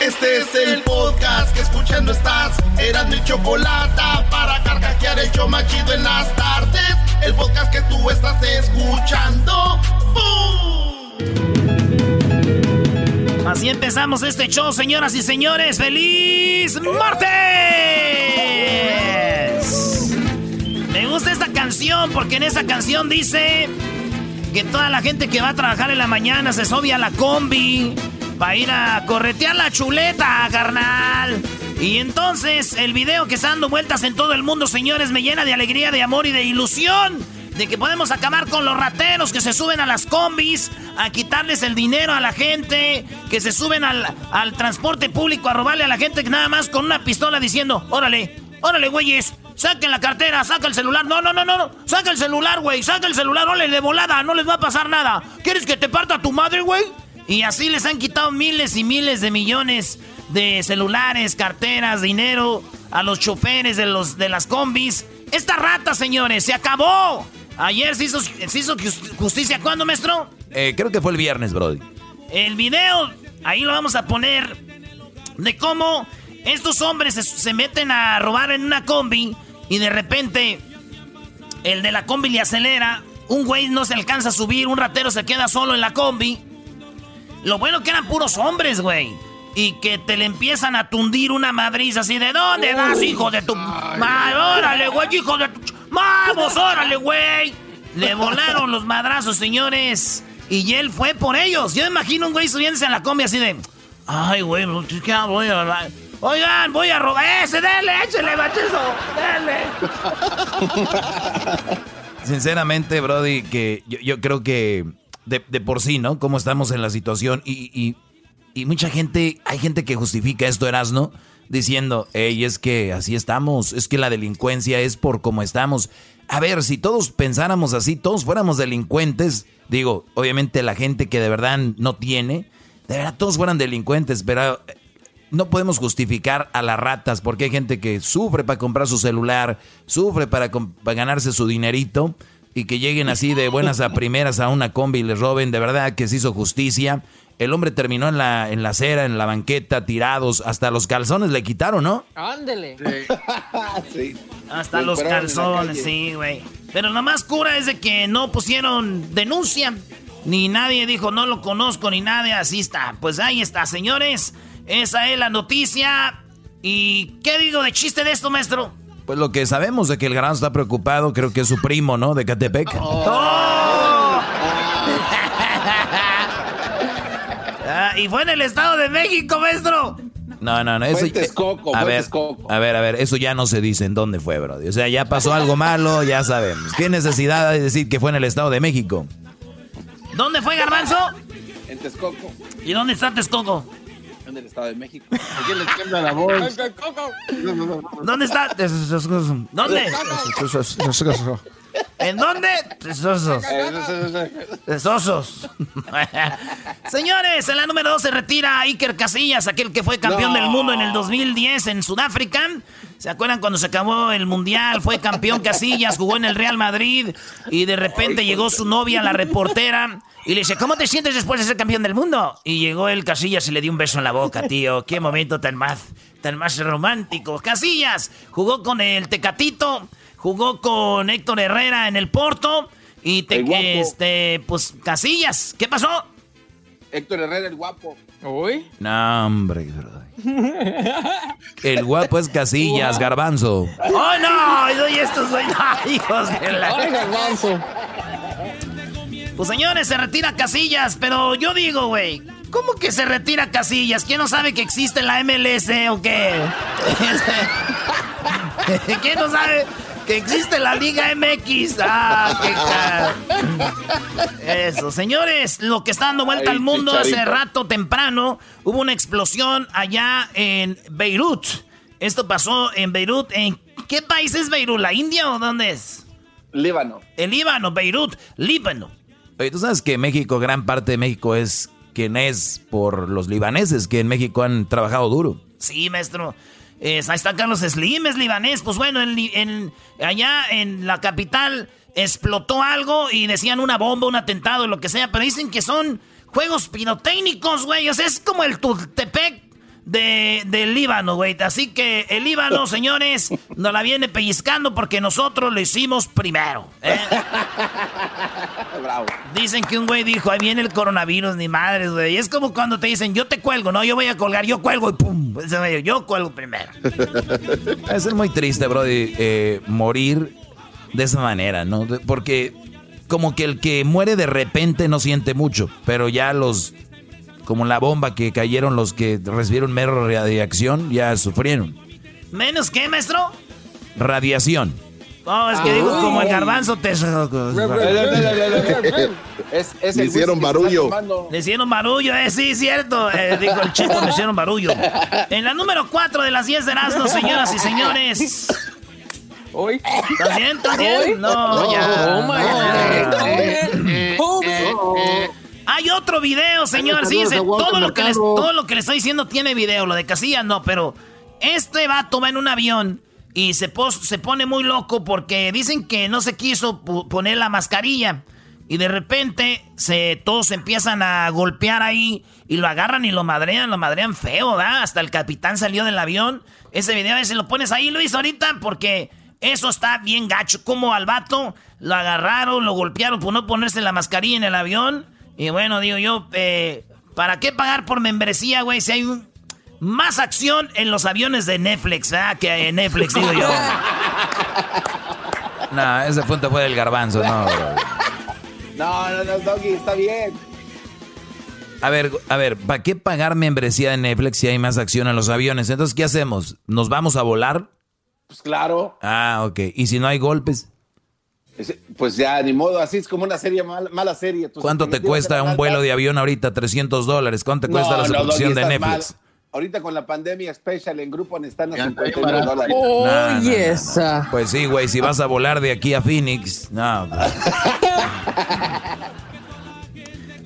Este es el podcast que escuchando estás. Eran mi chocolate para carcajear el show machido en las tardes. El podcast que tú estás escuchando. Así empezamos este show, señoras y señores. ¡Feliz martes! Me gusta esta canción porque en esa canción dice que toda la gente que va a trabajar en la mañana se sobia a la combi Va a ir a corretear la chuleta, carnal. Y entonces el video que está dando vueltas en todo el mundo, señores, me llena de alegría, de amor y de ilusión. De que podemos acabar con los rateros que se suben a las combis, a quitarles el dinero a la gente, que se suben al, transporte público a robarle a la gente nada más con una pistola diciendo, órale, órale, güeyes, saquen la cartera, saca el celular. No, no, no, no, no. Saca el celular, güey. Saca el celular, órale, de volada. No les va a pasar nada. ¿Quieres que te parta tu madre, güey? Y así les han quitado miles y miles de millones de celulares, carteras, dinero a los choferes de, los, de las combis. Esta rata, señores, se acabó. Ayer se hizo, justicia. ¿Cuándo, maestro? Eh, creo que fue el viernes, Brody. El video, ahí lo vamos a poner, de cómo estos hombres se, se meten a robar en una combi y de repente el de la combi le acelera. Un güey no se alcanza a subir, un ratero se queda solo en la combi. Lo bueno que eran puros hombres, güey. Y que te le empiezan a tundir una madriz así de ¿dónde vas, hijo de tu madre? Órale, güey, hijo de tu. ¡Vamos, órale, güey! Le volaron los madrazos, señores. Y él fue por ellos. Yo me imagino un güey subiéndose a la combi así de. Ay, güey, ¿qué voy a Oigan, voy a robar. ¡Ese, dale, échale, bachizo! ¡Dale! Sinceramente, Brody, que yo creo que de, por sí, ¿no? Cómo estamos en la situación y, y, mucha gente, hay gente que justifica esto, Erasno, diciendo, hey, es que así estamos, es que la delincuencia es por cómo estamos. A ver, si todos pensáramos así, todos fuéramos delincuentes, digo, obviamente la gente que de verdad no tiene, de verdad todos fueran delincuentes, pero eh, no podemos justificar a las ratas porque hay gente que sufre para comprar su celular, sufre para, para ganarse su dinerito y que lleguen así de buenas a primeras a una combi y les roben, de verdad que se hizo justicia. El hombre terminó en la, en la acera, en la banqueta, tirados, hasta los calzones le quitaron, ¿no? Ándele. Sí. Hasta los calzones, sí, güey. Pero lo más cura es de que no pusieron denuncia, ni nadie dijo no lo conozco, ni nadie, así está. Pues ahí está, señores. Esa es la noticia. ¿Y qué digo de chiste de esto, maestro? Pues lo que sabemos de que el gran está preocupado, creo que es su primo, ¿no? De Catepec. Oh. Ah, y fue en el Estado de México, maestro. No, no, no. Eso, a, ver, a ver, a ver, eso ya no se dice en dónde fue, bro. O sea, ya pasó algo malo, ya sabemos. ¿Qué necesidad de decir que fue en el Estado de México? ¿Dónde fue, Garbanzo? En Texcoco. ¿Y dónde está Texcoco? En el Estado de México. ¿Por qué le tiembla la voz? ¿Dónde está? ¿Dónde? ¿En dónde? Tesosos. Tesosos. Señores, en la número 2 se retira Iker Casillas, aquel que fue campeón del mundo en el 2010 en Sudáfrica. ¿Se acuerdan cuando se acabó el mundial? Fue campeón Casillas, jugó en el Real Madrid y de repente llegó su novia, la reportera, y le dice, ¿cómo te sientes después de ser campeón del mundo? Y llegó el Casillas y le dio un beso en la boca, tío. Qué momento tan más, tan más romántico. Casillas jugó con el Tecatito, jugó con Héctor Herrera en el Porto y te, este, pues Casillas, ¿qué pasó? Héctor Herrera el guapo. ¿Uy? No, hombre, El guapo es Casillas, Garbanzo. ¡Oh, no! Y estos güey, hijos de la... ¡Ay, Garbanzo! Pues señores, se retira Casillas, pero yo digo, güey, ¿cómo que se retira Casillas? ¿Quién no sabe que existe la MLS o qué? ¿Quién no sabe que existe la Liga MX. Ah, qué Eso, señores, lo que está dando vuelta al mundo hace rato temprano, hubo una explosión allá en Beirut. Esto pasó en Beirut. ¿En qué país es Beirut? ¿La India o dónde es? Líbano. El Líbano, Beirut, Líbano. Oye, tú sabes que México, gran parte de México es quien es por los libaneses que en México han trabajado duro. Sí, maestro ahí está Carlos Slim, es libanés. Pues bueno, en, allá en la capital explotó algo y decían una bomba, un atentado, lo que sea, pero dicen que son juegos pirotécnicos, güey. O sea, es como el Tultepec de, del Líbano, güey. Así que el Líbano, señores, nos la viene pellizcando porque nosotros lo hicimos primero. ¿eh? Bravo. Dicen que un güey dijo, ahí viene el coronavirus, ni madres, güey. Es como cuando te dicen, yo te cuelgo, no, yo voy a colgar, yo cuelgo y pum. Yo cuelgo primero. Es muy triste, bro, eh, morir de esa manera, ¿no? Porque como que el que muere de repente no siente mucho, pero ya los como la bomba que cayeron los que recibieron mero radiación, ya sufrieron. ¿Menos qué, maestro? Radiación. Oh, es que digo, como el garbanzo te... Es, es le hicieron barullo. Le hicieron barullo, eh, sí, cierto. Eh, dijo el chico, le hicieron barullo. En la número 4 de las 10 de Erasmus, señoras y señores. ¿Hoy? ¿Estás bien? ¿Estás bien? No, ya. Oh, my hay otro video, señor. Sí, todo, lo que les, todo lo que le estoy diciendo tiene video. Lo de Casillas no, pero este vato va en un avión y se, se pone muy loco porque dicen que no se quiso poner la mascarilla. Y de repente se, todos empiezan a golpear ahí y lo agarran y lo madrean, lo madrean feo, ¿da? Hasta el capitán salió del avión. Ese video, a si lo pones ahí, Luis, ahorita, porque eso está bien gacho. Como al vato lo agarraron, lo golpearon por no ponerse la mascarilla en el avión. Y bueno, digo yo, eh, ¿para qué pagar por membresía, güey? Si hay más acción en los aviones de Netflix, ¿ah? Que en Netflix, digo yo. no, ese punto fue del garbanzo, no, No, no, no, Doggy, está bien. A ver, a ver, ¿para qué pagar membresía de Netflix si hay más acción en los aviones? Entonces, ¿qué hacemos? ¿Nos vamos a volar? Pues claro. Ah, ok. ¿Y si no hay golpes? Pues ya, ni modo, así es como una serie, mala, serie. ¿Cuánto te cuesta un vuelo de avión ahorita? 300 dólares. ¿Cuánto te cuesta la suscripción de Netflix? Ahorita con la pandemia special en grupo están a 59 dólares. Oye, Pues sí, güey, si vas a volar de aquí a Phoenix, no.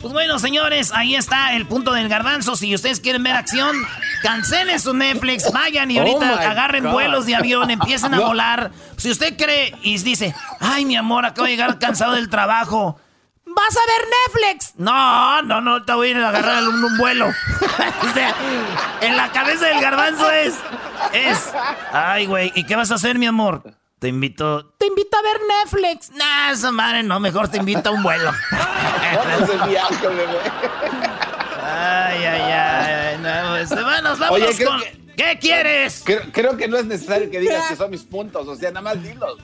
Pues bueno, señores, ahí está el punto del garbanzo. Si ustedes quieren ver acción, cancelen su Netflix, vayan y ahorita oh agarren vuelos de avión, empiecen a volar. Si usted cree y dice, ay, mi amor, acabo de llegar cansado del trabajo. ¿Vas a ver Netflix? No, no, no, te voy a ir a agarrar un, un vuelo. o sea, en la cabeza del garbanzo es, es, ay, güey, ¿y qué vas a hacer, mi amor? Te invito. Te invito a ver Netflix. Nah, esa madre no, mejor te invito a un vuelo. ay, ay, ay. No, pues, vámonos, vámonos con. ¿Qué quieres? Creo, que no es necesario que digas que son mis puntos, o sea, nada más dilos.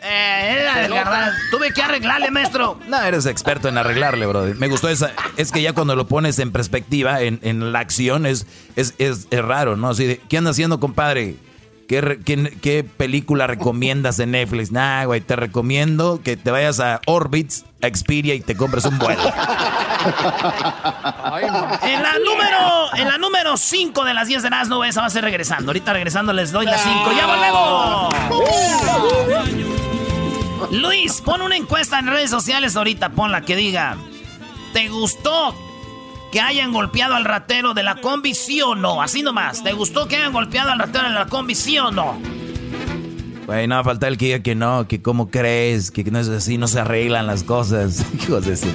Eh, era Tuve que arreglarle, maestro. No, eres experto en arreglarle, bro. Me gustó esa. Es que ya cuando lo pones en perspectiva, en, en la acción, es, es, es, raro, ¿no? Así de, ¿qué anda haciendo, compadre? ¿Qué, película recomiendas de Netflix? Nah, güey, te recomiendo que te vayas a Orbitz, a Xperia y te compres un vuelo. en la número en la número 5 de las 10 de Nazno, esa va a ser regresando. Ahorita regresando les doy las 5. ¡Ya volvemos! Luis, pon una encuesta en redes sociales ahorita, ponla que diga, ¿te gustó que hayan golpeado al ratero de la combi, sí o no? Así nomás. ¿Te gustó que hayan golpeado al ratero de la combi, sí o no? Güey, no, falta el que diga que no, que cómo crees, que no es así, no se arreglan las cosas. Hijos de eso.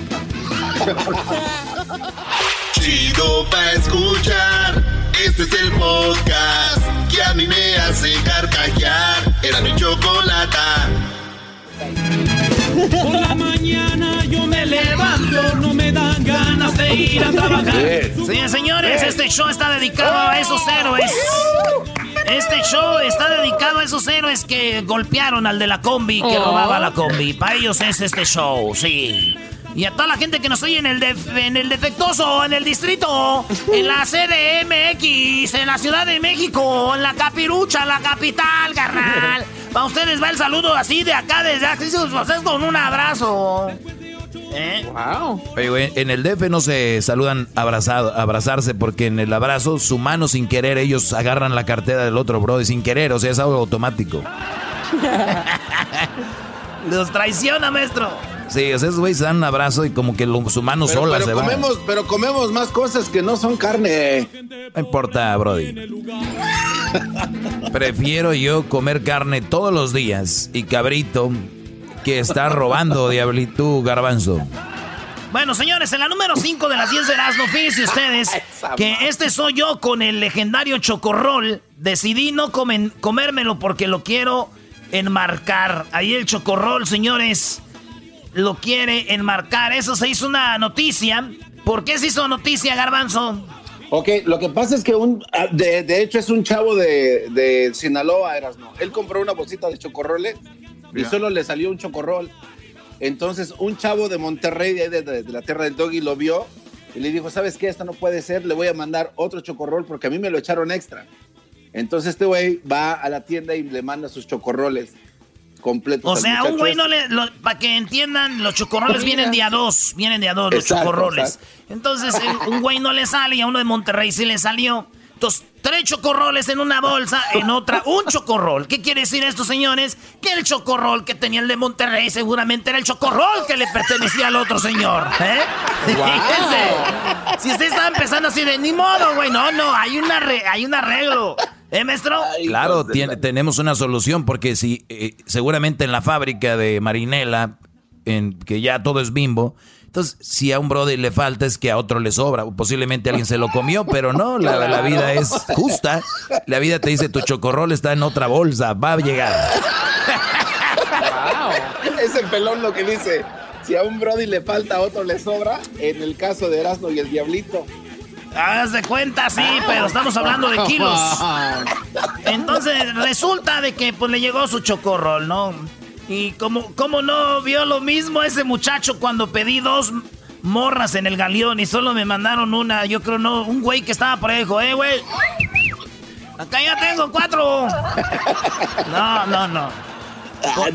Chido pa' escuchar. Este es el podcast que a mí me hace carcajear. Era mi chocolata. Por la mañana yo me levanto, no me dan ganas de ir a trabajar. Sí, señores, este show está dedicado a esos héroes. Este show está dedicado a esos héroes que golpearon al de la combi, que oh. robaba la combi. Para ellos es este show, sí. Y a toda la gente que nos oye en el, en el defectuoso, en el distrito, en la CDMX, en la Ciudad de México, en la Capirucha, la capital, carnal. Para ustedes va el saludo así de acá, desde aquí, con un abrazo. ¿Eh? Wow. en el DF no se saludan abrazado, abrazarse porque en el abrazo su mano sin querer ellos agarran la cartera del otro bro sin querer, o sea, es algo automático. Los traiciona, maestro. Sí, o sea, esos güeyes se dan un abrazo y como que su mano sola se comemos, Pero comemos más cosas que no son carne. No importa, Brody. Prefiero yo comer carne todos los días y cabrito que estar robando, diablito garbanzo. Bueno, señores, en la número 5 de las 10 de Erasmo, fíjense ustedes que este soy yo con el legendario chocorrol. Decidí no comérmelo porque lo quiero enmarcar. Ahí el chocorrol, señores, lo quiere enmarcar. Eso se hizo una noticia. ¿Por qué se hizo noticia, Garbanzo? Ok, lo que pasa es que un, ah, de, hecho es un chavo de, de Sinaloa, Erasmo. Él compró una bolsita de chocorroles y solo le salió un chocorrol. Entonces un chavo de Monterrey, de, la tierra del doggy, lo vio y le dijo, ¿sabes qué? Esto no puede ser, le voy a mandar otro chocorrol porque a mí me lo echaron extra. Entonces este güey va a la tienda y le manda sus chocorroles completos. O sea, un güey no le, para que entiendan, los chocorroles vienen de a dos, vienen de a dos los chocorroles. Entonces un güey no le sale y a uno de Monterrey sí le salió. Entonces tres chocorroles en una bolsa, en otra un chocorrol. ¿Qué quiere decir esto, señores? Que el chocorrol que tenía el de Monterrey seguramente era el chocorrol que le pertenecía al otro señor. ¿eh? si usted estaba empezando así de ni modo, güey, no, no, hay, una hay un arreglo. ¿Eh, maestro? Claro, tenemos una solución porque si eh, seguramente en la fábrica de Marinela, en que ya todo es bimbo, entonces, si a un brother le falta es que a otro le sobra. Posiblemente alguien se lo comió, pero no, la, vida es justa. La vida te dice, tu chocorrol está en otra bolsa, va a llegar. Wow. Es el pelón lo que dice. Si a un brody le falta, a otro le sobra. En el caso de Erasmo y el Diablito. Haz de cuenta, sí, pero estamos hablando de kilos. Entonces, resulta de que pues le llegó su chocorrol, ¿no? Y como, como no vio lo mismo ese muchacho cuando pedí dos morras en el galeón y solo me mandaron una, yo creo no, un güey que estaba por ahí dijo, eh, güey, acá ya tengo cuatro. No, no, no. Ah,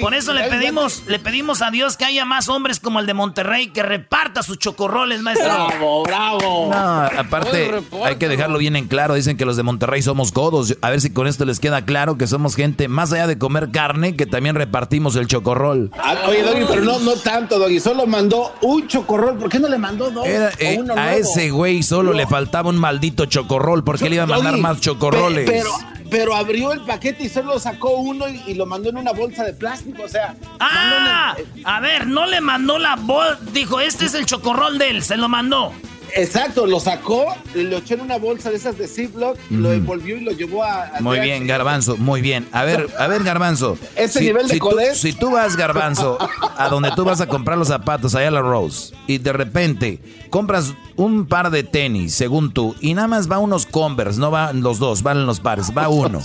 por, eso le pedimos, le pedimos a Dios que haya más hombres como el de Monterrey que reparta sus chocorroles, maestro. Bravo, bravo. No, aparte, hay que dejarlo bien en claro. Dicen que los de Monterrey somos codos. A ver si con esto les queda claro que somos gente, más allá de comer carne, que también repartimos el chocorrol. Ah, oye, Doggy, pero no, no tanto, Doggy. Solo mandó un chocorrol. ¿Por qué no le mandó dos? Eh, a ese güey solo le faltaba un maldito chocorrol. ¿Por qué le iba a mandar más chocorroles? pero pero abrió el paquete y solo sacó uno y, lo mandó en una bolsa de plástico, o sea. ¡Ah! A ver, no le mandó la bolsa. Dijo, este es el chocorrol de él, se lo mandó. Exacto, lo sacó, lo echó en una bolsa de esas de Ziploc, lo envolvió y lo llevó a. muy bien, Garbanzo, muy bien. A ver, a ver, Garbanzo. Ese nivel de si tú, si tú vas, Garbanzo, a donde tú vas a comprar los zapatos, allá a la Rose, y de repente compras un par de tenis, según tú, y nada más va unos Converse, no van los dos, van los pares, va uno.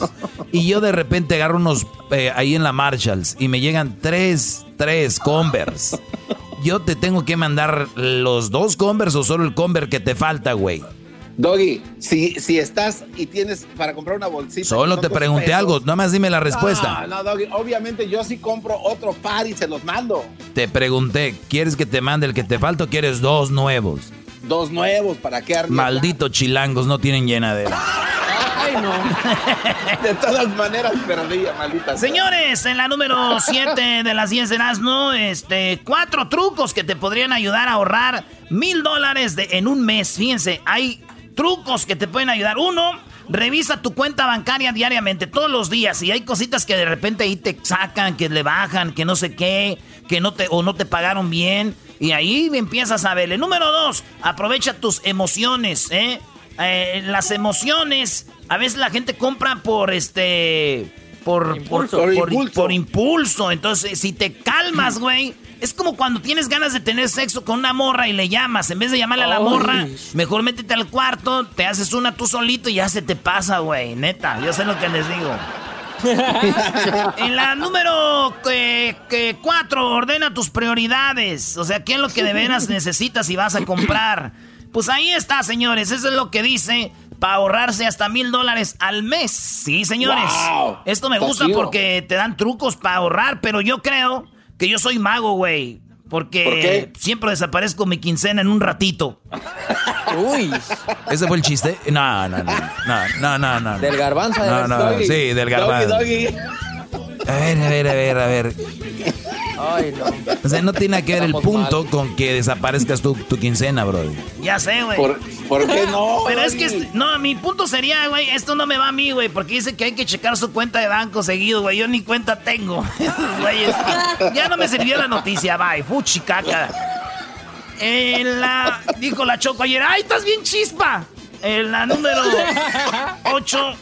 Y yo de repente agarro unos eh, ahí en la Marshalls y me llegan tres, tres Converse. Yo te tengo que mandar los dos Converse o solo el Converse que te falta, güey. Doggy, si, si estás y tienes para comprar una bolsita. Solo te pregunté algo, nada más dime la respuesta. No, no, Doggy, obviamente yo sí compro otro par y se los mando. Te pregunté, ¿quieres que te mande el que te falta o quieres dos nuevos? Dos nuevos, ¿para qué Maldito chilangos, no tienen llenadera. Ay, no. De todas maneras, perdía, maldita. Señores, en la número 7 de las 10 de no este, cuatro trucos que te podrían ayudar a ahorrar mil dólares en un mes. Fíjense, hay trucos que te pueden ayudar. Uno, revisa tu cuenta bancaria diariamente, todos los días. Y hay cositas que de repente ahí te sacan, que le bajan, que no sé qué, que no te, o no te pagaron bien. Y ahí empiezas a verle. Número dos, aprovecha tus emociones, ¿eh? ¿Eh? las emociones, a veces la gente compra por este. Por impulso. Por, impulso. Entonces, si te calmas, güey. Es como cuando tienes ganas de tener sexo con una morra y le llamas. En vez de llamarle a la morra, mejor métete al cuarto, te haces una tú solito y ya se te pasa, güey. Neta, yo sé lo que les digo. en la número que, cuatro, ordena tus prioridades. O sea, ¿qué es lo que de veras necesitas y vas a comprar? Pues ahí está, señores. Eso es lo que dice para ahorrarse hasta mil dólares al mes. Sí, señores. Esto me gusta porque te dan trucos para ahorrar, pero yo creo que yo soy mago, güey. Porque siempre desaparezco mi quincena en un ratito. Uy. ¿Ese fue el chiste? No, no, no. No, no, no. Del garbanzo. No, no, sí, del garbanzo. A ver, a ver, a ver, a ver. Ay, no. O sea, no tiene que ver el punto con que desaparezcas tu, tu quincena, bro. Ya sé, güey. ¿Por, qué no? Pero es que, no, mi punto sería, güey, esto no me va a mí, güey, porque dice que hay que checar su cuenta de banco seguido, güey. Yo ni cuenta tengo. ya no me sirvió la noticia, bye. Fuchi caca. En la. Dijo la Choco ayer. ¡Ay, estás bien chispa! En la número 8.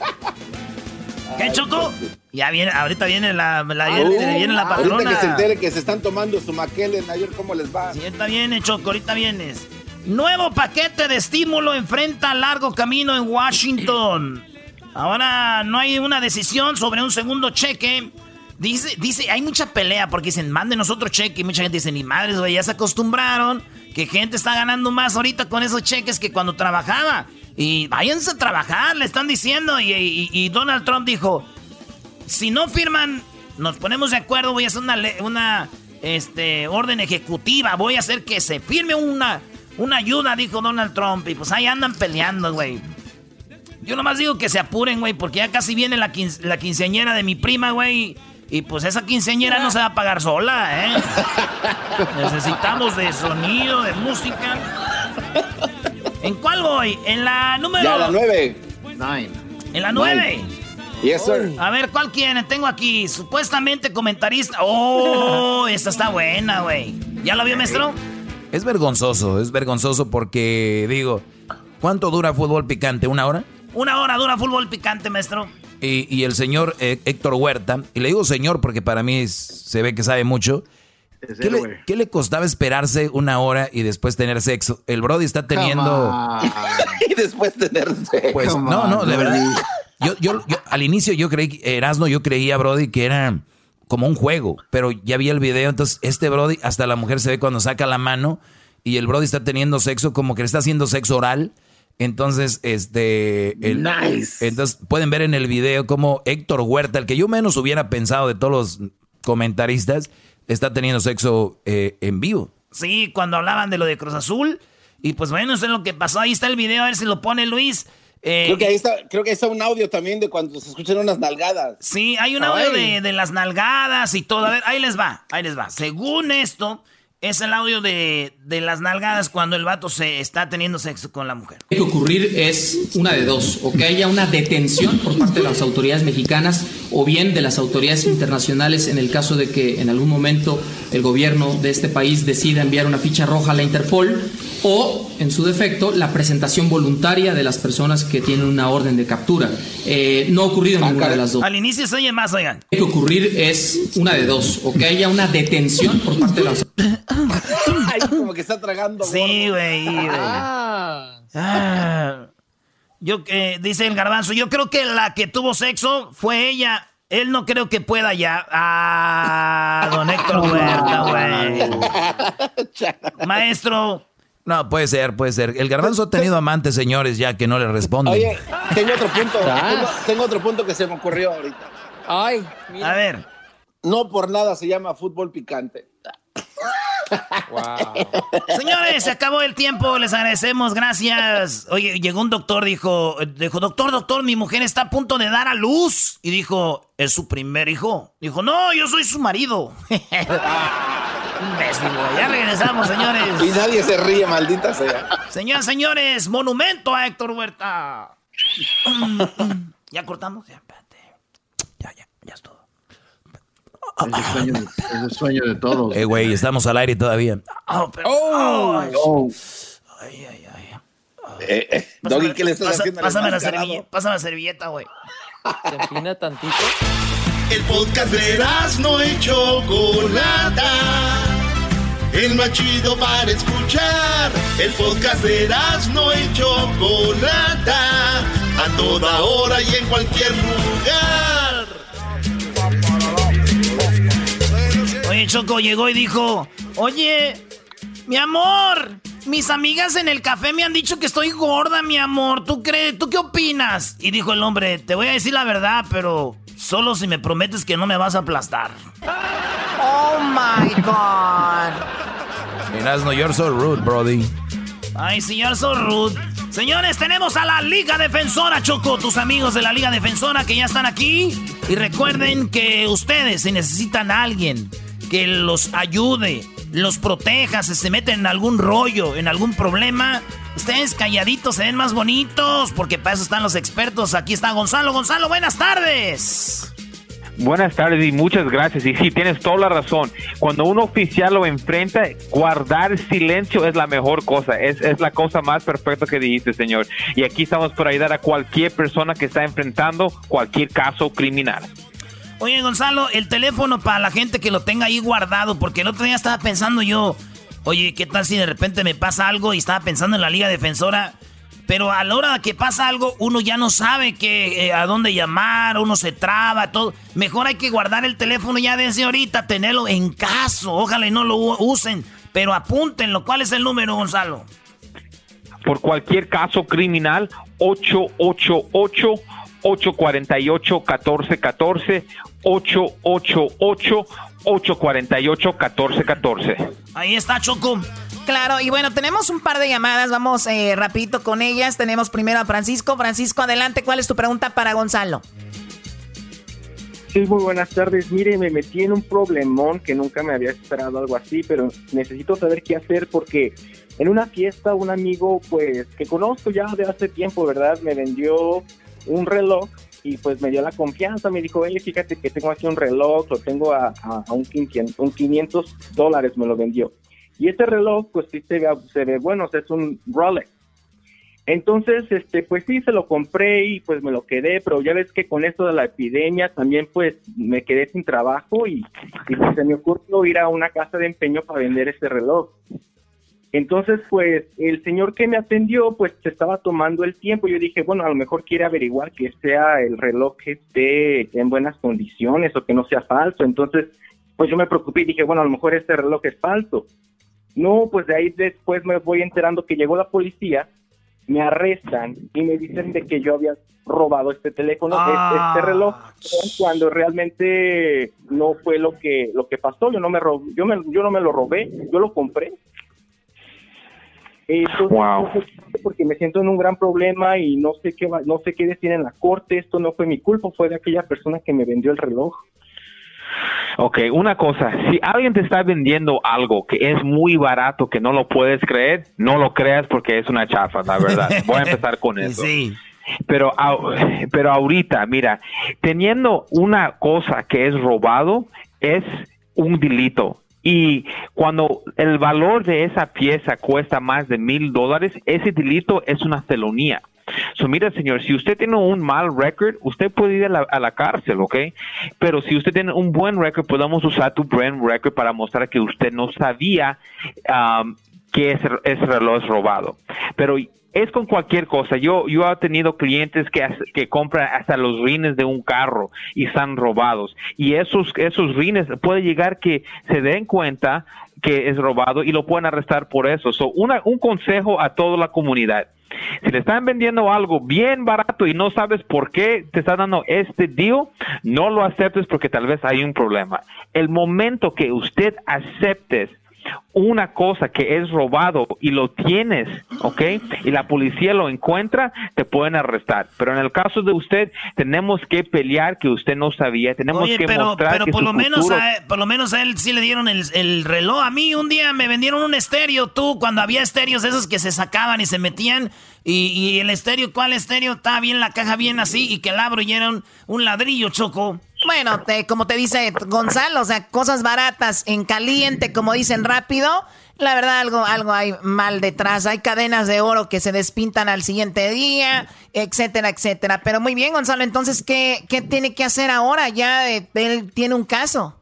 ¿Qué, Choco? Ya viene, ahorita viene la, la, viene la patrona. Ahorita que se entere que se están tomando su maquelen ayer, ¿cómo les va? Sí, ahorita viene, Choco, ahorita vienes. Nuevo paquete de estímulo enfrenta largo camino en Washington. Ahora no hay una decisión sobre un segundo cheque. Dice, dice, hay mucha pelea porque dicen, mándenos otro cheque. Y mucha gente dice, ni madres, güey, ya se acostumbraron que gente está ganando más ahorita con esos cheques que cuando trabajaba. Y váyanse a trabajar, le están diciendo. Y, Donald Trump dijo, si no firman, nos ponemos de acuerdo, voy a hacer una, una este, orden ejecutiva, voy a hacer que se firme una una ayuda, dijo Donald Trump. Y pues ahí andan peleando, güey. Yo nomás digo que se apuren, güey, porque ya casi viene la, la quinceañera de mi prima, güey. Y pues esa quinceañera no se va a pagar sola, ¿eh? Necesitamos de sonido, de música. ¿En cuál voy? En la número... Ya, la nueve. En la nueve. Yes, sir. A ver, ¿cuál quieren? Tengo aquí, supuestamente comentarista. ¡Oh! Esta está buena, güey. ¿Ya la vio, maestro? Es vergonzoso, es vergonzoso porque, digo, ¿cuánto dura fútbol picante? ¿Una hora? Una hora dura fútbol picante, maestro. Y, el señor eh, Héctor Huerta, y le digo señor porque para mí se ve que sabe mucho. ¿Qué le, costaba esperarse una hora y después tener sexo? El Brody está teniendo. y después tener sexo. Pues no, no, de verdad. Yo, yo, al inicio yo creí, Erasno, yo creía, Brody, que era como un juego, pero ya vi el video, entonces este Brody, hasta la mujer se ve cuando saca la mano y el Brody está teniendo sexo como que le está haciendo sexo oral. Entonces, este. nice. Entonces, pueden ver en el video como Héctor Huerta, el que yo menos hubiera pensado de todos los comentaristas, está teniendo sexo eh, en vivo. Sí, cuando hablaban de lo de Cruz Azul. Y pues bueno, eso es lo que pasó. Ahí está el video, a ver si lo pone Luis. Eh, creo, que ahí está, creo que está un audio también de cuando se escuchan unas nalgadas. Sí, hay un audio de, de, las nalgadas y todo. A ver, ahí les va, ahí les va. Según esto, es el audio de, las nalgadas cuando el vato se está teniendo sexo con la mujer. Lo que ocurrir es una de dos, o que haya una detención por parte de las autoridades mexicanas o bien de las autoridades internacionales en el caso de que en algún momento el gobierno de este país decida enviar una ficha roja a la Interpol o, en su defecto, la presentación voluntaria de las personas que tienen una orden de captura. Eh, no ha ocurrido en ninguna de las dos. Al inicio se oye más, oigan. Lo que ocurrir es una de dos, o que haya una detención por parte de las Ay, como que está tragando. Sí, güey. Ah. ah. Yo que dice el garbanzo, yo creo que la que tuvo sexo fue ella. Él no creo que pueda ya. Ah, don Héctor Huerta, güey. Maestro. No, puede ser, puede ser. El garbanzo ha tenido amantes, señores, ya que no le responden. Oye, tengo otro punto. tengo, otro punto que se me ocurrió ahorita. Ay, A ver. No por nada se llama fútbol picante. Señores, se acabó el tiempo, les agradecemos, gracias. Oye, llegó un doctor, dijo, dijo, doctor, doctor, mi mujer está a punto de dar a luz. Y dijo, ¿es su primer hijo? Dijo, no, yo soy su marido. ya regresamos, señores. Y nadie se ríe, maldita sea. Señoras, señores, monumento a Héctor Huerta. ¿Ya cortamos? Ya, espérate. Ya, ya, ya es todo. Es el sueño de, es el sueño de todos. Eh, güey, estamos al aire todavía. Oh, pero, oh, oh. Ay, ay, ay. Eh, eh, Doggy, ¿qué le estás haciendo? Pásame la, servilleta, pásame la servilleta, güey. ¿Se empina tantito? El podcast de no hecho Chocolata. El más chido para escuchar. El podcast de no hecho Chocolata. A toda hora y en cualquier lugar. Oye, Choco llegó y dijo, oye, mi amor, mis amigas en el café me han dicho que estoy gorda, mi amor. ¿Tú crees? ¿Tú qué opinas? Y dijo el hombre, te voy a decir la verdad, pero solo si me prometes que no me vas a aplastar. Oh my God. Miras, no, you're so rude, Brody. Ay, señor, so rude. Señores, tenemos a la Liga Defensora, Choco, tus amigos de la Liga Defensora que ya están aquí. Y recuerden que ustedes, si necesitan a alguien que los ayude, los proteja, si se meten en algún rollo, en algún problema, ustedes calladitos se ven más bonitos, porque para eso están los expertos. Aquí está Gonzalo. Gonzalo, buenas tardes. Buenas tardes y muchas gracias. Y sí, tienes toda la razón. Cuando un oficial lo enfrenta, guardar silencio es la mejor cosa. Es, es la cosa más perfecta que dijiste, señor. Y aquí estamos para ayudar a cualquier persona que está enfrentando cualquier caso criminal. Oye, Gonzalo, el teléfono para la gente que lo tenga ahí guardado, porque el otro día estaba pensando yo, oye, ¿qué tal si de repente me pasa algo y estaba pensando en la Liga Defensora? Pero a la hora que pasa algo, uno ya no sabe que, eh, a dónde llamar, uno se traba, todo. Mejor hay que guardar el teléfono ya desde ahorita, tenerlo en caso. Ojalá y no lo usen, pero apúntenlo. ¿Cuál es el número, Gonzalo? Por cualquier caso criminal, 888 848 1414 888 848 1414 Ahí está, Choco. Claro, y bueno, tenemos un par de llamadas, vamos eh, rapidito con ellas. Tenemos primero a Francisco. Francisco, adelante, ¿cuál es tu pregunta para Gonzalo? Sí, muy buenas tardes. Mire, me metí en un problemón que nunca me había esperado algo así, pero necesito saber qué hacer porque en una fiesta un amigo, pues, que conozco ya de hace tiempo, ¿verdad? Me vendió un reloj y pues me dio la confianza, me dijo, oye, fíjate que tengo aquí un reloj, lo tengo a, un, 500, un 500 dólares, me lo vendió. Y este reloj, pues sí se ve, bueno, es un Rolex. Entonces, este, pues sí, se lo compré y pues me lo quedé, pero ya ves que con esto de la epidemia también pues me quedé sin trabajo y, se me ocurrió ir a una casa de empeño para vender ese reloj. Entonces, pues el señor que me atendió, pues se estaba tomando el tiempo. Yo dije, bueno, a lo mejor quiere averiguar que sea el reloj que esté en buenas condiciones o que no sea falso. Entonces, pues yo me preocupé y dije, bueno, a lo mejor este reloj es falso. No, pues de ahí después me voy enterando que llegó la policía, me arrestan y me dicen de que yo había robado este teléfono, este, este ah. reloj, cuando realmente no fue lo que lo que pasó. Yo no me yo me, yo no me lo robé, yo lo compré. Entonces, porque me siento en un gran problema y no sé qué no sé qué decir en la corte. Esto no fue mi culpa, fue de aquella persona que me vendió el reloj. Ok, una cosa, si alguien te está vendiendo algo que es muy barato, que no lo puedes creer, no lo creas porque es una chafa, la verdad. Voy a empezar con eso. Sí. Pero, pero ahorita, mira, teniendo una cosa que es robado, es un delito. Y cuando el valor de esa pieza cuesta más de mil dólares, ese delito es una felonía. So, mira, señor, si usted tiene un mal record, usted puede ir a la, cárcel, ¿ok? Pero si usted tiene un buen record, podemos usar tu buen record para mostrar que usted no sabía um, que ese reloj es robado. Pero es con cualquier cosa. Yo, yo he tenido clientes que, que compran hasta los rines de un carro y están robados. Y esos, esos rines puede llegar que se den cuenta que es robado y lo pueden arrestar por eso. So, una, un consejo a toda la comunidad. Si le están vendiendo algo bien barato y no sabes por qué te están dando este deal, no lo aceptes porque tal vez hay un problema. El momento que usted aceptes una cosa que es robado y lo tienes, ¿ok? Y la policía lo encuentra, te pueden arrestar. Pero en el caso de usted, tenemos que pelear que usted no sabía, tenemos que pero, mostrar pero por lo menos por lo menos a él sí le dieron el, el, reloj. A mí un día me vendieron un estéreo, tú, cuando había estéreos esos que se sacaban y se metían y, y el estéreo, ¿cuál estéreo? Estaba bien la caja bien así y que el abro y era un, ladrillo, choco. Bueno, te, como te dice Gonzalo, o sea, cosas baratas en caliente, como dicen rápido. La verdad, algo, algo hay mal detrás. Hay cadenas de oro que se despintan al siguiente día, etcétera, etcétera. Pero muy bien, Gonzalo, entonces, ¿qué, qué tiene que hacer ahora? Ya eh, él tiene un caso.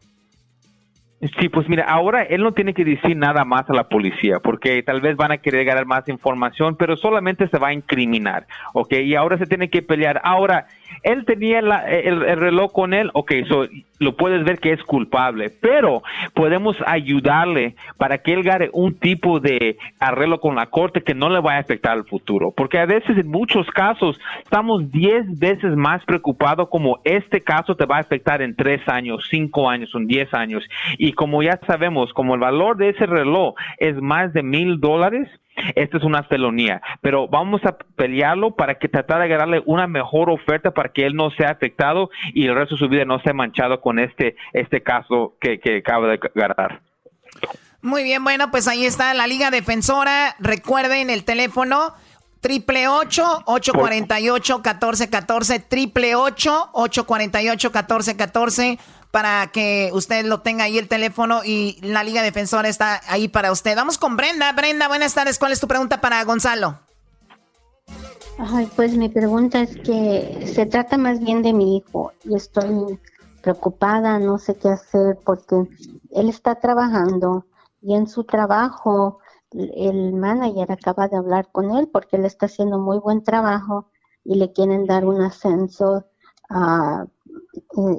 Sí, pues mira, ahora él no tiene que decir nada más a la policía, porque tal vez van a querer ganar más información, pero solamente se va a incriminar, ¿ok? Y ahora se tiene que pelear. Ahora, él tenía el, reloj con él, ok, so, lo puedes ver que es culpable, pero podemos ayudarle para que él gane un tipo de arreglo con la corte que no le vaya a afectar al futuro, porque a veces en muchos casos estamos 10 veces más preocupados como este caso te va a afectar en 3 años, 5 años, en 10 años, y como ya sabemos, como el valor de ese reloj es más de mil dólares, esta es una felonía, pero vamos a pelearlo para que tratar de darle una mejor oferta para que él no sea afectado y el resto de su vida no sea manchado con este, este caso que, que acaba de ganar. Muy bien, bueno, pues ahí está la Liga Defensora. Recuerden el teléfono Triple 848 1414 triple 848 1414 para que usted lo tenga ahí el teléfono y la Liga Defensora está ahí para usted. Vamos con Brenda. Brenda, buenas tardes. ¿Cuál es tu pregunta para Gonzalo? Ay, pues mi pregunta es que se trata más bien de mi hijo y estoy preocupada, no sé qué hacer porque él está trabajando y en su trabajo el manager acaba de hablar con él porque él está haciendo muy buen trabajo y le quieren dar un ascenso ah,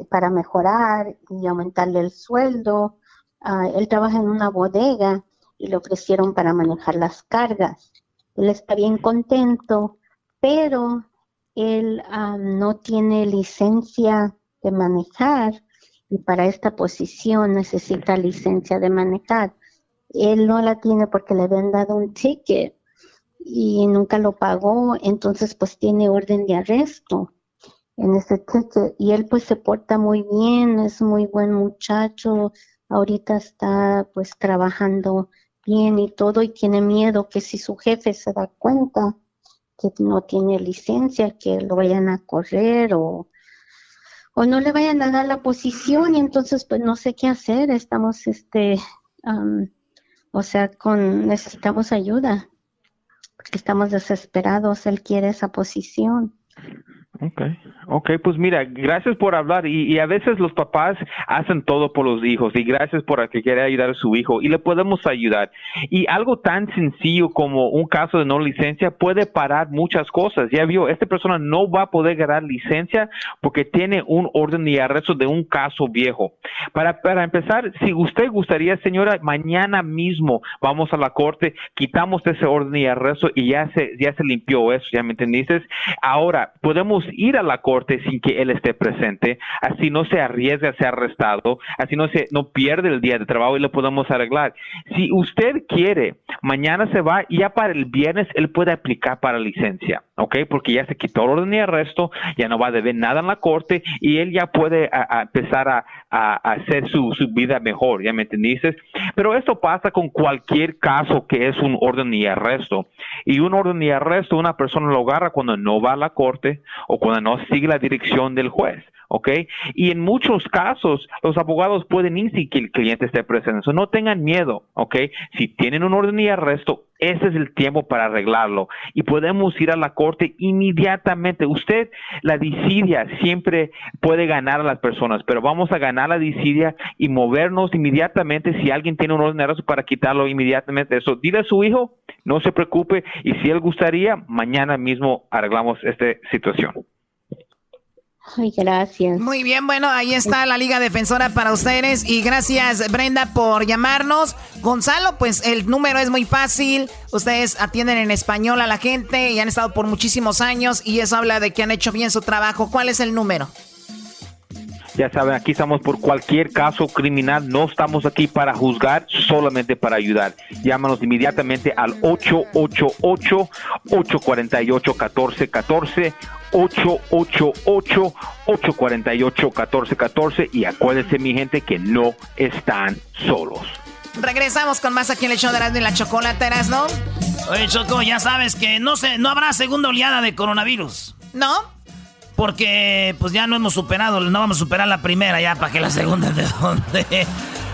para mejorar y aumentarle el sueldo. Ah, él trabaja en una bodega y le ofrecieron para manejar las cargas. Él está bien contento, pero él ah, no tiene licencia de manejar y para esta posición necesita licencia de manejar él no la tiene porque le habían dado un ticket y nunca lo pagó, entonces pues tiene orden de arresto en ese ticket y él pues se porta muy bien, es muy buen muchacho, ahorita está pues trabajando bien y todo y tiene miedo que si su jefe se da cuenta que no tiene licencia, que lo vayan a correr o, o no le vayan a dar la posición y entonces pues no sé qué hacer, estamos este o sea, con necesitamos ayuda, porque estamos desesperados, él quiere esa posición. Okay, okay, pues mira, gracias por hablar y, a veces los papás hacen todo por los hijos y gracias por el que quiere ayudar a su hijo y le podemos ayudar. Y algo tan sencillo como un caso de no licencia puede parar muchas cosas. Ya vio, esta persona no va a poder ganar licencia porque tiene un orden de arresto de un caso viejo. Para, para empezar, si usted gustaría, señora, mañana mismo vamos a la corte, quitamos ese orden de arresto y ya se, ya se limpió eso, ¿ya me entendiste? Ahora, podemos ir a la corte sin que él esté presente, así no se arriesga a ser arrestado, así no se no pierde el día de trabajo y lo podemos arreglar. Si usted quiere, mañana se va y ya para el viernes él puede aplicar para licencia, ¿ok? Porque ya se quitó el orden de arresto, ya no va a deber nada en la corte y él ya puede empezar a, hacer su, su, vida mejor, ¿ya me entendiste? Pero esto pasa con cualquier caso que es un orden de arresto. Y un orden de arresto, una persona lo agarra cuando no va a la corte o cuando no sigue la dirección del juez. ¿Ok? Y en muchos casos los abogados pueden ir que el cliente esté presente. no tengan miedo, ¿ok? Si tienen un orden de arresto, ese es el tiempo para arreglarlo y podemos ir a la corte inmediatamente. Usted, la disidia siempre puede ganar a las personas, pero vamos a ganar la disidia y movernos inmediatamente si alguien tiene un orden de arresto para quitarlo inmediatamente. Eso, dile a su hijo, no se preocupe y si él gustaría, mañana mismo arreglamos esta situación. Ay, gracias. Muy bien, bueno, ahí está la Liga Defensora para ustedes y gracias Brenda por llamarnos. Gonzalo, pues el número es muy fácil. Ustedes atienden en español a la gente y han estado por muchísimos años y eso habla de que han hecho bien su trabajo. ¿Cuál es el número? Ya saben, aquí estamos por cualquier caso criminal. No estamos aquí para juzgar, solamente para ayudar. Llámanos inmediatamente al 888-848-1414. 888-848-1414 y acuérdense mi gente que no están solos. Regresamos con más aquí en el show de Erasmo y la Chocolata, ¿no? Oye, Choco, ya sabes que no, sé, no habrá segunda oleada de coronavirus. ¿No? Porque pues ya no hemos superado, no vamos a superar la primera ya, para que la segunda de dónde.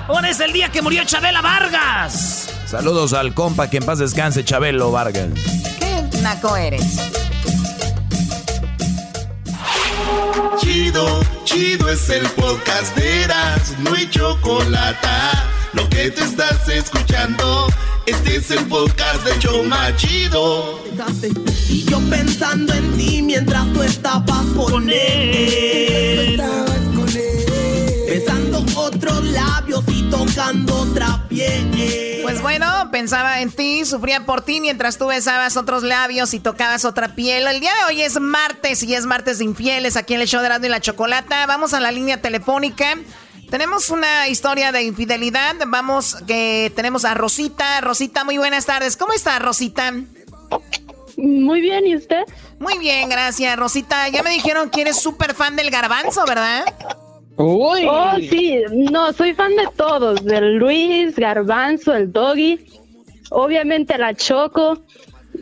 Ahora es el día que murió Chabela Vargas. Saludos al compa, que en paz descanse, Chabelo Vargas. ¿Qué naco eres? Chido, chido es el podcast de Eras, no hay chocolate. Lo que te estás escuchando, este es el podcast de Choma Chido. Y yo pensando en ti mientras tú estabas con él. Besando otros labios y tocando otra piel. Pues bueno, pensaba en ti, sufría por ti mientras tú besabas otros labios y tocabas otra piel. El día de hoy es martes y es martes de infieles aquí en el show de Rando y la Chocolata. Vamos a la línea telefónica. Tenemos una historia de infidelidad. Vamos, que tenemos a Rosita. Rosita, muy buenas tardes. ¿Cómo está, Rosita? Muy bien, ¿y usted? Muy bien, gracias, Rosita. Ya me dijeron que eres súper fan del garbanzo, ¿verdad? Uy. Oh, sí, no, soy fan de todos, del Luis, Garbanzo, el Doggy, obviamente la Choco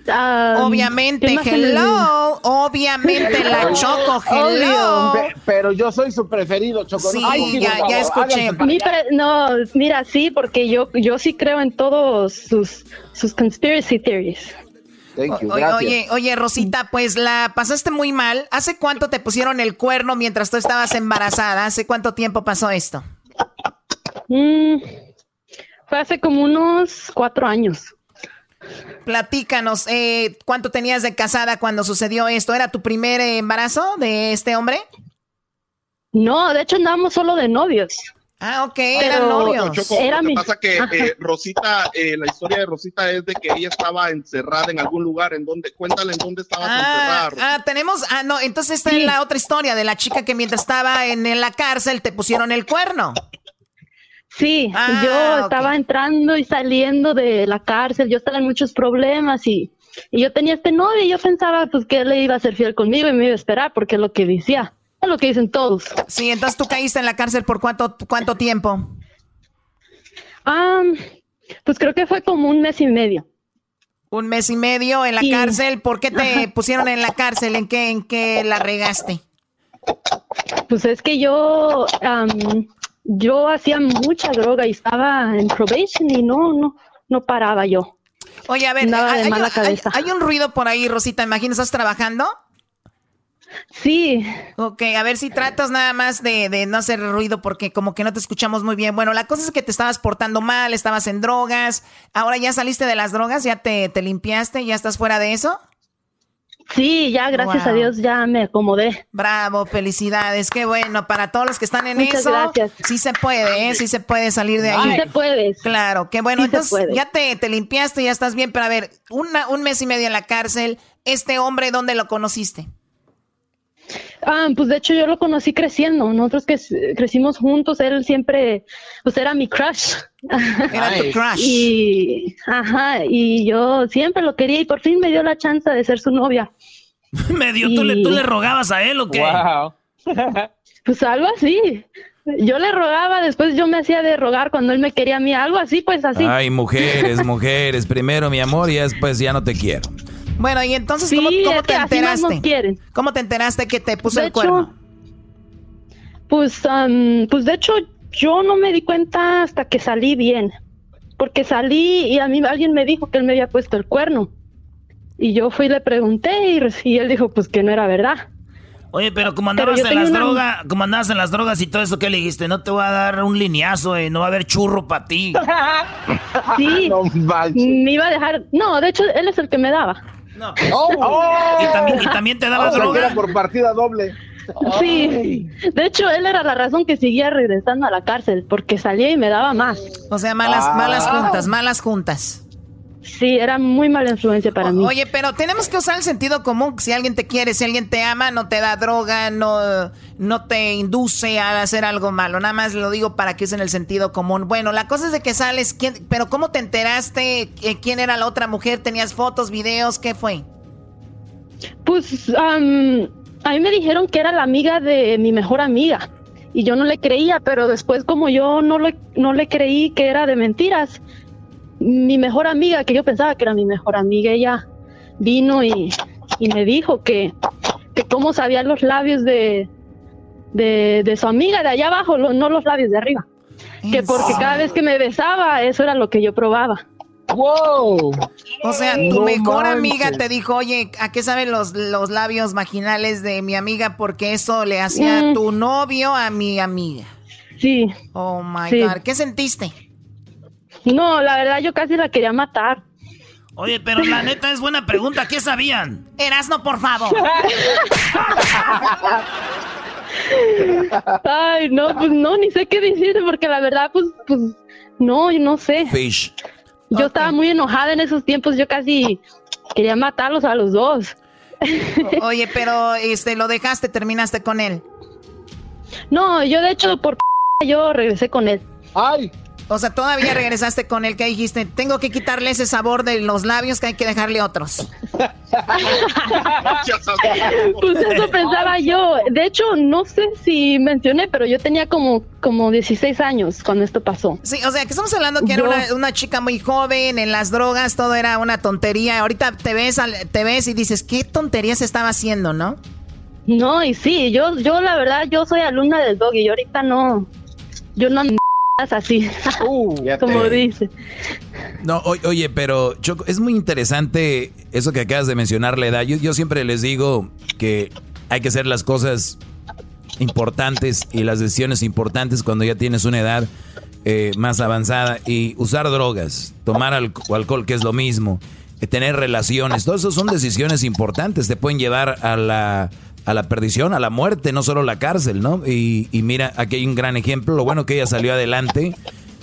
obviamente, hello. Obviamente, la Choco, hello. Pero yo soy su preferido, Choco. Sí, ya, ya escuché. no, mira, sí, porque yo, yo sí creo en todos sus, sus conspiracy theories. oye, oye, Rosita, pues la pasaste muy mal. ¿Hace cuánto te pusieron el cuerno mientras tú estabas embarazada? ¿Hace cuánto tiempo pasó esto? Mm, fue hace como unos cuatro años. Platícanos, eh, ¿cuánto tenías de casada cuando sucedió esto? ¿Era tu primer embarazo de este hombre? No, de hecho andábamos solo de novios. Ah, ok, eran novios. Era lo que pasa que eh, Rosita, eh, la historia de Rosita es de que ella estaba encerrada en algún lugar, en donde, cuéntale en dónde estaba ah, encerrada. Ah, tenemos, ah, no, entonces está en la otra historia de la chica que mientras estaba en, la cárcel te pusieron el cuerno. Sí, ah, yo estaba entrando y saliendo de la cárcel, yo estaba en muchos problemas y, y yo tenía este novio y yo pensaba pues que él le iba a ser fiel conmigo y me iba a esperar porque es lo que decía lo que dicen todos. Sí, entonces tú caíste en la cárcel por cuánto, cuánto tiempo? pues creo que fue como un mes y medio. Un mes y medio en la cárcel. ¿Por qué te pusieron en la cárcel? ¿En qué, en qué la regaste? Pues es que yo, yo hacía mucha droga y estaba en probation y no, no, no paraba yo. Oye, a ver, hay, hay, un ruido por ahí, Rosita. Imagínate, ¿estás trabajando? Sí. Ok, a ver si tratas nada más de, no hacer ruido porque como que no te escuchamos muy bien. Bueno, la cosa es que te estabas portando mal, estabas en drogas. Ahora ya saliste de las drogas, ya te, limpiaste, ya estás fuera de eso. Sí, ya gracias a Dios ya me acomodé. Bravo, felicidades, qué bueno. Para todos los que están en eso, gracias. sí se puede, ¿eh? sí se puede salir de ahí. Sí se puede. Claro, qué bueno. Entonces ya te, te limpiaste, ya estás bien, pero a ver, una, un mes y medio en la cárcel, ¿este hombre dónde lo conociste? Ah, pues de hecho yo lo conocí creciendo. Nosotros que crecimos juntos, él siempre, pues era mi crush. Era tu crush. Y, ajá, y yo siempre lo quería y por fin me dio la chance de ser su novia. me dio, ¿tú, le, ¿tú le rogabas a él o qué? Wow. pues algo así. Yo le rogaba, después yo me hacía de rogar cuando él me quería a mí, algo así, pues así. Ay, mujeres, mujeres, primero mi amor y después ya no te quiero. Bueno, y entonces, ¿cómo, te enteraste? ¿Cómo te enteraste que te puso el cuerno? Pues, pues de hecho, yo no me di cuenta hasta que salí bien. Porque salí y a mí alguien me dijo que él me había puesto el cuerno. Y yo fui y le pregunté y, él dijo pues que no era verdad. Oye, pero como andabas en las drogas, como andabas en las drogas y todo eso, ¿qué le dijiste? No te voy a dar un lineazo, eh, no va a haber churro para ti. sí, me iba a dejar, no, de hecho él es el que me daba. No. Oh. ¿Y, también, te daba droga. por partida doble. Sí, de hecho él era la razón que seguía regresando a la cárcel, porque salía y me daba más. O sea, malas, ah. malas juntas, malas juntas. Sí, era muy mala influencia para mí. Oye, pero tenemos que usar el sentido común. Si alguien te quiere, si alguien te ama, no te da droga, no, no te induce a hacer algo malo. Nada más lo digo para que usen el sentido común. Bueno, la cosa es de que sales, pero ¿cómo te enteraste? ¿Quién era la otra mujer? ¿Tenías fotos, videos? ¿Qué fue? Pues a mí me dijeron que era la amiga de mi mejor amiga. Y yo no le creía, pero después como yo no, no le creí que era de mentiras, mi mejor amiga, que yo pensaba que era mi mejor amiga, ella vino y, me dijo que, que cómo sabía los labios de, de, su amiga de allá abajo, no los labios de arriba. Que porque cada vez que me besaba, eso era lo que yo probaba. ¡Wow! O sea, tu mejor amiga te dijo, oye, ¿a qué saben los, los labios vaginales de mi amiga? Porque eso le hacía mm. tu novio a mi amiga. Sí. Oh my God. ¿Qué sentiste? No, la verdad yo casi la quería matar. Oye, pero la neta es buena pregunta. ¿Qué sabían? Erasno, por favor. Ay, no, pues no, ni sé qué decirte porque la verdad, pues, pues, no, no sé. Fish. Yo estaba muy enojada en esos tiempos, yo casi quería matarlos a los dos. Oye, pero este, lo dejaste, terminaste con él. No, yo de hecho por yo regresé con él. Ay. O sea, todavía regresaste con él que dijiste, tengo que quitarle ese sabor de los labios que hay que dejarle otros. pues eso pensaba yo. De hecho, no sé si mencioné, pero yo tenía como, como 16 años cuando esto pasó. Sí, o sea, que estamos hablando que era una, chica muy joven, en las drogas todo era una tontería. Ahorita te ves, te ves y dices, ¿qué tontería se estaba haciendo, no? No, y sí, yo, yo la verdad, yo soy alumna del dog y ahorita no, yo no así, uh, como dice. No, oye, pero Choco, es muy interesante eso que acabas de mencionar, la edad. Yo, yo siempre les digo que hay que hacer las cosas importantes y las decisiones importantes cuando ya tienes una edad eh, más avanzada y usar drogas, tomar alcohol, que es lo mismo, eh, tener relaciones, todo eso son decisiones importantes, te pueden llevar a la a la perdición, a la muerte, no solo la cárcel, ¿no? Y, mira, aquí hay un gran ejemplo, lo bueno que ella salió adelante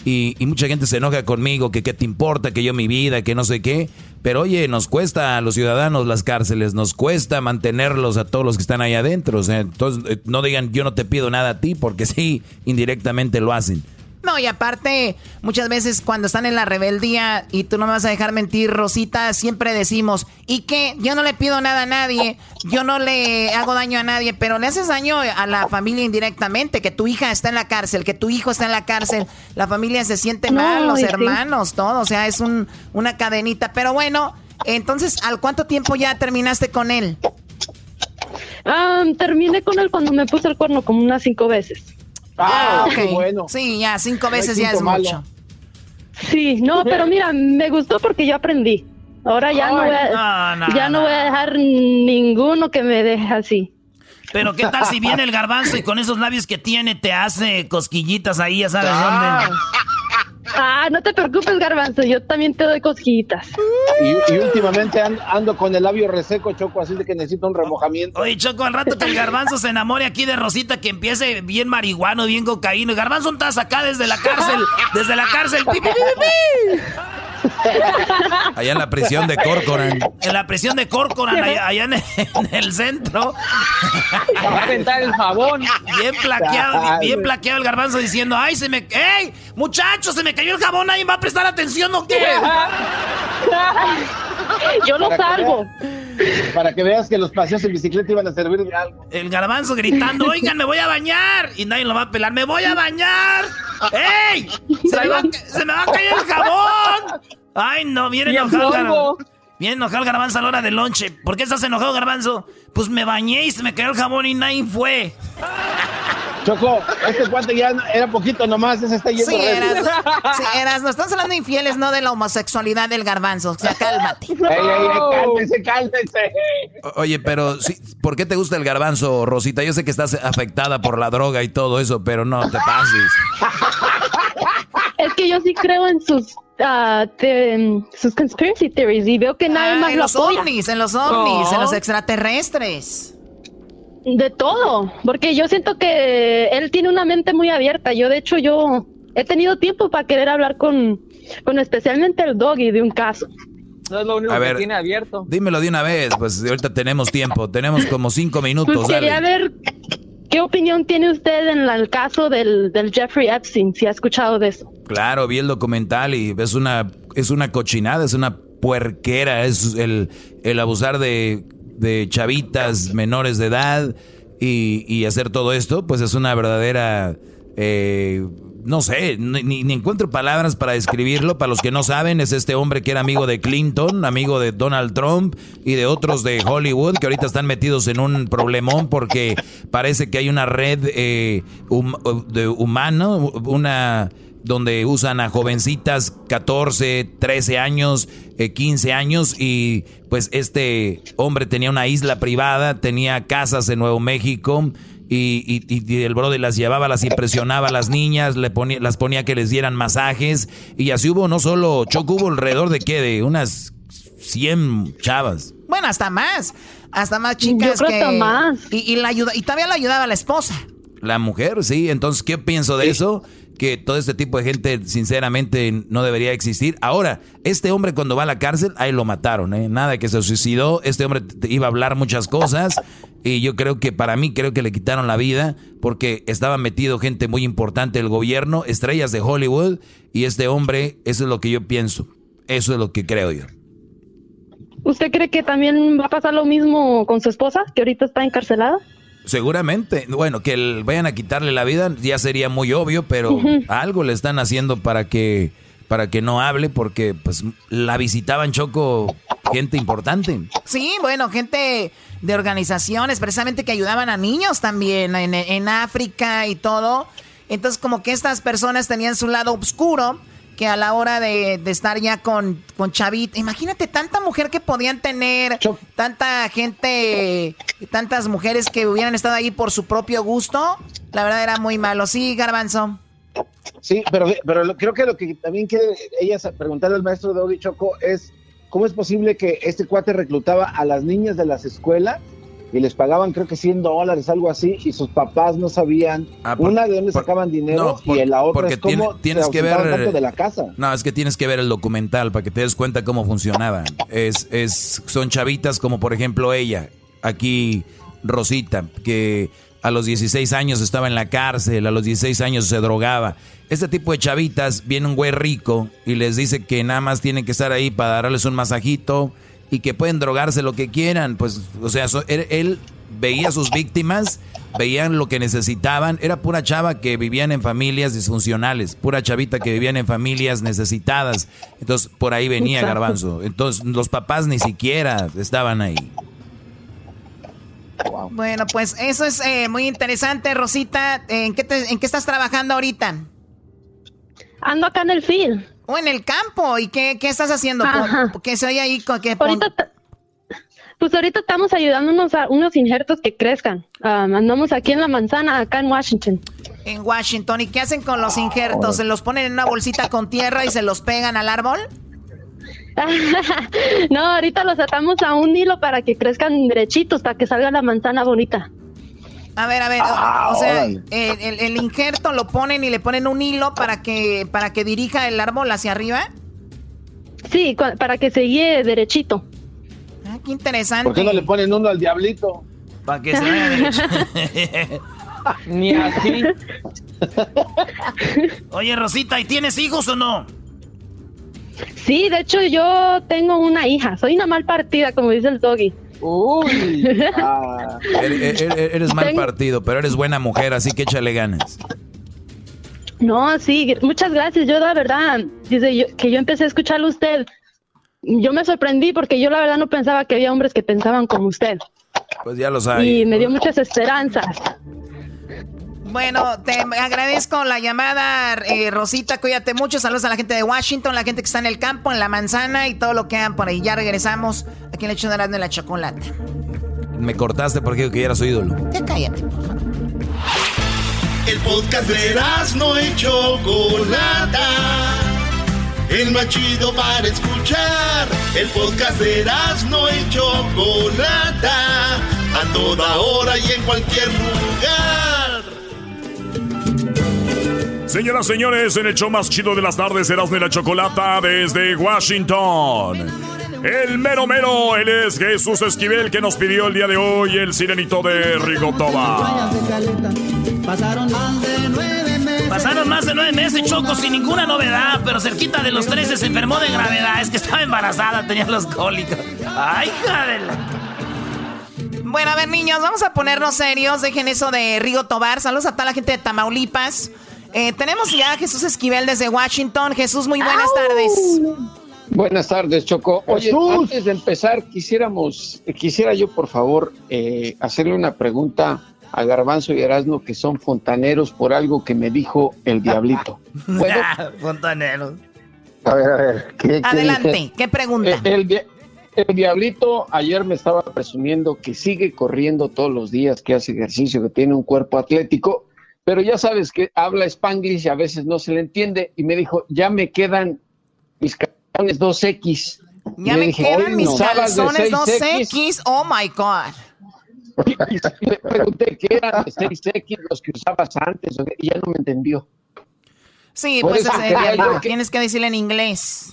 y, mucha gente se enoja conmigo, que qué te importa, que yo mi vida, que no sé qué, pero oye, nos cuesta a los ciudadanos las cárceles, nos cuesta mantenerlos a todos los que están ahí adentro, o sea, entonces eh, no digan yo no te pido nada a ti, porque sí, indirectamente lo hacen. No, y aparte, muchas veces cuando están en la rebeldía y tú no me vas a dejar mentir, Rosita, siempre decimos, ¿y qué? Yo no le pido nada a nadie, yo no le hago daño a nadie, pero le haces daño a la familia indirectamente, que tu hija está en la cárcel, que tu hijo está en la cárcel, la familia se siente mal, los hermanos, todo, o sea, es un, una cadenita. Pero bueno, entonces, ¿al cuánto tiempo ya terminaste con él? Ah, terminé con él cuando me puse el cuerno como unas cinco veces. Ah, ah bueno. Sí, ya cinco veces ya es mucho. Sí, no, pero mira, me gustó porque yo aprendí. Ahora ya no voy a, ya no, voy a dejar ninguno que me deje así. Pero qué tal si viene el garbanzo y con esos labios que tiene te hace cosquillitas ahí, ya sabes ah. dónde. Ah, no te preocupes, Garbanzo, yo también te doy cosquillitas. Y, últimamente ando, con el labio reseco, Choco, así de que necesito un remojamiento. Oye, Choco, al rato que el Garbanzo se enamore aquí de Rosita, que empiece bien marihuano, bien cocaíno. Garbanzo, estás acá desde la cárcel, desde la cárcel. ¡Pi, pi, pi, Allá en la prisión de Corcoran. En la prisión de Corcoran, allá, en, el centro. Va a aventar el jabón. Bien plaqueado, bien plaqueado el garbanzo diciendo, ay, se me... ¡Ey! Muchachos, se me cayó el jabón, ¿alguien va a prestar atención o qué? Yo lo salgo. Para que veas que los paseos en bicicleta iban a servir de algo. El garbanzo gritando, oigan, me voy a bañar. Y nadie lo va a pelar, me voy a bañar. ¡Ey! Se me va, se me va a caer el jabón. Ay, no, viene enojado garbanzo. Viene enojado el garbanzo a la hora del lonche. ¿Por qué estás enojado, garbanzo? Pues me bañé y se me cayó el jabón y nadie fue. Choco, este cuate ya era poquito nomás, ese está yendo Sí, eras, sí, eras, no estamos hablando de infieles, no de la homosexualidad del garbanzo. O sea, cálmate. Ey, ey, cálmese, cálmese. Oye, pero sí, ¿por qué te gusta el garbanzo, Rosita? Yo sé que estás afectada por la droga y todo eso, pero no te pases. Es que yo sí creo en sus uh, sus conspiracy theories y veo que nadie más en los ovnis, en los ovnis, en los extraterrestres. De todo, porque yo siento que él tiene una mente muy abierta. Yo, de hecho, yo he tenido tiempo para querer hablar con, con especialmente el doggy de un caso. No es lo único que tiene abierto. Dímelo de una vez, pues ahorita tenemos tiempo, tenemos como cinco minutos. Pues quería ver qué opinión tiene usted en el caso del, del Jeffrey Epstein, si ha escuchado de eso. Claro, vi el documental y es una, es una cochinada, es una puerquera, es el, el abusar de de chavitas menores de edad y, hacer todo esto, pues es una verdadera... Eh, no sé, ni, encuentro palabras para describirlo. Para los que no saben, es este hombre que era amigo de Clinton, amigo de Donald Trump y de otros de Hollywood que ahorita están metidos en un problemón porque parece que hay una red eh, humano, una donde usan a jovencitas 14, 13 años, 15 eh, años y pues este hombre tenía una isla privada, tenía casas en Nuevo México y, y, el brother las llevaba, las impresionaba a las niñas, le ponía, las ponía que les dieran masajes y así hubo no solo Choco, hubo alrededor de qué, de unas 100 chavas. Bueno, hasta más, hasta más chicas Yo creo que... más. Y, la ayuda, y todavía la ayudaba la esposa. La mujer, sí. Entonces, ¿qué pienso de eso? Que todo este tipo de gente sinceramente no debería existir. Ahora, este hombre cuando va a la cárcel, ahí lo mataron, ¿eh? Nada que se suicidó, este hombre iba a hablar muchas cosas y yo creo que para mí creo que le quitaron la vida porque estaba metido gente muy importante del gobierno, estrellas de Hollywood y este hombre, eso es lo que yo pienso, eso es lo que creo yo. ¿Usted cree que también va a pasar lo mismo con su esposa, que ahorita está encarcelada? Seguramente. Bueno, que vayan a quitarle la vida ya sería muy obvio, pero algo le están haciendo para que para que no hable porque pues la visitaban Choco gente importante. Sí, bueno, gente de organizaciones precisamente que ayudaban a niños también en, en África y todo. Entonces como que estas personas tenían su lado oscuro que a la hora de, estar ya con, con Chavita, imagínate tanta mujer que podían tener, tanta gente, tantas mujeres que hubieran estado ahí por su propio gusto, la verdad era muy malo. Sí, Garbanzo. Sí, pero, pero creo que lo que también quiere ella preguntarle al maestro Doggy Choco es, ¿cómo es posible que este cuate reclutaba a las niñas de las escuelas y les pagaban creo que 100 dólares, algo así, y sus papás no sabían ah, una de dónde sacaban dinero y la otra es cómo tienes que ver de la casa. No, es que tienes que ver el documental para que te des cuenta cómo funcionaba. Es, es, son chavitas como por ejemplo ella, aquí Rosita, que a los 16 años estaba en la cárcel, a los 16 años se drogaba. Este tipo de chavitas, viene un güey rico y les dice que nada más tienen que estar ahí para darles un masajito, y que pueden drogarse lo que quieran. Pues, o sea, él, veía a sus víctimas, veían lo que necesitaban. Era pura chava que vivían en familias disfuncionales, pura chavita que vivían en familias necesitadas. Entonces, por ahí venía Garbanzo. Entonces, los papás ni siquiera estaban ahí. Bueno, pues eso es eh, muy interesante, Rosita. ¿En qué, ¿En qué estás trabajando ahorita? Ando acá en el field en el campo. ¿Y qué, estás haciendo? ¿Qué se oye ahí? Que pues ahorita estamos ayudándonos a unos injertos que crezcan. andamos aquí en la manzana, acá en Washington. En Washington. ¿Y qué hacen con los injertos? ¿Se los ponen en una bolsita con tierra y se los pegan al árbol? no, ahorita los atamos a un hilo para que crezcan derechitos, para que salga la manzana bonita. A ver, a ver, o sea, el, injerto lo ponen y le ponen un hilo para que, para que dirija el árbol hacia arriba. Sí, para que se guíe derechito. Ah, qué interesante. ¿Por qué no le ponen uno al diablito? Para que se vea derecho. Ni así. Oye, Rosita, ¿y tienes hijos o no? Sí, de hecho yo tengo una hija. Soy una mal partida, como dice el doggy. Uy. Ah. Eres, mal partido, pero eres buena mujer, así que échale ganas. No, sí, muchas gracias. Yo la verdad, dice que yo empecé a escucharlo usted. Yo me sorprendí porque yo la verdad no pensaba que había hombres que pensaban como usted. Pues ya lo sabes. Y me dio muchas esperanzas. Bueno, te agradezco la llamada, eh, Rosita. Cuídate mucho. Saludos a la gente de Washington, la gente que está en el campo, en la manzana y todo lo que hagan por ahí. Ya regresamos aquí en el de la chocolate. Me cortaste porque que era su ídolo. Ya cállate, por favor. El podcast de no hecho Chocolata. El más chido para escuchar. El podcast de no hecho Chocolata. A toda hora y en cualquier lugar. Señoras, señores, en el show más chido de las tardes, Erasmo de la Chocolata desde Washington. El mero mero, él es Jesús Esquivel que nos pidió el día de hoy el sirenito de Rigotoba. Pasaron más de nueve meses. Pasaron más de nueve meses, Choco, sin ninguna novedad, pero cerquita de los 13 se enfermó de gravedad. Es que estaba embarazada, tenía los cólicos. ¡Ay, jadela! Bueno, a ver, niños, vamos a ponernos serios. Dejen eso de Rigo Tobar. Saludos a toda la gente de Tamaulipas. Eh, tenemos ya a Jesús Esquivel desde Washington. Jesús, muy buenas tardes. Buenas tardes, Choco. Oye, antes de empezar, quisiéramos, quisiera yo, por favor, eh, hacerle una pregunta a Garbanzo y Erasmo, que son fontaneros, por algo que me dijo el diablito. ¿Puedo? fontaneros. A ver, a ver. Adelante, ¿qué pregunta? Eh, el, diablito ayer me estaba presumiendo que sigue corriendo todos los días, que hace ejercicio, que tiene un cuerpo atlético pero ya sabes que habla spanglish y a veces no se le entiende y me dijo, ya me quedan mis calzones 2X. Ya me, quedan mis calzones 2X, oh my God. Y le pregunté qué eran 6X los que usabas antes y ya no me entendió. Sí, pues tienes que decirle en inglés.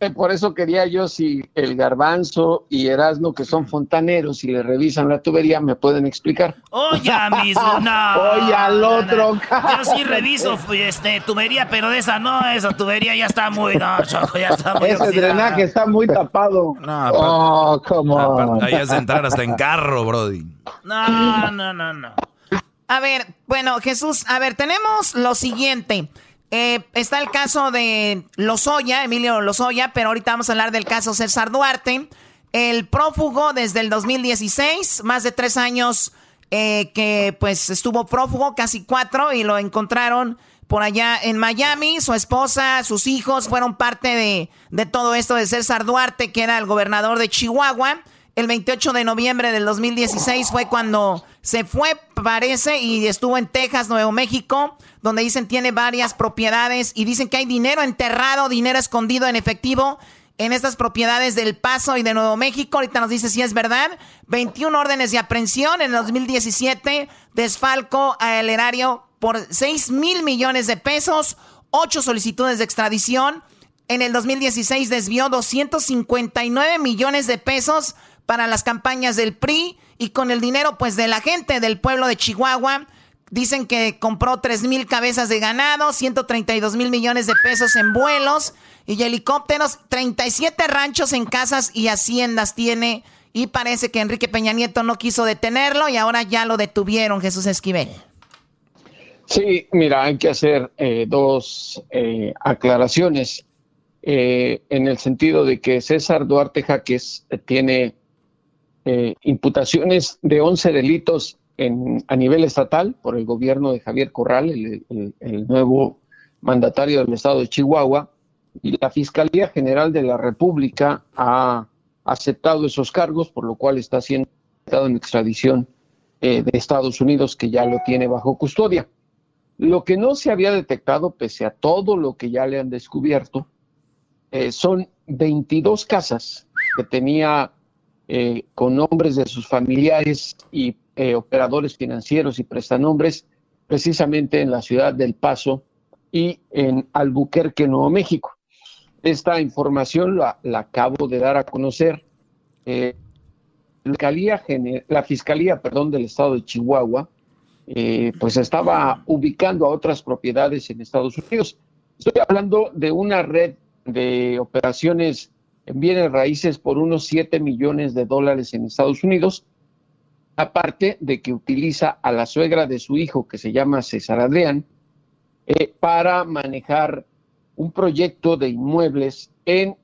Eh, por eso quería yo si el garbanzo y Erasmo, que son fontaneros, y le revisan la tubería, me pueden explicar. Oye, mismo, no. Oye, al otro. Yo sí reviso este, tubería, pero de esa no, esa tubería ya está muy, no, ya está muy Ese drenaje está muy tapado. No, oh, como. Ahí es de entrar hasta en carro, Brody. No, no, no, no. A ver, bueno, Jesús, a ver, tenemos lo siguiente. Eh, está el caso de Lozoya, Emilio Lozoya, pero ahorita vamos a hablar del caso César Duarte. El prófugo desde el 2016, más de tres años eh, que pues estuvo prófugo, casi cuatro, y lo encontraron por allá en Miami. Su esposa, sus hijos fueron parte de, de todo esto de César Duarte, que era el gobernador de Chihuahua. El 28 de noviembre del 2016 fue cuando se fue, parece, y estuvo en Texas, Nuevo México donde dicen tiene varias propiedades y dicen que hay dinero enterrado, dinero escondido en efectivo en estas propiedades del Paso y de Nuevo México. Ahorita nos dice si es verdad. 21 órdenes de aprehensión en el 2017, desfalco al erario por 6 mil millones de pesos, 8 solicitudes de extradición. En el 2016 desvió 259 millones de pesos para las campañas del PRI y con el dinero pues de la gente del pueblo de Chihuahua Dicen que compró 3 mil cabezas de ganado, 132 mil millones de pesos en vuelos y helicópteros, 37 ranchos en casas y haciendas tiene. Y parece que Enrique Peña Nieto no quiso detenerlo y ahora ya lo detuvieron, Jesús Esquivel. Sí, mira, hay que hacer eh, dos eh, aclaraciones eh, en el sentido de que César Duarte Jaques tiene imputaciones de 11 delitos a nivel estatal por el gobierno de Javier Corral, el, nuevo mandatario del estado de Chihuahua, y la Fiscalía General de la República ha aceptado esos cargos, por lo cual está siendo en extradición eh, de Estados Unidos, que ya lo tiene bajo custodia. Lo que no se había detectado, pese a todo lo que ya le han descubierto, eh, son 22 casas que tenía eh, con nombres de sus familiares y eh, operadores financieros y prestanombres, precisamente en la ciudad del Paso y en Albuquerque, Nuevo México. Esta información la, acabo de dar a conocer. Eh, la, Fiscalía, la Fiscalía del Estado de Chihuahua, eh, pues estaba ubicando a otras propiedades en Estados Unidos. Estoy hablando de una red de operaciones en bienes raíces por unos 7 millones de dólares en Estados Unidos aparte de que utiliza a la suegra de su hijo, que se llama César Adrián, eh, para manejar un proyecto de inmuebles en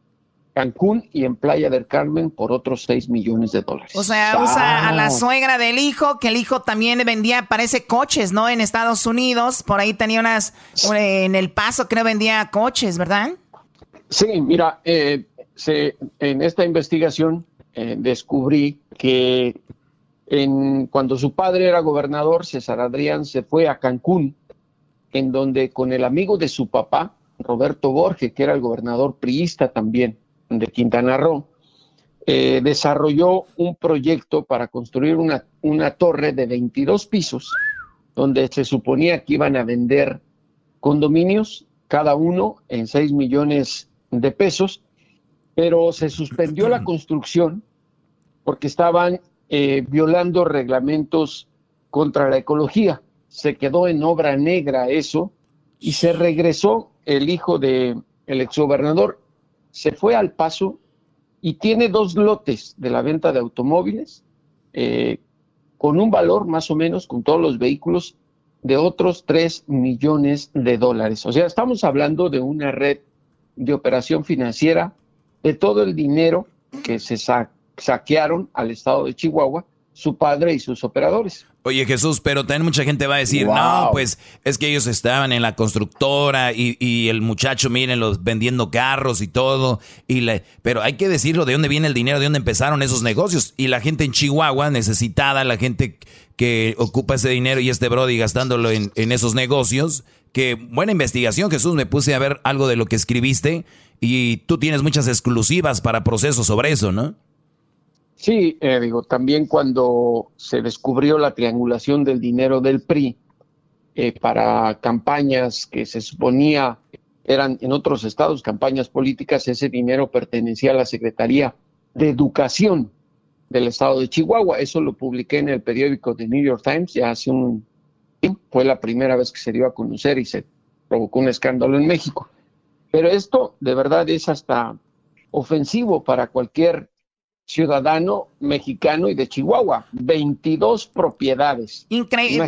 Cancún y en Playa del Carmen por otros 6 millones de dólares. O sea, usa a la suegra del hijo, que el hijo también vendía, parece coches, ¿no? En Estados Unidos, por ahí tenía unas, en El Paso creo vendía coches, ¿verdad? Sí, mira, eh, en esta investigación eh, descubrí que en, cuando su padre era gobernador, César Adrián se fue a Cancún, en donde con el amigo de su papá, Roberto Borges, que era el gobernador priista también de Quintana Roo, eh, desarrolló un proyecto para construir una, una torre de 22 pisos, donde se suponía que iban a vender condominios, cada uno en 6 millones de pesos, pero se suspendió la construcción porque estaban eh, violando reglamentos contra la ecología. Se quedó en obra negra eso y se regresó el hijo de el exgobernador, se fue al paso y tiene dos lotes de la venta de automóviles eh, con un valor más o menos con todos los vehículos de otros 3 millones de dólares. O sea, estamos hablando de una red de operación financiera de todo el dinero que se saquearon al estado de Chihuahua su padre y sus operadores. Oye Jesús, pero también mucha gente va a decir, no, pues es que ellos estaban en la constructora y, el muchacho, miren, los vendiendo carros y todo. Y le, pero hay que decirlo, de dónde viene el dinero, de dónde empezaron esos negocios. Y la gente en Chihuahua, necesitada, la gente que ocupa ese dinero y este Brody gastándolo en, en esos negocios. Que buena investigación, Jesús, me puse a ver algo de lo que escribiste y tú tienes muchas exclusivas para procesos sobre eso, ¿no? Sí, eh, digo, también cuando se descubrió la triangulación del dinero del PRI eh, para campañas que se suponía eran en otros estados campañas políticas, ese dinero pertenecía a la Secretaría de Educación del estado de Chihuahua. Eso lo publiqué en el periódico The New York Times ya hace un. Fue la primera vez que se dio a conocer y se provocó un escándalo en México. Pero esto de verdad es hasta ofensivo para cualquier ciudadano mexicano y de Chihuahua. 22 propiedades. Increíble.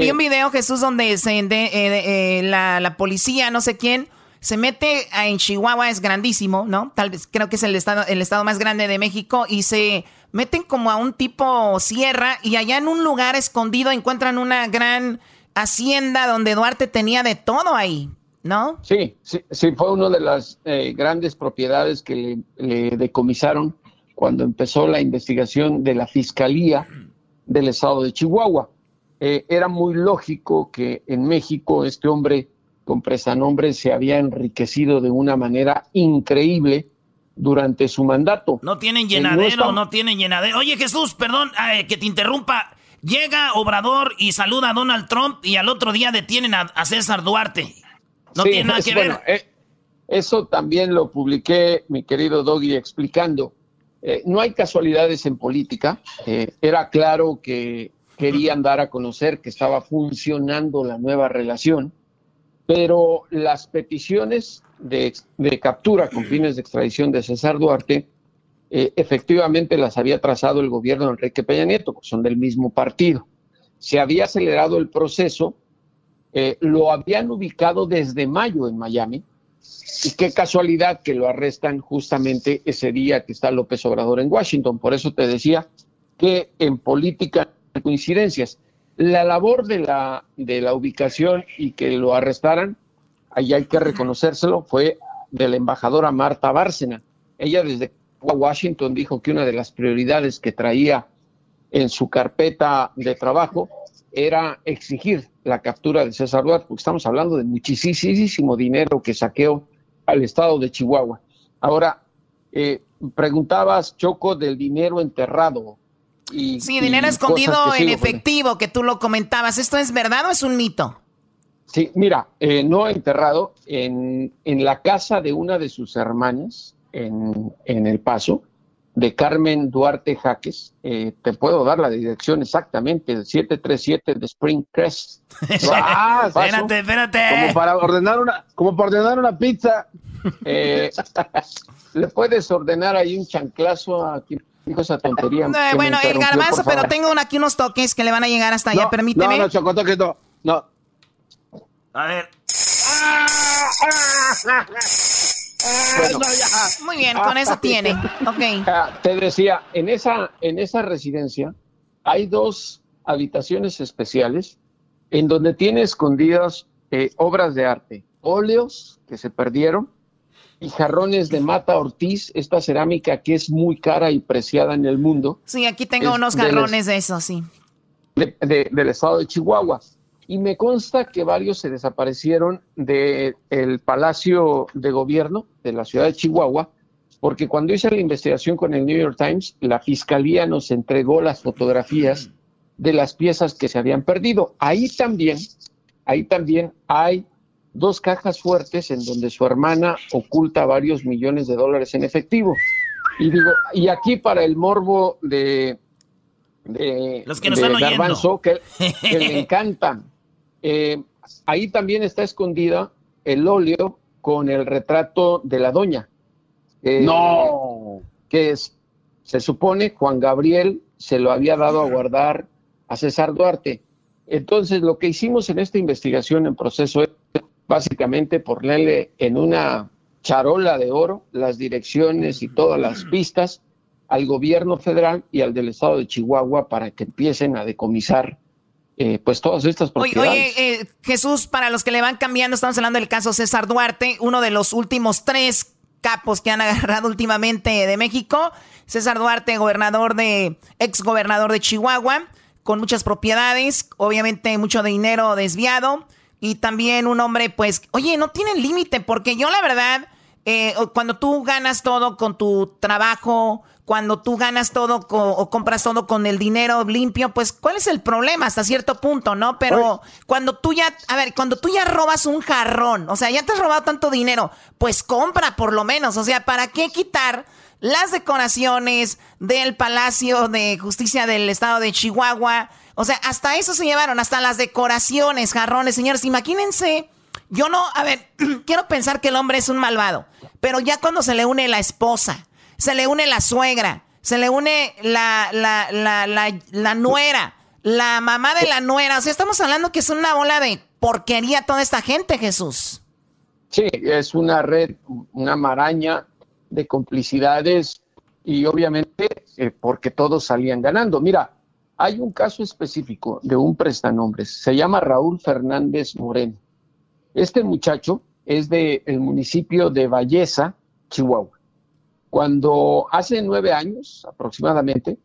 Vi, un video, Jesús, donde se, eh, eh, la, la, policía, no sé quién, se mete en Chihuahua, es grandísimo, ¿no? Tal vez creo que es el estado, el estado más grande de México, y se meten como a un tipo sierra, y allá en un lugar escondido encuentran una gran hacienda donde Duarte tenía de todo ahí. ¿No? Sí, sí, sí fue una de las eh, grandes propiedades que le decomisaron cuando empezó la investigación de la Fiscalía del Estado de Chihuahua. Eh, era muy lógico que en México este hombre con presanombre se había enriquecido de una manera increíble durante su mandato. No tienen llenadero, no, tienen llenadero. Oye Jesús, perdón eh, que te interrumpa. Llega Obrador y saluda a Donald Trump y al otro día detienen a, César Duarte. No tiene nada que ver. Eh, eso también lo publiqué, mi querido Doggy, explicando eh, no hay casualidades en política. Eh, era claro que querían dar a conocer que estaba funcionando la nueva relación, pero las peticiones de, captura con fines de extradición de César Duarte eh, efectivamente las había trazado el gobierno de Enrique Peña Nieto, son del mismo partido. Se había acelerado el proceso, lo habían ubicado desde mayo en Miami, y qué casualidad que lo arrestan justamente ese día que está López Obrador en Washington. Por eso te decía que en política coincidencias. La labor de la, de la ubicación y que lo arrestaran, ahí hay que reconocérselo, fue de la embajadora Marta Bárcena. Ella desde Washington dijo que una de las prioridades que traía en su carpeta de trabajo era exigir la captura de César Duarte, porque estamos hablando de muchísimo dinero que saqueó al estado de Chihuahua. Ahora, eh, preguntabas, Choco, del dinero enterrado. Y, sí, dinero escondido en efectivo, que tú lo comentabas. ¿Esto es verdad o es un mito? Sí, mira, eh, no enterrado, en, en, la casa de una de sus hermanas, en, en El Paso, de Carmen Duarte Jaques. Eh, te puedo dar la dirección exactamente, el 737 de Spring Crest. ah, espérate, espérate. Como para ordenar una, como para ordenar una pizza. Eh, le puedes ordenar ahí un chanclazo a quien dijo esa tontería. Eh, bueno, el garbanzo, pero tengo aquí unos toques que le van a llegar hasta allá, permíteme. No, no, chocotoques no. No. A ver. Muy bien, con eso tiene. Ok. Ah, te decía, en esa, en esa residencia hay dos habitaciones especiales en donde tiene escondidas eh, obras de arte, óleos que se perdieron y jarrones de Mata Ortiz, esta cerámica que es muy cara y preciada en el mundo. Sí, aquí tengo unos jarrones de eso, sí. del estado de Chihuahua y me consta que varios se desaparecieron del Palacio de Gobierno de la ciudad de Chihuahua, porque cuando hice la investigación con el New York Times, la fiscalía nos entregó las fotografías de las piezas que se habían perdido. Ahí también, ahí también hay dos cajas fuertes en donde su hermana oculta varios millones de dólares en efectivo. Y digo, y aquí para el morbo de, de, Los que nos están Garbanzo, que, que le encantan eh, ahí también está escondida el óleo con el retrato de la doña. Eh, no. Que es, se supone Juan Gabriel se lo había dado a guardar a César Duarte. Entonces, lo que hicimos en esta investigación en proceso es básicamente ponerle en una charola de oro las direcciones y todas las pistas al gobierno federal y al del estado de Chihuahua para que empiecen a decomisar eh, pues todas estas propiedades. Oye, eh, Jesús, para los que le van cambiando, estamos hablando del caso César Duarte, uno de los últimos tres capos que han agarrado últimamente de México. César Duarte, gobernador de, ex gobernador de Chihuahua, con muchas propiedades, obviamente mucho dinero desviado. Y también un hombre, pues, oye, no tiene límite, porque yo la verdad, eh, cuando tú ganas todo con tu trabajo, cuando tú ganas todo o compras todo con el dinero limpio, pues ¿cuál es el problema hasta cierto punto, no? Pero cuando tú ya, a ver, cuando tú ya robas un jarrón, o sea, ya te has robado tanto dinero, pues compra por lo menos, o sea, ¿para qué quitar las decoraciones del Palacio de Justicia del Estado de Chihuahua? O sea, hasta eso se llevaron, hasta las decoraciones, jarrones, señores, imagínense. Yo no, a ver, quiero pensar que el hombre es un malvado, pero ya cuando se le une la esposa, se le une la suegra, se le une la, la, la, la, nuera, la mamá de la nuera. O sea, estamos hablando que es una bola de porquería toda esta gente, Jesús. Sí, es una red, una maraña de complicidades y obviamente eh, porque todos salían ganando. Mira, hay un caso específico de un prestanombres, se llama Raúl Fernández Moreno. Este muchacho es del el municipio de Valleza, Chihuahua. Cuando hace nueve años aproximadamente,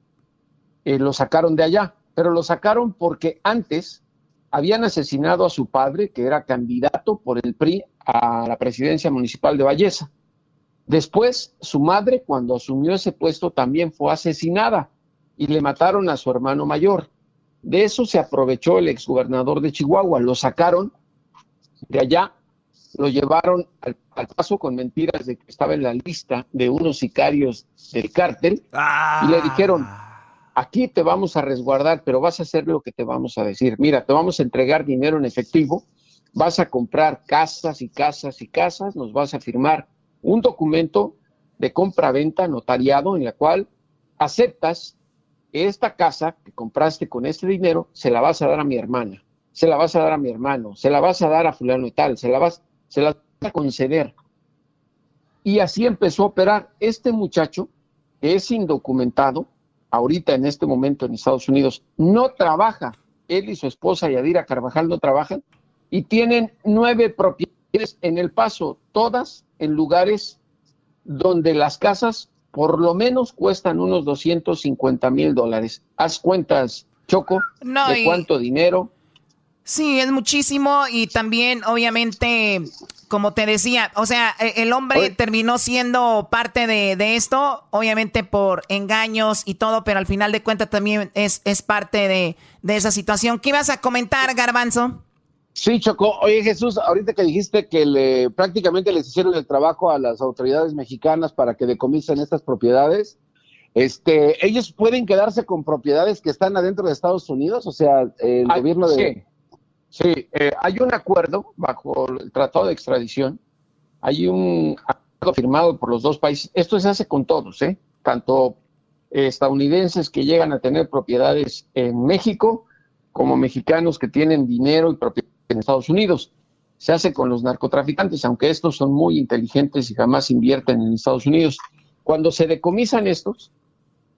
eh, lo sacaron de allá, pero lo sacaron porque antes habían asesinado a su padre, que era candidato por el PRI a la presidencia municipal de Valleza. Después, su madre, cuando asumió ese puesto, también fue asesinada y le mataron a su hermano mayor. De eso se aprovechó el exgobernador de Chihuahua, lo sacaron de allá lo llevaron al, paso con mentiras de que estaba en la lista de unos sicarios del cártel y le dijeron, aquí te vamos a resguardar, pero vas a hacer lo que te vamos a decir. Mira, te vamos a entregar dinero en efectivo, vas a comprar casas y casas y casas, nos vas a firmar un documento de compra-venta notariado en la cual aceptas que esta casa que compraste con este dinero se la vas a dar a mi hermana, se la vas a dar a mi hermano, se la vas a dar a fulano y tal, se la vas se las va a conceder. Y así empezó a operar. Este muchacho, que es indocumentado, ahorita en este momento en Estados Unidos, no trabaja. Él y su esposa Yadira Carvajal no trabajan y tienen nueve propiedades en El Paso, todas en lugares donde las casas por lo menos cuestan unos 250 mil dólares. Haz cuentas, Choco, de cuánto dinero Sí, es muchísimo y también obviamente, como te decía, o sea, e, el hombre terminó siendo parte de, esto, obviamente por engaños y todo, pero al final de cuentas también es, es parte de, esa situación. ¿Qué ibas a comentar, Garbanzo? Sí, Choco. Oye, Jesús, ahorita que dijiste que le, prácticamente les hicieron el trabajo a las autoridades mexicanas para que decomisen estas propiedades, este, ellos pueden quedarse con propiedades que están adentro de Estados Unidos, o sea, el gobierno de... Sí, eh, hay un acuerdo bajo el Tratado de Extradición, hay un acuerdo firmado por los dos países. Esto se hace con todos, ¿eh? tanto estadounidenses que llegan a tener propiedades en México como mexicanos que tienen dinero y propiedades en Estados Unidos. Se hace con los narcotraficantes, aunque estos son muy inteligentes y jamás invierten en Estados Unidos. Cuando se decomisan estos,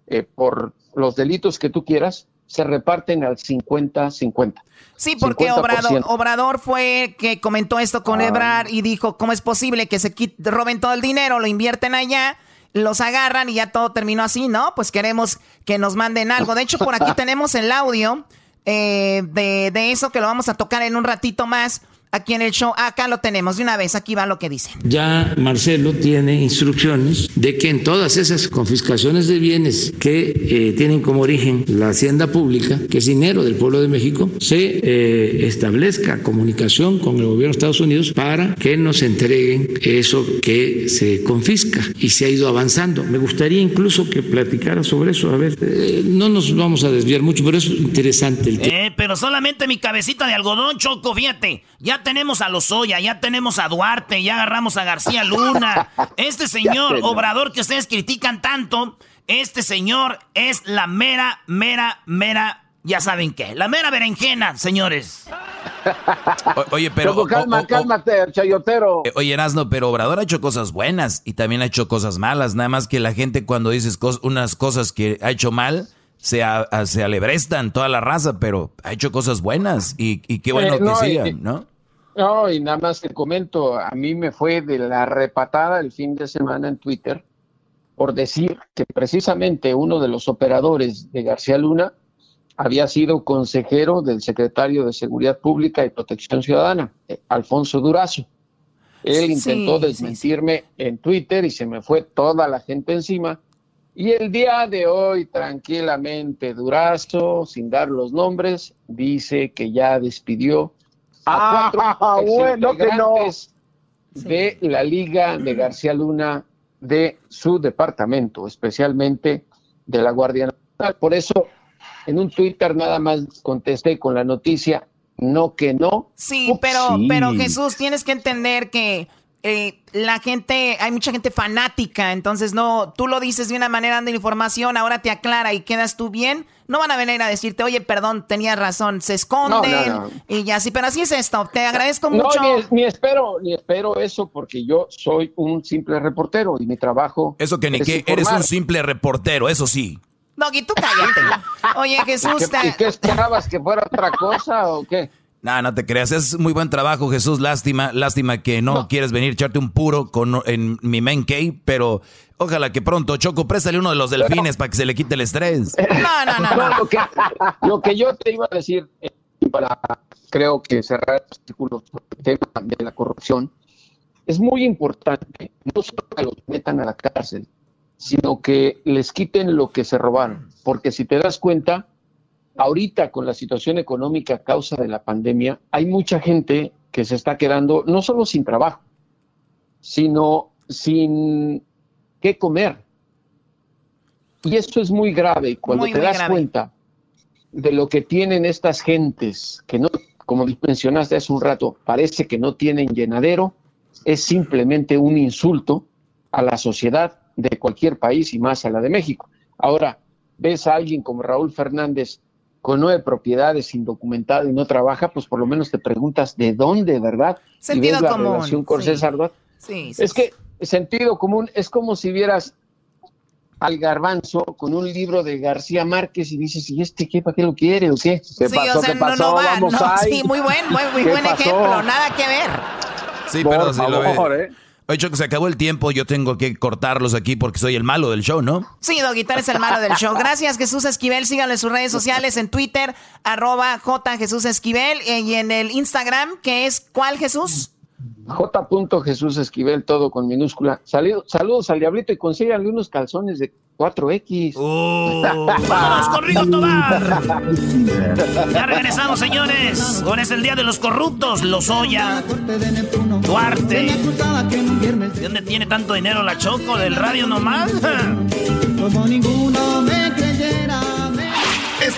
eh, por los delitos que tú quieras, se reparten al 50-50. Sí, porque Obrador, Obrador, fue que comentó esto con ah. y dijo, ¿cómo es posible que se roben todo el dinero, lo invierten allá, los agarran y ya todo terminó así? No, pues queremos que nos manden algo. De hecho, por aquí tenemos el audio eh, de, de eso que lo vamos a tocar en un ratito más aquí en el show. Acá lo tenemos de una vez, aquí va lo que dice. Ya Marcelo tiene instrucciones de que en todas esas confiscaciones de bienes que eh, tienen como origen la hacienda pública, que es dinero del pueblo de México, se eh, establezca comunicación con el gobierno de Estados Unidos para que nos entreguen eso que se confisca y se ha ido avanzando. Me gustaría incluso que platicara sobre eso. A ver, eh, no nos vamos a desviar mucho, pero es interesante el tema. pero solamente mi cabecita de algodón, Choco, fíjate. Ya tenemos a Lozoya, ya tenemos a Duarte, ya agarramos a García Luna. Este señor Obrador que ustedes critican tanto, este señor es la mera, mera, mera, ya saben qué, la mera berenjena, señores. oye, pero... calma, cálmate, chayotero. Eh, oye, Erasno, pero Obrador ha hecho cosas buenas y también ha hecho cosas malas. Nada más que la gente cuando dices unas cosas que ha hecho mal se, se alebrestan toda la raza, pero ha hecho cosas buenas y, qué bueno eh, que sigan, ¿no? No, y nada más te comento, a mí me fue de la repatada el fin de semana en Twitter por decir que precisamente uno de los operadores de García Luna había sido consejero del secretario de Seguridad Pública y Protección Ciudadana, eh, Alfonso Durazo. Él intentó desmentirme en Twitter y se me fue toda la gente encima. Y el día de hoy, tranquilamente, Durazo, sin dar los nombres, dice que ya despidió a cuatro ah, bueno, integrantes de la Liga de García Luna de su departamento, especialmente de la Guardia Nacional. Por eso, en un Twitter nada más contesté con la noticia, no que no. Sí, pero, pero Jesús, tienes que entender que eh, la gente, hay mucha gente fanática, entonces no, tú lo dices de una manera dando información, ahora te aclara y quedas tú bien, no van a venir a decirte, oye, perdón, tenías razón, se esconden y ya sí, pero así es esto, te agradezco mucho. Ni, espero, ni espero eso porque yo soy un simple reportero y mi trabajo. Eso que ni que eres un simple reportero, eso sí. Doggy, tú cállate. Oye, Jesús. ¿Y qué esperabas que fuera otra cosa o qué? No, no te creas, es muy buen trabajo, Jesús. Lástima, lástima que no, quieres venir echarte un puro con, en mi main cave, pero ojalá que pronto, Choco, préstale uno de los delfines para que se le quite el estrés. No, no, no. no. Lo, que, lo, que, yo te iba a decir, eh, para creo que cerrar el artículo el tema de la corrupción, es muy importante, no solo que los metan a la cárcel, sino que les quiten lo que se robaron, porque si te das cuenta, ahorita con la situación económica a causa de la pandemia, hay mucha gente que se está quedando no solo sin trabajo, sino sin qué comer. Y eso es muy grave. Cuando te das cuenta de lo que tienen estas gentes, que no, como mencionaste hace un rato, parece que no tienen llenadero, es simplemente un insulto a la sociedad de cualquier país y más a la de México. Ahora, ves a alguien como Raúl Fernández con nueve propiedades indocumentado y no trabaja, pues por lo menos te preguntas de dónde, ¿verdad? Sentido y ves común. La relación con César sí, es que sentido común es como si vieras al garbanzo con un libro de García Márquez y dices, ¿y este qué? ¿Para qué lo quiere o qué? ¿Qué pasó? O sea, ¿Qué pasó? No, Vamos no, Sí, muy buen, muy, muy buen ejemplo, nada que ver. Sí, pero si lo ve. ¿eh? Oye, que se acabó el tiempo, yo tengo que cortarlos aquí porque soy el malo del show, ¿no? Sí, Doguitar es el malo del show. Gracias, Jesús Esquivel. Síganlo en sus redes sociales, en Twitter, arroba J Jesús Esquivel, y en el Instagram, que es ¿cuál, Jesús? J. Jesús Esquivel, todo con minúscula. saludos al diablito y consíganle unos calzones de 4X. ¡Vamos con Rigo Tobar! Ya regresamos, señores. Ahora es el día de los corruptos. Lozoya, Duarte. ¿De dónde tiene tanto dinero la Choco? ¿Del radio nomás? Como ninguno me.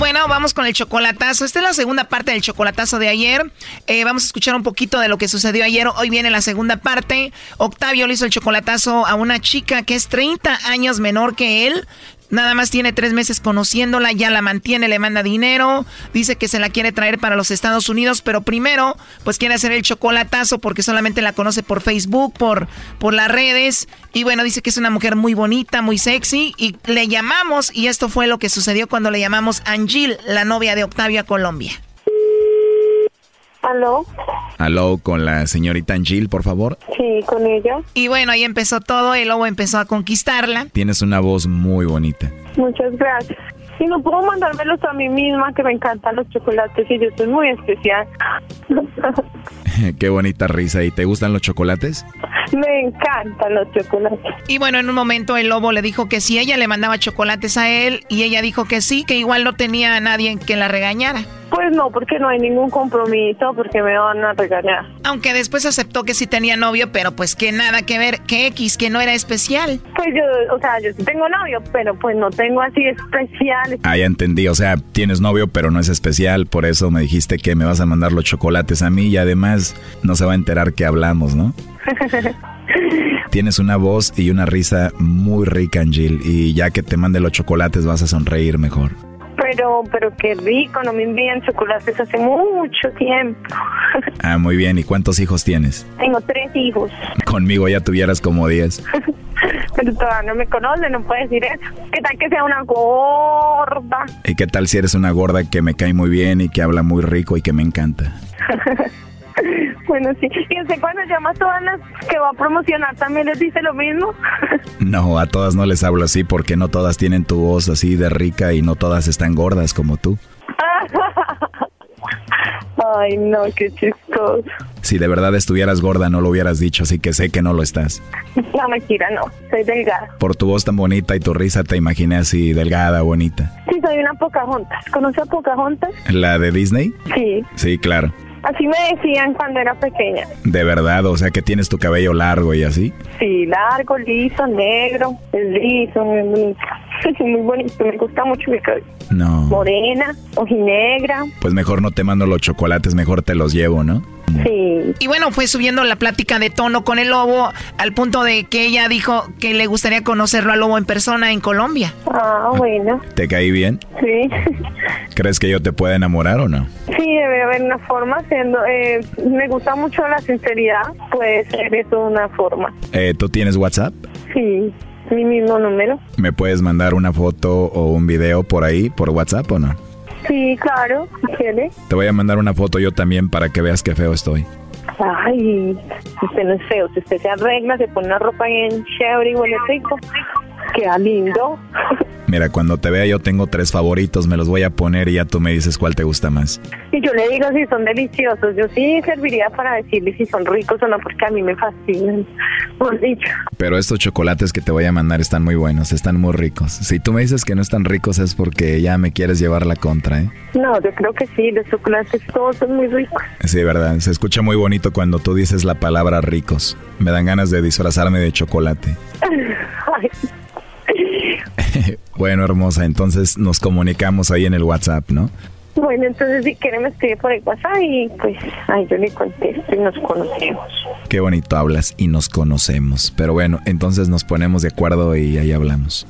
Bueno, vamos con el chocolatazo. Esta es la segunda parte del chocolatazo de ayer. Eh, vamos a escuchar un poquito de lo que sucedió ayer. Hoy viene la segunda parte. Octavio le hizo el chocolatazo a una chica que es 30 años menor que él. Nada más tiene tres meses conociéndola, ya la mantiene, le manda dinero, dice que se la quiere traer para los Estados Unidos, pero primero, pues quiere hacer el chocolatazo porque solamente la conoce por Facebook, por, por las redes. Y bueno, dice que es una mujer muy bonita, muy sexy. Y le llamamos, y esto fue lo que sucedió cuando le llamamos Angel, la novia de Octavio a Colombia. ¿Aló? ¿Aló con la señorita Angel, por favor? Sí, con ella. Y bueno, ahí empezó todo, el lobo empezó a conquistarla. Tienes una voz muy bonita. Muchas gracias. Y no puedo mandármelos a mí misma, que me encantan los chocolates y yo soy muy especial. Qué bonita risa. ¿Y te gustan los chocolates? Me encantan los chocolates. Y bueno, en un momento el lobo le dijo que sí, ella le mandaba chocolates a él y ella dijo que sí, que igual no tenía a nadie que la regañara. Pues no, porque no hay ningún compromiso, porque me van a regañar. Aunque después aceptó que sí tenía novio, pero pues que nada que ver, que X, que no era especial. Pues yo, o sea, yo sí tengo novio, pero pues no tengo así especial. Ah, ya entendí, o sea, tienes novio, pero no es especial, por eso me dijiste que me vas a mandar los chocolates a mí y además no se va a enterar que hablamos, ¿no? Tienes una voz y una risa muy rica, Angel, y ya que te mande los chocolates vas a sonreír mejor. Pero, pero qué rico, no me envían chocolates hace mucho tiempo. Ah, muy bien. ¿Y cuántos hijos tienes? Tengo tres hijos. Conmigo ya tuvieras como diez. pero todavía no me conoce, no puedes decir eso. ¿Qué tal que sea una gorda? ¿Y qué tal si eres una gorda que me cae muy bien y que habla muy rico y que me encanta? bueno, sí. ¿Y usted cuando llama a todas las que va a promocionar también les dice lo mismo? no, a todas no les hablo así porque no todas tienen tu voz así de rica y no todas están gordas como tú. Ay, no, qué chistoso. Si de verdad estuvieras gorda no lo hubieras dicho, así que sé que no lo estás. No, mentira, no. Soy delgada. Por tu voz tan bonita y tu risa te imaginé así, delgada, bonita. Sí, soy una Pocahontas. ¿Conoce a Pocahontas? ¿La de Disney? Sí. Sí, claro. Así me decían cuando era pequeña. ¿De verdad? O sea, que tienes tu cabello largo y así. Sí, largo, liso, negro. Es liso, muy bonito. muy bonito, me gusta mucho mi cabello. No. Morena, ojinegra. Pues mejor no te mando los chocolates, mejor te los llevo, ¿no? Sí. Y bueno, fue subiendo la plática de tono con el lobo al punto de que ella dijo que le gustaría conocerlo al lobo en persona en Colombia. Ah, bueno. ¿Te caí bien? Sí. ¿Crees que yo te pueda enamorar o no? Sí, debe haber una forma. Siendo, eh, me gusta mucho la sinceridad. Puede ser eso una forma. Eh, ¿Tú tienes WhatsApp? Sí, mi mismo número. ¿Me puedes mandar una foto o un video por ahí, por WhatsApp o no? Sí, claro, ¿quiere? Te voy a mandar una foto yo también para que veas qué feo estoy. Ay, usted no es feo. Si usted se arregla, se pone una ropa bien chévere y huele rico, queda lindo. Mira, cuando te vea yo tengo tres favoritos, me los voy a poner y ya tú me dices cuál te gusta más. Y yo le digo si son deliciosos. Yo sí serviría para decirle si son ricos o no, porque a mí me fascinan. Por dicho. Pero estos chocolates que te voy a mandar están muy buenos, están muy ricos. Si tú me dices que no están ricos es porque ya me quieres llevar la contra, ¿eh? No, yo creo que sí, los chocolates todos son muy ricos. Sí, verdad. Se escucha muy bonito cuando tú dices la palabra ricos. Me dan ganas de disfrazarme de chocolate. Ay. bueno, hermosa, entonces nos comunicamos ahí en el WhatsApp, ¿no? Bueno, entonces si quiere me escribe por el WhatsApp y pues ahí yo le contesto y nos conocemos. Qué bonito hablas y nos conocemos. Pero bueno, entonces nos ponemos de acuerdo y ahí hablamos.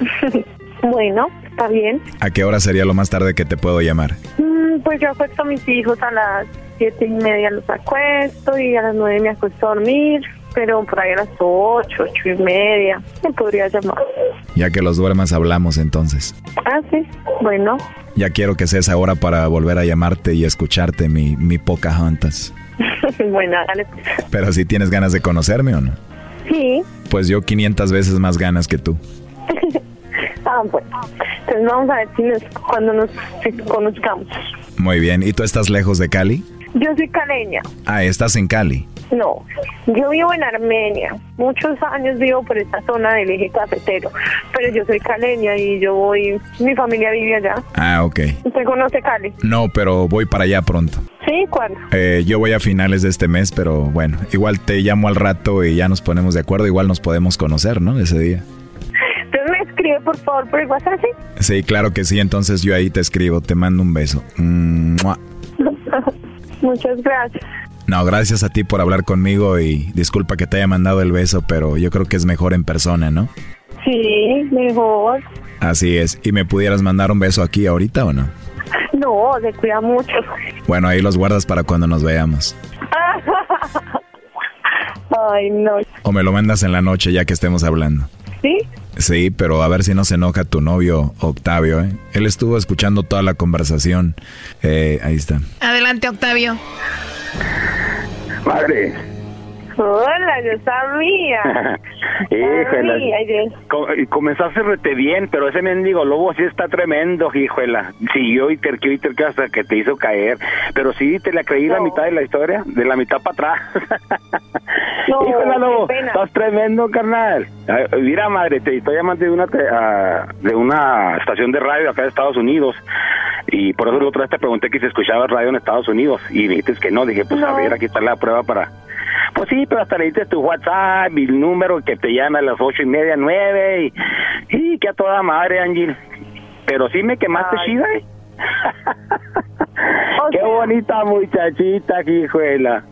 bueno, está bien. ¿A qué hora sería lo más tarde que te puedo llamar? Mm, pues yo acuesto a mis hijos a las siete y media los acuesto y a las nueve me acuesto a dormir pero por ahí a las ocho, ocho y media, me podría llamar. Ya que los duermas hablamos entonces. Ah, sí, bueno. Ya quiero que sea esa hora para volver a llamarte y escucharte mi, mi Pocahontas. bueno, dale. Pues. Pero si tienes ganas de conocerme o no. Sí. Pues yo 500 veces más ganas que tú. ah, bueno. Entonces vamos a ver si nos, cuando nos conozcamos. Muy bien. ¿Y tú estás lejos de Cali? Yo soy caleña. Ah, estás en Cali. No, yo vivo en Armenia. Muchos años vivo por esta zona del eje cafetero. Pero yo soy caleña y yo voy. Mi familia vive allá. Ah, ok. ¿Usted conoce Cali? No, pero voy para allá pronto. ¿Sí? ¿Cuándo? Eh, yo voy a finales de este mes, pero bueno, igual te llamo al rato y ya nos ponemos de acuerdo. Igual nos podemos conocer, ¿no? Ese día. Entonces me escribe por favor por el WhatsApp, ¿sí? Sí, claro que sí. Entonces yo ahí te escribo. Te mando un beso. Muchas gracias. No, gracias a ti por hablar conmigo y disculpa que te haya mandado el beso, pero yo creo que es mejor en persona, ¿no? Sí, mejor. Así es. ¿Y me pudieras mandar un beso aquí ahorita o no? No, se cuida mucho. Bueno, ahí los guardas para cuando nos veamos. Ay, no. O me lo mandas en la noche ya que estemos hablando. ¿Sí? Sí, pero a ver si no se enoja tu novio Octavio, ¿eh? Él estuvo escuchando toda la conversación. Eh, ahí está. Adelante, Octavio. Madre. Hola, yo sabía. Híjole. Comenzaste rete bien, pero ese mendigo lobo sí está tremendo, hijuela. Siguió y terqueó y terqueó hasta que te hizo caer. Pero sí, te la creí la mitad de la historia, de la mitad para atrás. No, Híjole, lobo, estás tremendo, carnal. Mira, madre, te estoy llamando de una, te- ah, de una estación de radio acá de Estados Unidos. Y por eso la otra vez te pregunté que si escuchaba radio en Estados Unidos y dijiste que no. Dije, pues a ver, aquí está la prueba para... Pues sí, pero hasta le diste tu WhatsApp y el número que te llama a las ocho y media, nueve y, y que a toda madre, Angie. Pero sí me quemaste chida, ¿eh? Qué bonita muchachita, hijuela.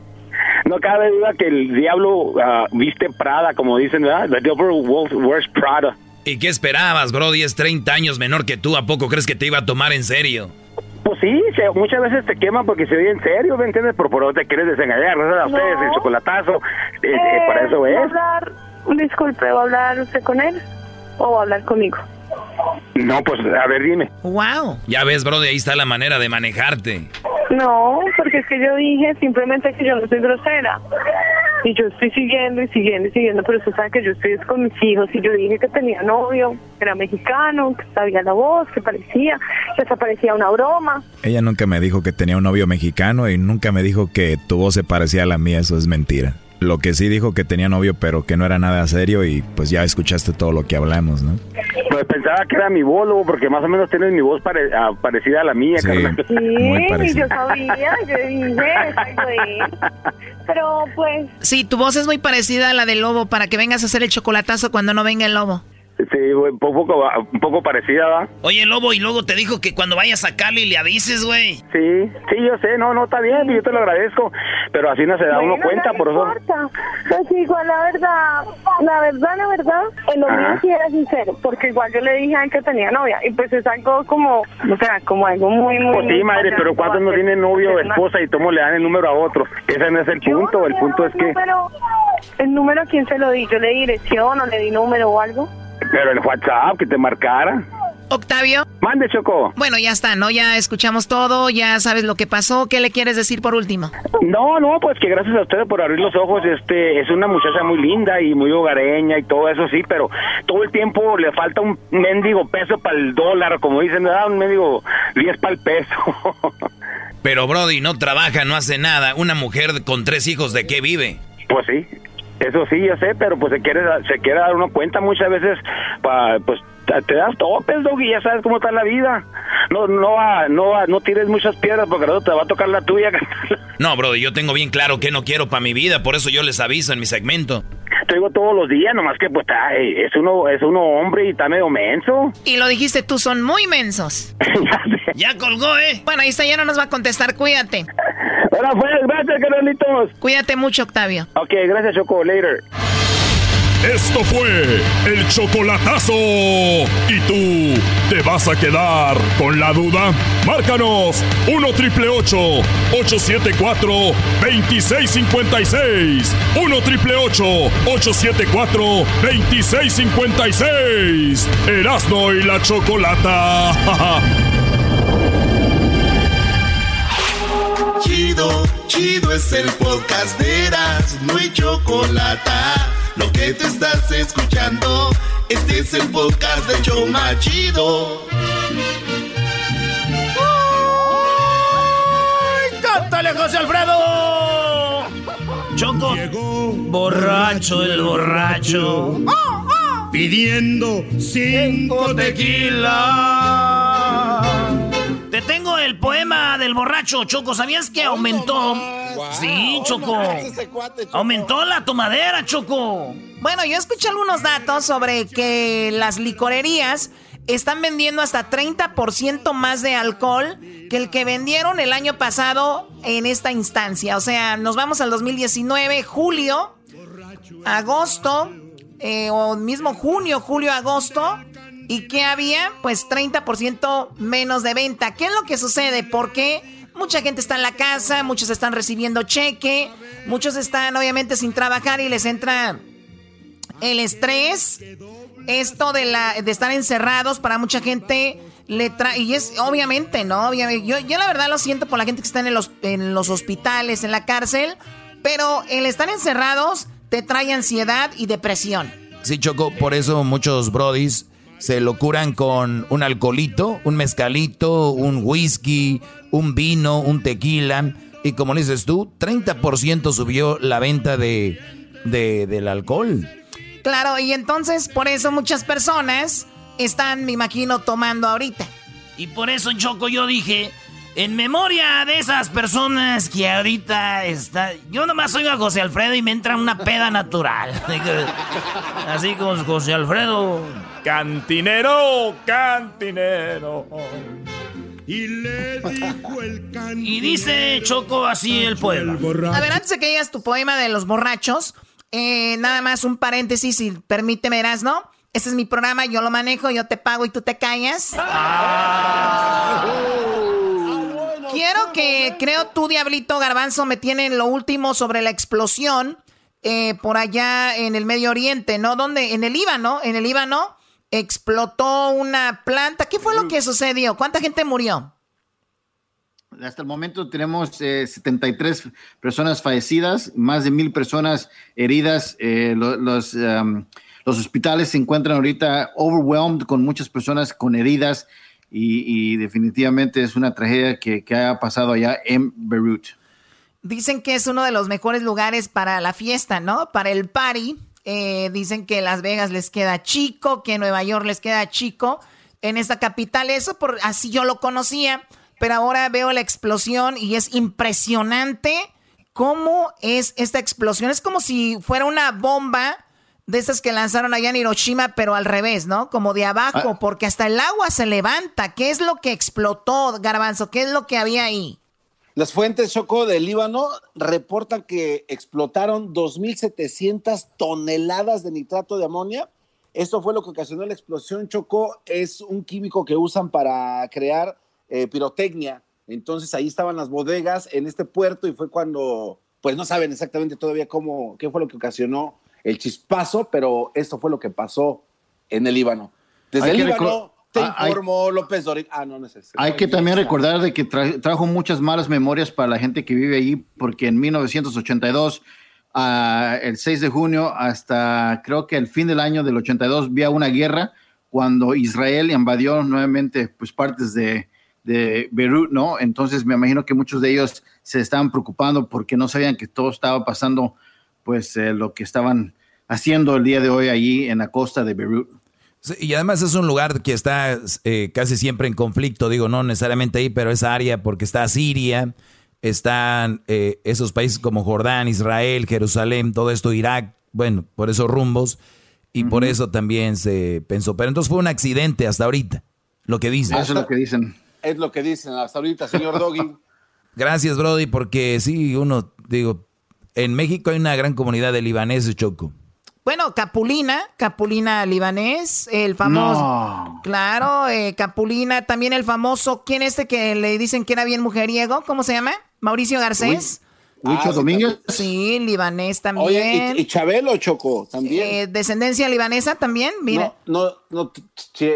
No cabe duda que el diablo ah, viste Prada, como dicen, ¿verdad? The devil wears Prada. ¿Y qué esperabas, bro? 10, 30 años menor que tú. ¿A poco crees que te iba a tomar en serio? Pues sí, muchas veces te queman porque se oye en serio, ¿me entiendes? Por por te quieres desengañar, ¿no? A ustedes, el chocolatazo, eh, eh, para eso es. Hablar, disculpe, ¿va a hablar usted con él o va a hablar conmigo? No, pues a ver, dime. Wow. Ya ves, bro, de ahí está la manera de manejarte. No, porque es que yo dije simplemente que yo no soy grosera. Y yo estoy siguiendo y siguiendo y siguiendo, pero usted sabe que yo estoy con mis hijos y yo dije que tenía novio, que era mexicano, que sabía la voz, que parecía, que se parecía una broma. Ella nunca me dijo que tenía un novio mexicano y nunca me dijo que tu voz se parecía a la mía, eso es mentira. Lo que sí dijo que tenía novio, pero que no era nada serio y pues ya escuchaste todo lo que hablamos, ¿no? Pues pensaba que era mi voz, porque más o menos tienes mi voz ah, parecida a la mía, sí, Sí, yo sabía, yo dije, Pero pues... Sí, tu voz es muy parecida a la del lobo para que vengas a hacer el chocolatazo cuando no venga el lobo. Sí, un poco, un poco parecida, ¿va? Oye, Lobo, y luego te dijo que cuando vayas a Cali le avises, güey. Sí, sí, yo sé, no, no, está bien, yo te lo agradezco, pero así no se da uno cuenta, por eso... Importa. Pues igual, la verdad, la verdad, la verdad, el hombre sí era sincero, porque igual yo le dije a él que tenía novia, y pues es algo como, o sea, como algo muy, muy... Pues sí, madre, pero ¿cuántos no tienen novio o esposa y cómo le dan el número a otro? Ese no es el punto, el punto es que... ¿El número a quién se lo di? ¿Yo le di dirección o le di número o algo? Pero el WhatsApp que te marcara. Octavio. Mande, Choco. Bueno, ya está, ¿no? Ya escuchamos todo, ya sabes lo que pasó. ¿Qué le quieres decir por último? No, no, pues que gracias a ustedes por abrir los ojos. Este, es una muchacha muy linda y muy hogareña y todo eso, sí, pero todo el tiempo le falta un mendigo peso para el dólar, como dicen, ¿verdad? Un mendigo 10 para el peso. pero Brody no trabaja, no hace nada. Una mujer con tres hijos, ¿de qué vive? Pues sí, eso sí, yo sé, pero pues se quiere, se quiere dar uno cuenta muchas veces, pa, pues te das topes, y ya sabes cómo está la vida. No, no, no, no tires muchas piedras porque luego te va a tocar la tuya. No, bro, yo tengo bien claro que no quiero para mi vida, por eso yo les aviso en mi segmento. Te digo todos los días, nomás que pues es uno, es uno hombre y está medio menso. Y lo dijiste tú, son muy mensos. ya colgó, ¿eh? Bueno, ahí está, ya no nos va a contestar, cuídate. Ahora pues, gracias, Carlitos. Cuídate mucho, Octavio. Ok, gracias, Choco, later. Esto fue el chocolatazo. ¿Y tú te vas a quedar con la duda? Márcanos 1 triple 874 2656. 1 triple 874 2656. Erasno y la chocolata. Chido, chido es el podcast de Erasno y chocolata lo que te estás escuchando, este es el podcast de Choma Chido. ¡Cántale, José Alfredo! Choco. Llegó borracho el borracho. Pidiendo cinco tequilas. Te tengo el poema del borracho, Choco. ¿Sabías que aumentó? Sí, Choco. Aumentó la tomadera, Choco. Bueno, yo escuché algunos datos sobre que las licorerías están vendiendo hasta 30% más de alcohol que el que vendieron el año pasado en esta instancia. O sea, nos vamos al 2019, julio, agosto, eh, o mismo junio, julio, agosto. ¿Y qué había? Pues 30% menos de venta. ¿Qué es lo que sucede? Porque mucha gente está en la casa, muchos están recibiendo cheque, muchos están obviamente sin trabajar y les entra el estrés. Esto de, la, de estar encerrados para mucha gente le trae, y es obviamente, ¿no? Obviamente, yo, yo la verdad lo siento por la gente que está en los, en los hospitales, en la cárcel, pero el estar encerrados te trae ansiedad y depresión. Sí, Choco, por eso muchos brodis se lo curan con un alcoholito, un mezcalito, un whisky, un vino, un tequila. Y como dices tú, 30% subió la venta de, del alcohol. Claro, y entonces por eso muchas personas están, me imagino, tomando ahorita. Y por eso, Choco, yo dije, en memoria de esas personas que ahorita está. Yo nomás oigo a José Alfredo y me entra una peda natural. Así como José Alfredo. Cantinero, cantinero. Y le dijo el Y dice Choco así el poema. A ver, antes de que digas tu poema de los borrachos, eh, nada más un paréntesis, si permíteme, verás, ¿no? Este es mi programa, yo lo manejo, yo te pago y tú te callas. Ah. Quiero que, creo tú, Diablito Garbanzo, me tienen lo último sobre la explosión eh, por allá en el Medio Oriente, ¿no? ¿Dónde? En el Líbano, en el Líbano explotó una planta. ¿Qué fue lo que sucedió? ¿Cuánta gente murió? Hasta el momento tenemos 73 eh, personas fallecidas, más de mil personas heridas. Eh, los, um, los hospitales se encuentran ahorita overwhelmed con muchas personas con heridas y, definitivamente es una tragedia que, que ha pasado allá en Beirut. Dicen que es uno de los mejores lugares para la fiesta, ¿no? Para el party. Eh, dicen que Las Vegas les queda chico, que Nueva York les queda chico. En esta capital, eso por así yo lo conocía, pero ahora veo la explosión y es impresionante cómo es esta explosión. Es como si fuera una bomba de esas que lanzaron allá en Hiroshima, pero al revés, ¿no? Como de abajo, ah. porque hasta el agua se levanta. ¿Qué es lo que explotó, Garbanzo? ¿Qué es lo que había ahí? Las fuentes Choco del Líbano reportan que explotaron 2.700 toneladas de nitrato de amonia. Esto fue lo que ocasionó la explosión. Choco es un químico que usan para crear eh, pirotecnia. Entonces ahí estaban las bodegas en este puerto y fue cuando, pues no saben exactamente todavía cómo, qué fue lo que ocasionó el chispazo, pero esto fue lo que pasó en el Líbano. Desde el Líbano te ah, informó López Doric. Ah, no necesito. Hay que también recordar de que trajo muchas malas memorias para la gente que vive allí, porque en 1982, ah, el 6 de junio, hasta creo que el fin del año del 82, había una guerra cuando Israel invadió nuevamente pues partes de, de Beirut, ¿no? Entonces me imagino que muchos de ellos se estaban preocupando porque no sabían que todo estaba pasando pues eh, lo que estaban haciendo el día de hoy allí en la costa de Beirut. Y además es un lugar que está eh, casi siempre en conflicto, digo, no necesariamente ahí, pero esa área porque está Siria, están eh, esos países como Jordán, Israel, Jerusalén, todo esto, Irak, bueno, por esos rumbos, y por eso también se pensó. Pero entonces fue un accidente hasta ahorita, lo que dicen. Eso es lo que dicen. Es lo que dicen hasta ahorita, señor Doggy. Gracias, Brody, porque sí, uno, digo, en México hay una gran comunidad de libaneses, Choco. Bueno, Capulina, Capulina libanés, el famoso. Claro, eh, Capulina, también el famoso, ¿quién es este que le dicen que era bien mujeriego? ¿Cómo se llama? Mauricio Garcés. Lucho ah, Domínguez. Sí, libanés también. Oye, y, Chabelo Choco también. Eh, descendencia libanesa también, mira. No, no, no,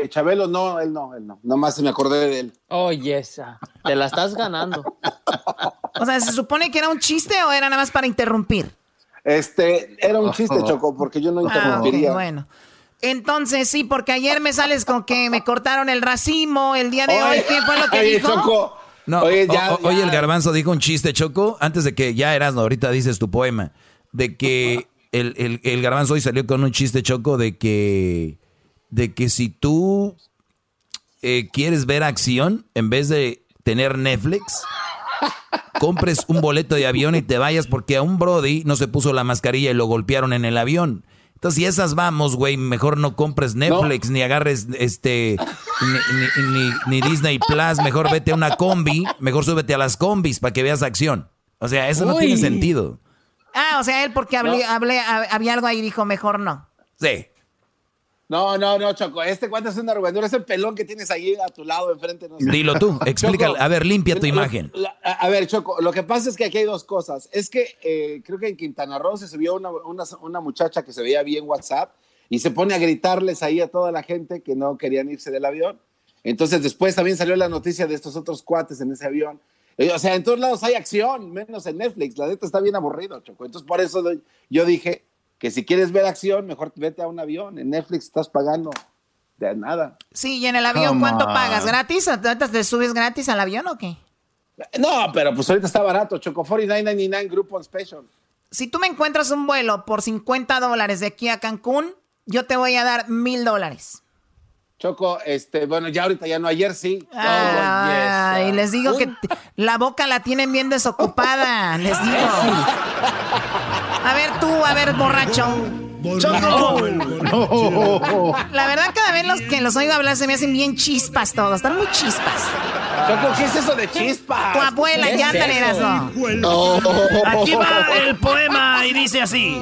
Chabelo no, él no, él no. Nomás me acordé de él. Oye, esa, te la estás ganando. o sea, ¿se supone que era un chiste o era nada más para interrumpir? Este, era un chiste, Choco, porque yo no ah, interrumpiría. bueno. Entonces, sí, porque ayer me sales con que me cortaron el racimo, el día de hoy, ¿qué fue lo que dijo? Choco, no, oye, el garbanzo dijo un chiste, Choco, antes de que ya eras, ahorita dices tu poema, de que el, el, garbanzo hoy salió con un chiste, Choco, de que, de que si tú eh, quieres ver acción, en vez de tener Netflix, compres un boleto de avión y te vayas porque a un Brody no se puso la mascarilla y lo golpearon en el avión. Entonces, si esas vamos, güey, mejor no compres Netflix, ni agarres este ni, Disney Plus, mejor vete a una combi, mejor súbete a las combis para que veas acción. O sea, eso no tiene sentido. Ah, o sea, él porque hablé, había algo ahí dijo, mejor no. Sí. No, no, no, Choco. Este cuánto es una arrugadura, ese pelón que tienes ahí a tu lado enfrente. No Dilo tú, explícalo. a ver, limpia tu imagen. a ver, Choco, lo que pasa es que aquí hay dos cosas. Es que eh, creo que en Quintana Roo se subió una, una, muchacha que se veía bien WhatsApp y se pone a gritarles ahí a toda la gente que no querían irse del avión. Entonces después también salió la noticia de estos otros cuates en ese avión. Eh, o sea, en todos lados hay acción, menos en Netflix. La neta está bien aburrido, Choco. Entonces por eso yo dije, que si quieres ver acción, mejor vete a un avión. En Netflix estás pagando de nada. Sí, y en el avión, ¿cuánto pagas? ¿Gratis? ¿Te subes gratis al avión o qué? No, pero pues ahorita está barato. Choco 49.99 Group on Special. Si tú me encuentras un vuelo por 50 dólares de aquí a Cancún, yo te voy a dar mil dólares. Choco, este, bueno, ya ahorita ya no, ayer sí. Ah, y les digo que la boca la tienen bien desocupada, les digo. A ver tú, a ver, borracho. Choco. La verdad, cada vez los que los oigo hablar se me hacen bien chispas todos. Están muy chispas. Choco, ¿qué es eso de chispas? Tu abuela, ya te no. Aquí va el poema y dice así.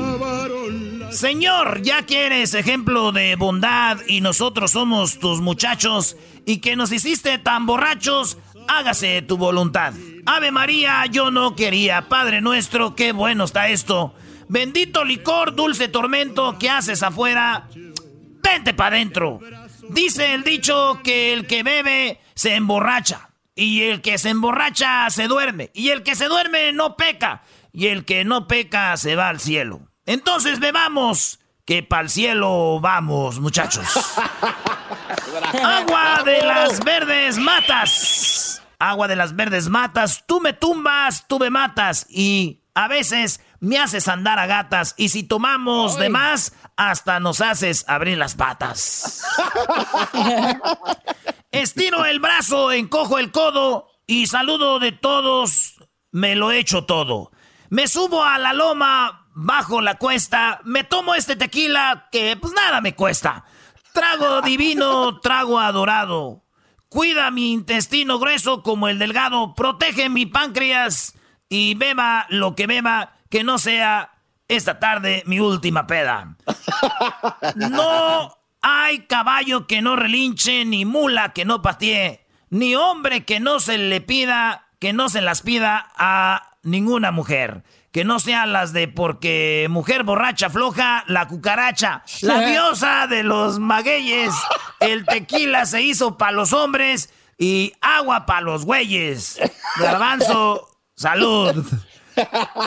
Señor, ya que eres ejemplo de bondad y nosotros somos tus muchachos y que nos hiciste tan borrachos, hágase tu voluntad. Ave María, yo no quería. Padre nuestro, qué bueno está esto. Bendito licor, dulce tormento, ¿qué haces afuera? Vente para adentro. Dice el dicho que el que bebe se emborracha. Y el que se emborracha se duerme. Y el que se duerme no peca. Y el que no peca se va al cielo. Entonces bebamos, que para el cielo vamos, muchachos. Agua de las verdes matas. Agua de las verdes matas. Tú me tumbas, tú me matas. Y a veces me haces andar a gatas. Y si tomamos de más, hasta nos haces abrir las patas. Estiro el brazo, encojo el codo y saludo de todos. Me lo echo todo. Me subo a la loma bajo la cuesta, me tomo este tequila que pues nada me cuesta. Trago divino, trago adorado. Cuida mi intestino grueso como el delgado, protege mi páncreas y beba lo que beba, que no sea esta tarde mi última peda. No hay caballo que no relinche, ni mula que no patee, ni hombre que no se le pida, que no se las pida a ninguna mujer que no sean las de porque mujer borracha floja, la cucaracha, la diosa de los magueyes, el tequila se hizo para los hombres y agua para los güeyes. Garbanzo, salud.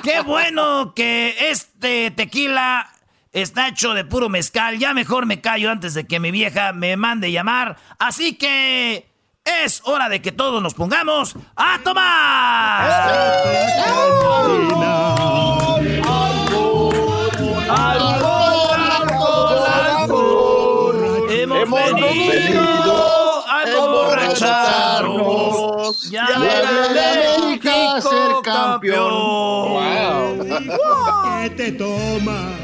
Qué bueno que este tequila está hecho de puro mezcal. Ya mejor me callo antes de que mi vieja me mande llamar. Así que es hora de que todos nos pongamos a tomar. Hemos, venido a emborracharnos. Ya América ser campeón. Wow. ¿Qué te toma?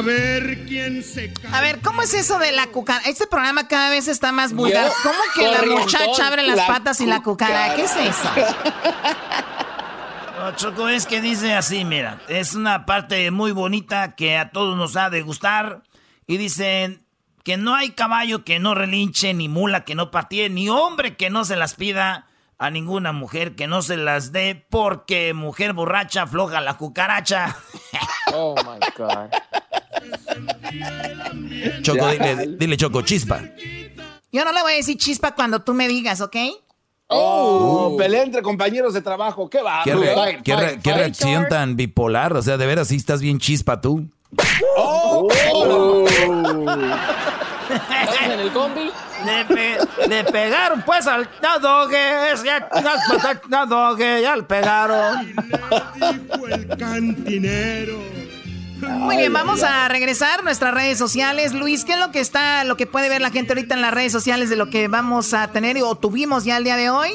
A ver quién se A ver, ¿cómo es eso de la cucaracha? Este programa cada vez está más vulgar. ¿Cómo que la muchacha abre las patas y la cucaracha? ¿Qué es eso? Choco, es que dice así, mira, es una parte muy bonita que a todos nos ha de gustar. Y dicen que no hay caballo que no relinche, ni mula que no patee, ni hombre que no se las pida a ninguna mujer que no se las dé, porque mujer borracha floja la cucaracha. Oh my God. Choco, dile, Choco, chispa. Yo no le voy a decir chispa cuando tú me digas, ¿ok? Oh, pelea entre compañeros de trabajo, qué va. ¿Qué, reacción tan bipolar? O sea, de veras sí estás bien chispa tú. Oh, en el combi? Le, pegaron pues al doge, ya, ya, ya le pegaron. Le dijo el cantinero. Muy bien, vamos a regresar a nuestras redes sociales. Luis, ¿qué es lo que está, lo que puede ver la gente ahorita en las redes sociales de lo que vamos a tener o tuvimos ya el día de hoy?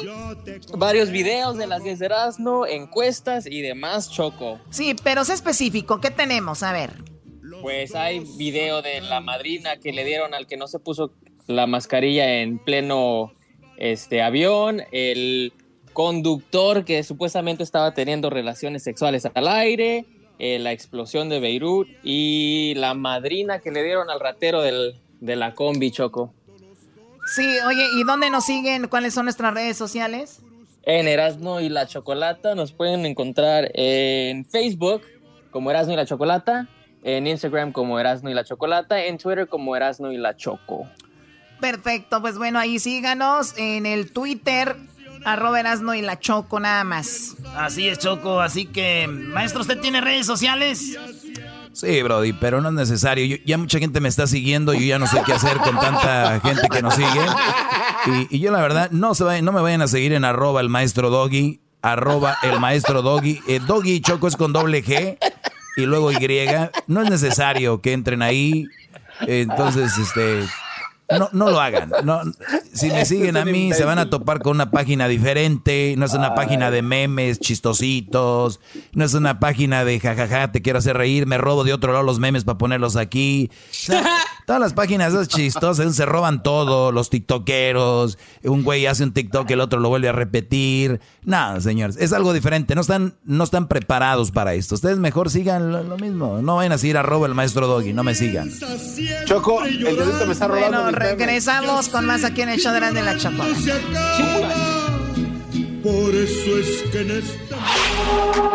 Varios videos de las 10 de Erasmo, encuestas y demás, Choco. Sí, pero es específico. ¿Qué tenemos? A ver. Pues hay video de la madrina que le dieron al que no se puso la mascarilla en pleno este avión, el conductor que supuestamente estaba teniendo relaciones sexuales al aire, eh, la explosión de Beirut y la madrina que le dieron al ratero del, de la combi, Choco. Sí, oye, ¿y dónde nos siguen? ¿Cuáles son nuestras redes sociales? En Erasmo y la Chocolata nos pueden encontrar en Facebook como Erasmo y la Chocolata, en Instagram como Erasmo y la Chocolata, en Twitter como Erasmo y la Choco. Perfecto, pues bueno, ahí síganos en el Twitter Arroba Erasno y la Choco nada más. Así es, Choco. Así que, maestro, ¿usted tiene redes sociales? Sí, Brody, pero no es necesario. ya mucha gente me está siguiendo y yo ya no sé qué hacer con tanta gente que nos sigue. Y, yo la verdad, no, se no me vayan a seguir en arroba el maestro Doggy, arroba el maestro Doggy. Eh, doggy Choco es con doble G y luego Y. No es necesario que entren ahí. entonces, este, no, no lo hagan. No, si me siguen a mí, se van a topar con una página diferente. No es una página de memes chistositos. No es una página de jajaja, te quiero hacer reír. Me robo de otro lado los memes para ponerlos aquí. todas las páginas esas chistosas se roban todo. Los tiktokeros. Un güey hace un tiktok, el otro lo vuelve a repetir. Nada, señores. Es algo diferente. No están, no están preparados para esto. Ustedes mejor sigan lo, mismo. No vayan a seguir a robo el maestro Doggy. No me sigan. Choco, el dedito me está robando regresamos con más aquí en el show de la, la Chocolata. Por eso es que en esta...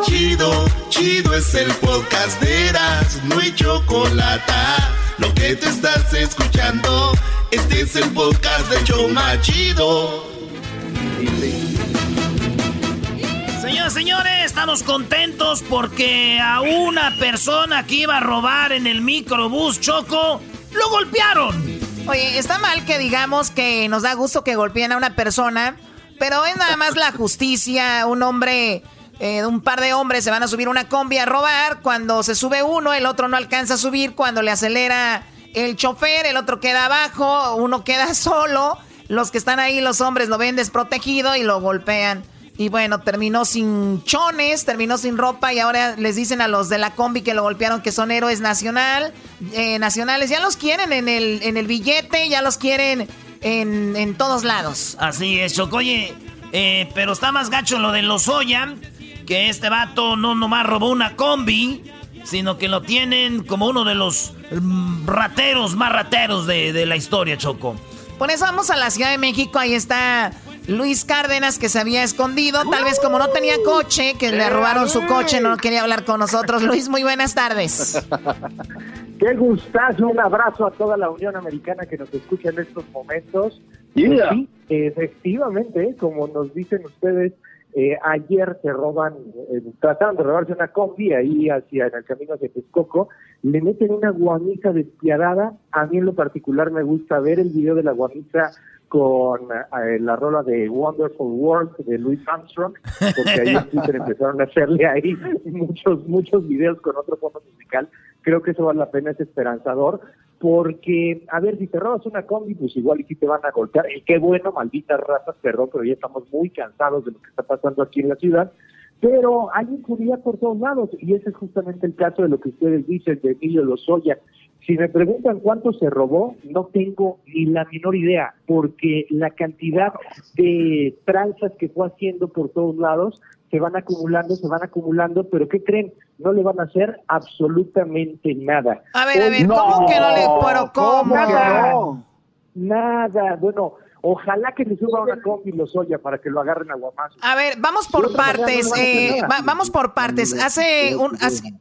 Chido, chido es el podcast de Eras, no hay chocolate. Lo que te estás escuchando, este es el podcast de Choma Chido. Señores, señores, estamos contentos porque a una persona que iba a robar en el microbús Choco, lo golpearon. Oye, está mal que digamos que nos da gusto que golpeen a una persona, pero es nada más la justicia. Un hombre, eh, un par de hombres se van a subir una combi a robar. Cuando se sube uno, el otro no alcanza a subir. Cuando le acelera el chofer, el otro queda abajo, uno queda solo. Los que están ahí, los hombres, lo ven desprotegido y lo golpean. Y bueno, terminó sin chones, terminó sin ropa y ahora les dicen a los de la combi que lo golpearon que son héroes nacional, eh, nacionales. Ya los quieren en el, en el billete, ya los quieren en, todos lados. Así es, Chocoye. Eh, pero está más gacho lo de los Oya, que este vato no nomás robó una combi, sino que lo tienen como uno de los mm, rateros más rateros de, de la historia, Choco. Por eso vamos a la Ciudad de México, ahí está Luis Cárdenas, que se había escondido, tal vez como no tenía coche, que le robaron su coche, no quería hablar con nosotros. Luis, muy buenas tardes. Qué gustazo, un abrazo a toda la Unión Americana que nos escucha en estos momentos. Sí, efectivamente, como nos dicen ustedes, eh, ayer se roban, eh, trataron de robarse una combi ahí hacia en el camino hacia Texcoco, le meten una guamisa despiadada. A mí en lo particular me gusta ver el video de la guamisa con eh, la rola de Wonderful World de Louis Armstrong, porque ahí en Twitter empezaron a hacerle ahí muchos, muchos videos con otro fondo musical. Creo que eso vale la pena, es esperanzador, porque, a ver, si te robas una combi, pues igual y si te van a golpear. Y qué bueno, malditas razas, perdón, pero ya estamos muy cansados de lo que está pasando aquí en la ciudad. Pero hay inseguridad por todos lados, y ese es justamente el caso de lo que ustedes dicen de Emilio Lozoya. Si me preguntan cuánto se robó, no tengo ni la menor idea, porque la cantidad de tranzas que fue haciendo por todos lados se van acumulando, se van acumulando, pero ¿qué creen? No le van a hacer absolutamente nada. A ver, a ver, ¿cómo que no le, pero cómo? Nada, nada, bueno, Ojalá que le suba una combi los Oya para que lo agarren a guamazo. A ver, vamos por partes. Eh, vamos por partes. Hace un, Hace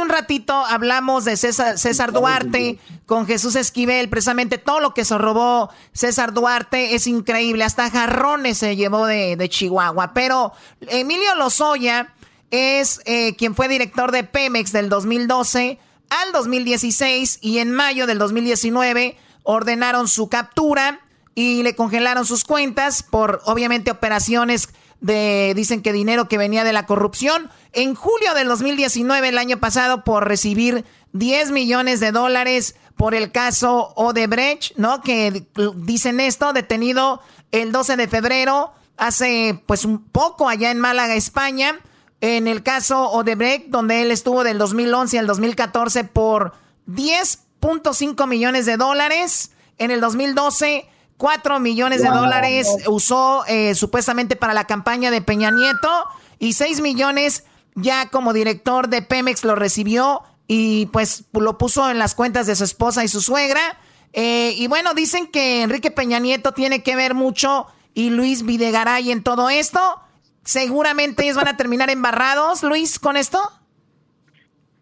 un ratito hablamos de César, Duarte con Jesús Esquivel, precisamente todo lo que se robó César Duarte es increíble, hasta jarrones se llevó de, Chihuahua. Pero Emilio Lozoya es eh, quien fue director de Pemex del 2012 al 2016 y en mayo del 2019 ordenaron su captura y le congelaron sus cuentas por obviamente operaciones de, dicen que dinero que venía de la corrupción. En julio del 2019, el año pasado, por recibir 10 millones de dólares por el caso Odebrecht, ¿no? Que dicen esto, detenido el 12 de febrero, hace pues un poco allá en Málaga, España, en el caso Odebrecht, donde él estuvo del 2011 al 2014 por 10.5 millones de dólares. En el 2012 4 millones de dólares usó eh, supuestamente para la campaña de Peña Nieto y 6 millones ya como director de Pemex lo recibió y pues lo puso en las cuentas de su esposa y su suegra. Eh, y bueno, dicen que Enrique Peña Nieto tiene que ver mucho y Luis Videgaray en todo esto. Seguramente ellos van a terminar embarrados, Luis, con esto.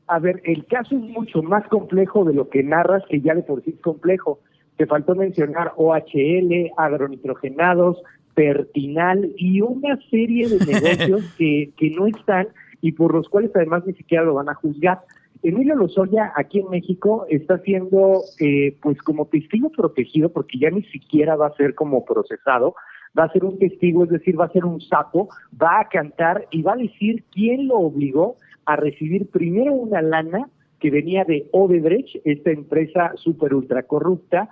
A ver, el caso es mucho más complejo de lo que narras, que ya de por sí es complejo. Te faltó mencionar OHL, agronitrogenados, Pertinal y una serie de negocios que, que no están y por los cuales además ni siquiera lo van a juzgar. Emilio Lozoya aquí en México está siendo eh, pues como testigo protegido porque ya ni siquiera va a ser como procesado, va a ser un testigo, es decir, va a ser un sapo, va a cantar y va a decir quién lo obligó a recibir primero una lana que venía de Odebrecht, esta empresa super ultra corrupta,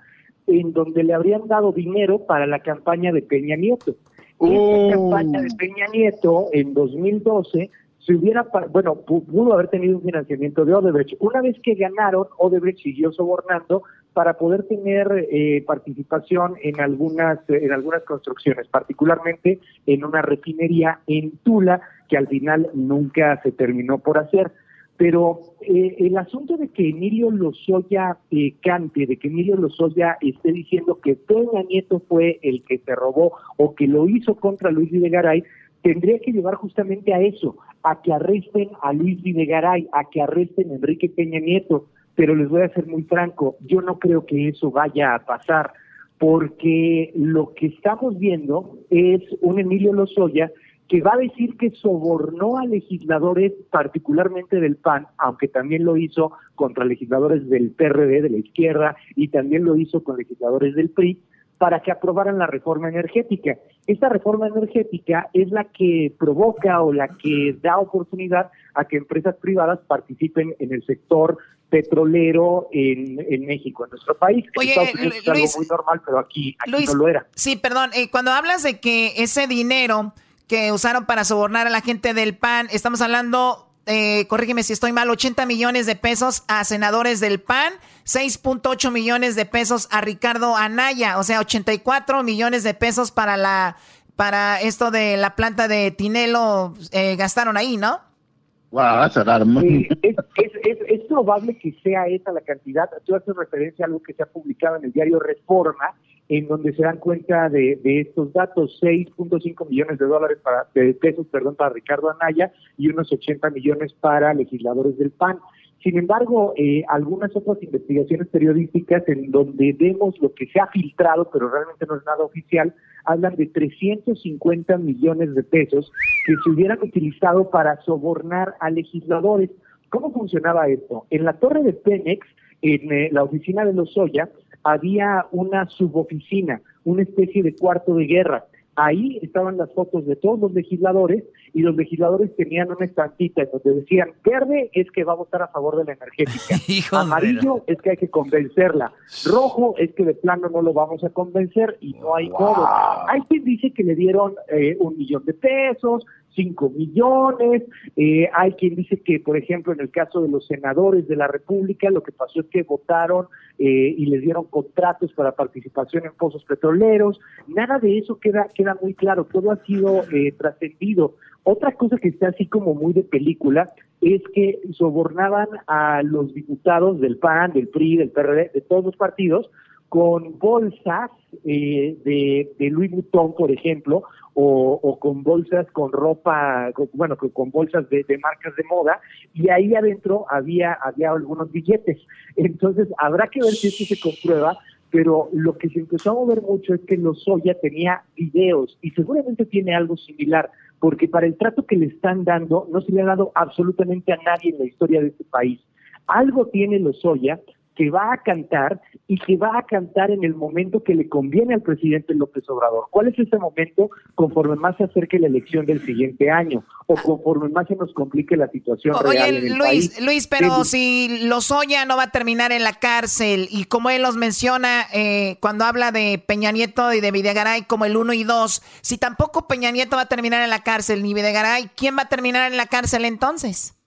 en donde le habrían dado dinero para la campaña de Peña Nieto. Esta campaña de Peña Nieto en 2012 se hubiera, bueno, pudo haber tenido un financiamiento de Odebrecht. Una vez que ganaron, Odebrecht siguió sobornando para poder tener eh, participación en algunas en algunas construcciones, particularmente en una refinería en Tula que al final nunca se terminó por hacer. Pero eh, el asunto de que Emilio Lozoya eh, cante, de que Emilio Lozoya esté diciendo que Peña Nieto fue el que se robó o que lo hizo contra Luis Videgaray, tendría que llevar justamente a eso, a que arresten a Luis Videgaray, a que arresten a Enrique Peña Nieto. Pero les voy a ser muy franco, yo no creo que eso vaya a pasar, porque lo que estamos viendo es un Emilio Lozoya que va a decir que sobornó a legisladores, particularmente del PAN, aunque también lo hizo contra legisladores del PRD, de la izquierda, y también lo hizo con legisladores del PRI, para que aprobaran la reforma energética. Esta reforma energética es la que provoca o la que da oportunidad a que empresas privadas participen en el sector petrolero en, en México, en nuestro país. Oye, es algo muy normal, pero aquí, no lo era. Sí, perdón, eh, cuando hablas de que ese dinero que usaron para sobornar a la gente del PAN, estamos hablando, eh, corrígeme si estoy mal, 80 millones de pesos a senadores del PAN, 6.8 millones de pesos a Ricardo Anaya, o sea, 84 millones de pesos para la para esto de la planta de Tinelo eh, gastaron ahí, ¿no? Wow, es, es, es, probable que sea esa la cantidad. Tú haces referencia a algo que se ha publicado en el diario Reforma, en donde se dan cuenta de, estos datos, 6.5 millones de dólares para, de pesos, perdón, para Ricardo Anaya y unos 80 millones para legisladores del PAN. Sin embargo, eh, algunas otras investigaciones periodísticas en donde vemos lo que se ha filtrado, pero realmente no es nada oficial, hablan de 350 millones de pesos que se hubieran utilizado para sobornar a legisladores. ¿Cómo funcionaba esto? En la torre de Pemex, en eh, la oficina de Lozoya, había una suboficina, una especie de cuarto de guerra. Ahí estaban las fotos de todos los legisladores y los legisladores tenían una estampita en donde decían, verde es que va a votar a favor de la energética, amarillo es que hay que convencerla, rojo es que de plano no lo vamos a convencer y no hay modo. Hay quien dice que le dieron eh, un millón de pesos, 5 millones. Eh, hay quien dice que, por ejemplo, en el caso de los senadores de la República, lo que pasó es que votaron eh, y les dieron contratos para participación en pozos petroleros. Nada de eso queda, queda muy claro, todo ha sido eh, trascendido. Otra cosa que está así como muy de película es que sobornaban a los diputados del PAN, del PRI, del PRD, de todos los partidos, con bolsas eh, de, de Louis Vuitton, por ejemplo, o, con bolsas con ropa, bueno, con, bolsas de, marcas de moda, y ahí adentro había, había algunos billetes. Entonces, habrá que ver si esto se comprueba, pero lo que se empezó a mover mucho es que Lozoya tenía videos, y seguramente tiene algo similar, porque para el trato que le están dando, no se le ha dado absolutamente a nadie en la historia de este país. Algo tiene Lozoya que va a cantar y que va a cantar en el momento que le conviene al presidente López Obrador. ¿Cuál es ese momento conforme más se acerque la elección del siguiente año o conforme más se nos complique la situación real en el Luis, Luis, pero si Lozoya no va a terminar en la cárcel y como él los menciona eh, cuando habla de Peña Nieto y de Videgaray como el uno y dos, si tampoco Peña Nieto va a terminar en la cárcel ni Videgaray, ¿quién va a terminar en la cárcel entonces?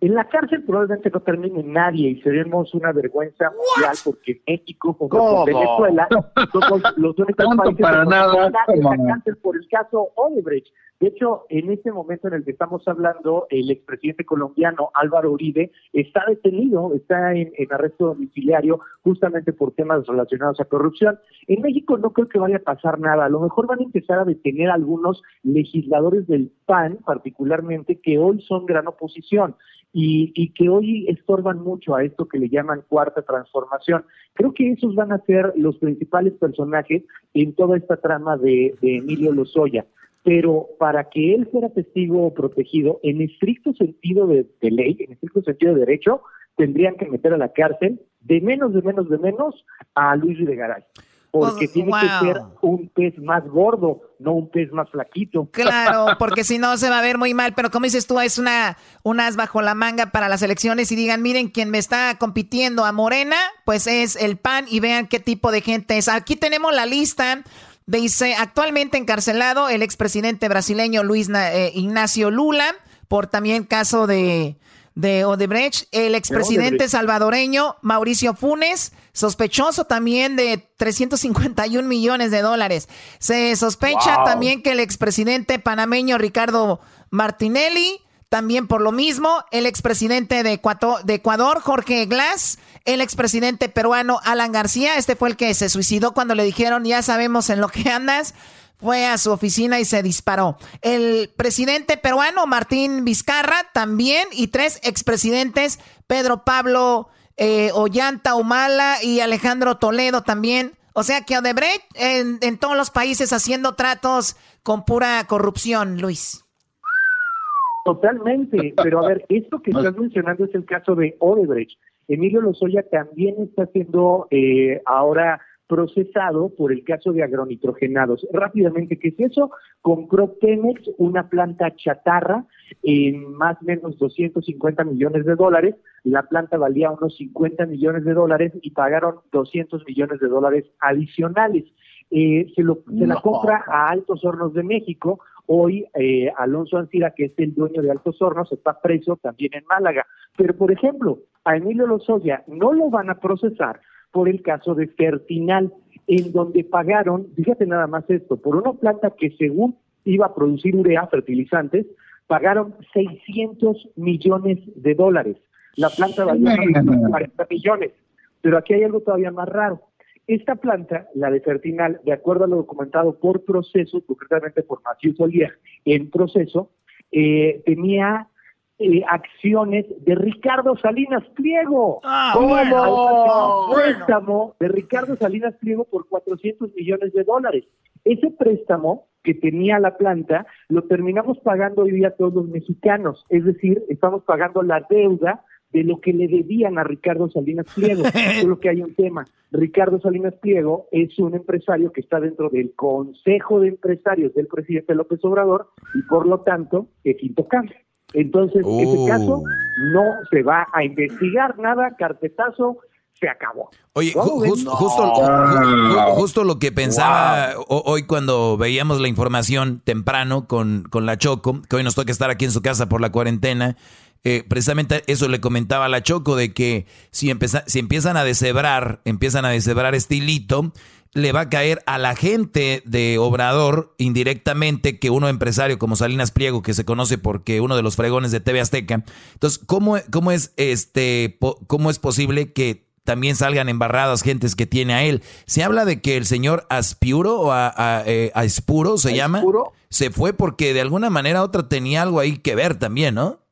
En la cárcel probablemente no termine nadie y seremos una vergüenza mundial porque México, junto con Venezuela, somos los únicos países para nada. en la cárcel por el caso Odebrecht. De hecho, en este momento en el que estamos hablando, el expresidente colombiano Álvaro Uribe está detenido, está en, arresto domiciliario justamente por temas relacionados a corrupción. En México no creo que vaya a pasar nada. A lo mejor van a empezar a detener algunos legisladores del PAN, particularmente, que hoy son gran oposición y, que hoy estorban mucho a esto que le llaman cuarta transformación. Creo que esos van a ser los principales personajes en toda esta trama de, Emilio Lozoya. Pero para que él fuera testigo protegido, en estricto sentido de, ley, en estricto sentido de derecho, tendrían que meter a la cárcel de menos, de menos, de menos a Luis Videgaray. porque tiene que ser un pez más gordo, no un pez más flaquito. Claro, porque si no se va a ver muy mal, pero como dices tú, es una unas bajo la manga para las elecciones y digan, miren, quien me está compitiendo a Morena, pues es el PAN y vean qué tipo de gente es. Aquí tenemos la lista. Dice, actualmente encarcelado el expresidente brasileño Luis eh, Ignacio Lula por también caso de de Odebrecht, el expresidente salvadoreño Mauricio Funes, sospechoso también de 351 millones de dólares. Se sospecha también que el expresidente panameño Ricardo Martinelli, también por lo mismo, el expresidente de Ecuador, de Ecuador Jorge Glass, el expresidente peruano Alan García, este fue el que se suicidó cuando le dijeron, ya sabemos en lo que andas fue a su oficina y se disparó. El presidente peruano Martín Vizcarra también y tres expresidentes, Pedro Pablo eh, Ollanta Humala y Alejandro Toledo también. O sea que Odebrecht en, en todos los países haciendo tratos con pura corrupción, Luis. Totalmente, pero a ver, esto que estás mencionando es el caso de Odebrecht. Emilio Lozoya también está haciendo eh, ahora procesado por el caso de agronitrogenados. Rápidamente, ¿qué es eso? Compró Pemex una planta chatarra en más o menos 250 millones de dólares. La planta valía unos 50 millones de dólares y pagaron 200 millones de dólares adicionales. Eh, se, lo, se la compra a Altos Hornos de México. Hoy eh, Alonso Ancira, que es el dueño de Altos Hornos, está preso también en Málaga. Pero, por ejemplo, a Emilio Lozoya no lo van a procesar por el caso de Fertinal, en donde pagaron, fíjate nada más esto, por una planta que según iba a producir urea, fertilizantes, pagaron 600 millones de dólares. La planta valía 40 millones. Pero aquí hay algo todavía más raro. Esta planta, la de Fertinal, de acuerdo a lo documentado por proceso, concretamente por Maciú Solía, en proceso, eh, tenía eh, acciones de Ricardo Salinas Pliego. Ah, ¿Cómo? préstamo de Ricardo Salinas Pliego por 400 millones de dólares. Ese préstamo que tenía la planta lo terminamos pagando hoy día todos los mexicanos, es decir, estamos pagando la deuda de lo que le debían a Ricardo Salinas Pliego. Solo que hay un tema. Ricardo Salinas Pliego es un empresario que está dentro del Consejo de Empresarios del presidente López Obrador y por lo tanto es intocable. Entonces, ese caso oh. no se va a investigar nada, carpetazo, se acabó. Oye, justo, lo que pensaba hoy cuando veíamos la información temprano con, con la Choco, que hoy nos toca estar aquí en su casa por la cuarentena, eh, precisamente eso le comentaba a la Choco de que si, si empiezan a deshebrar, empiezan a deshebrar este hilito, le va a caer a la gente de Obrador indirectamente que uno empresario como Salinas Pliego, que se conoce porque uno de los fregones de TV Azteca. Entonces, ¿cómo, cómo es este cómo es posible que también salgan embarradas gentes que tiene a él? Se habla de que el señor Aspuro o a, a, eh, Aspuro se llama, se fue porque de alguna manera u otra tenía algo ahí que ver también, ¿no?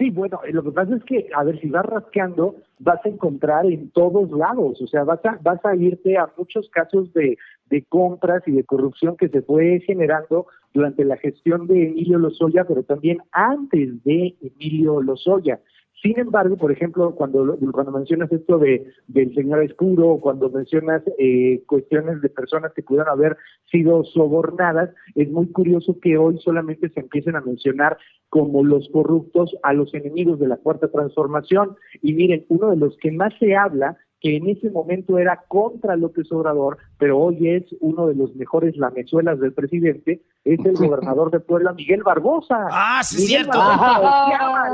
Sí, bueno, lo que pasa es que, a ver, si vas rascando, vas a encontrar en todos lados, o sea, vas a, vas a irte a muchos casos de, de compras y de corrupción que se fue generando durante la gestión de Emilio Lozoya, pero también antes de Emilio Lozoya. Sin embargo, por ejemplo, cuando, cuando mencionas esto de, del señor Escuro, cuando mencionas eh, cuestiones de personas que pudieron haber sido sobornadas, es muy curioso que hoy solamente se empiecen a mencionar como los corruptos a los enemigos de la cuarta transformación. Y miren, uno de los que más se habla que en ese momento era contra López Obrador, pero hoy es uno de los mejores lamezuelas del presidente, es el gobernador de Puebla, Miguel Barbosa. Ah, sí, cierto.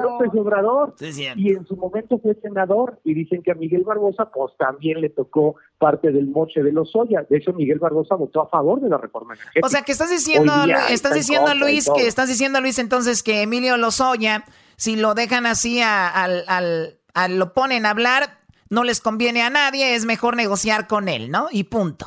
López Obrador. y en su momento fue senador, y dicen que a Miguel Barbosa, pues también le tocó parte del moche de los Oya. De hecho, Miguel Barbosa votó a favor de la reforma energética. O sea, que estás diciendo, estás diciendo Luis, que estás diciendo Luis entonces que Emilio Lozoya, si lo dejan así al, al, lo ponen a hablar, no les conviene a nadie, es mejor negociar con él, ¿no? Y punto.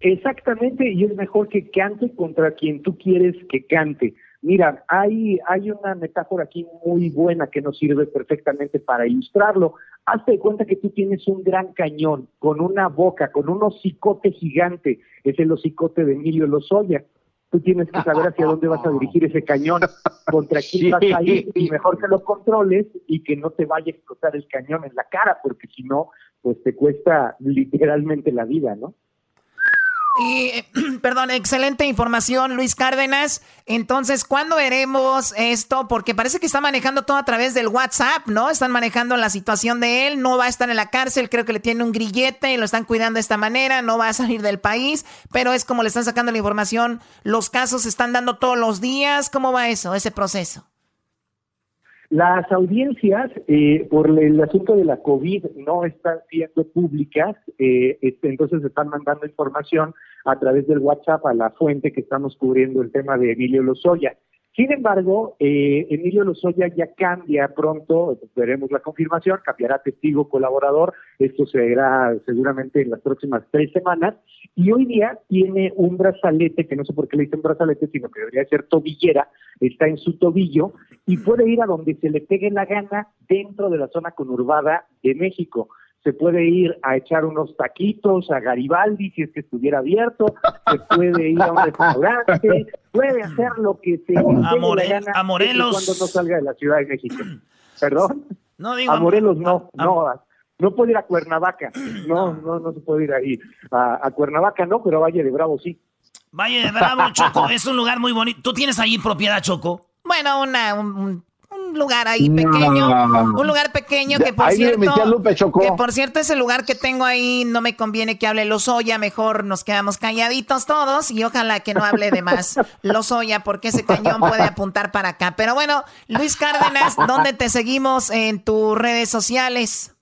Exactamente, y es mejor que cante contra quien tú quieres que cante. Mira, hay, hay una metáfora aquí muy buena que nos sirve perfectamente para ilustrarlo. Hazte de cuenta que tú tienes un gran cañón con una boca, con un hocicote gigante. Es el hocicote de Emilio Lozoya tú tienes que saber hacia dónde vas a dirigir ese cañón, contra quién vas a ir, y mejor que lo controles y que no te vaya a explotar el cañón en la cara, porque si no, pues te cuesta literalmente la vida, ¿no? Y, perdón, excelente información, Luis Cárdenas. Entonces, ¿cuándo veremos esto? Porque parece que está manejando todo a través del WhatsApp, ¿no? Están manejando la situación de él, no va a estar en la cárcel, creo que le tiene un grillete y lo están cuidando de esta manera, no va a salir del país, pero es como le están sacando la información, los casos se están dando todos los días, ¿cómo va eso, ese proceso? Las audiencias, eh, por el asunto de la COVID, no están siendo públicas, eh, entonces están mandando información a través del WhatsApp a la fuente que estamos cubriendo el tema de Emilio Lozoya. Sin embargo, eh, Emilio Lozoya ya cambia pronto, veremos la confirmación, cambiará testigo colaborador, esto se verá seguramente en las próximas tres semanas, y hoy día tiene un brazalete, que no sé por qué le dicen brazalete, sino que debería ser tobillera, está en su tobillo, y puede ir a donde se le pegue la gana dentro de la zona conurbada de México se puede ir a echar unos taquitos a Garibaldi si es que estuviera abierto, se puede ir a un restaurante, puede hacer lo que se a, a Morelos cuando no salga de la Ciudad de México. ¿Perdón? No digo a Morelos no, no, no puede ir a Cuernavaca, no, no, no se puede ir ahí a, Cuernavaca, no, pero Valle de Bravo sí. Valle de Bravo, Choco, es un lugar muy bonito. ¿Tú tienes ahí propiedad, Choco? Bueno, una, un, un lugar ahí pequeño, un lugar pequeño que por cierto, que por cierto ese lugar que tengo ahí no me conviene que hable Lozoya, mejor nos quedamos calladitos todos y ojalá que no hable de más Lozoya porque ese cañón puede apuntar para acá. Pero bueno, Luis Cárdenas, ¿dónde te seguimos en tus redes sociales?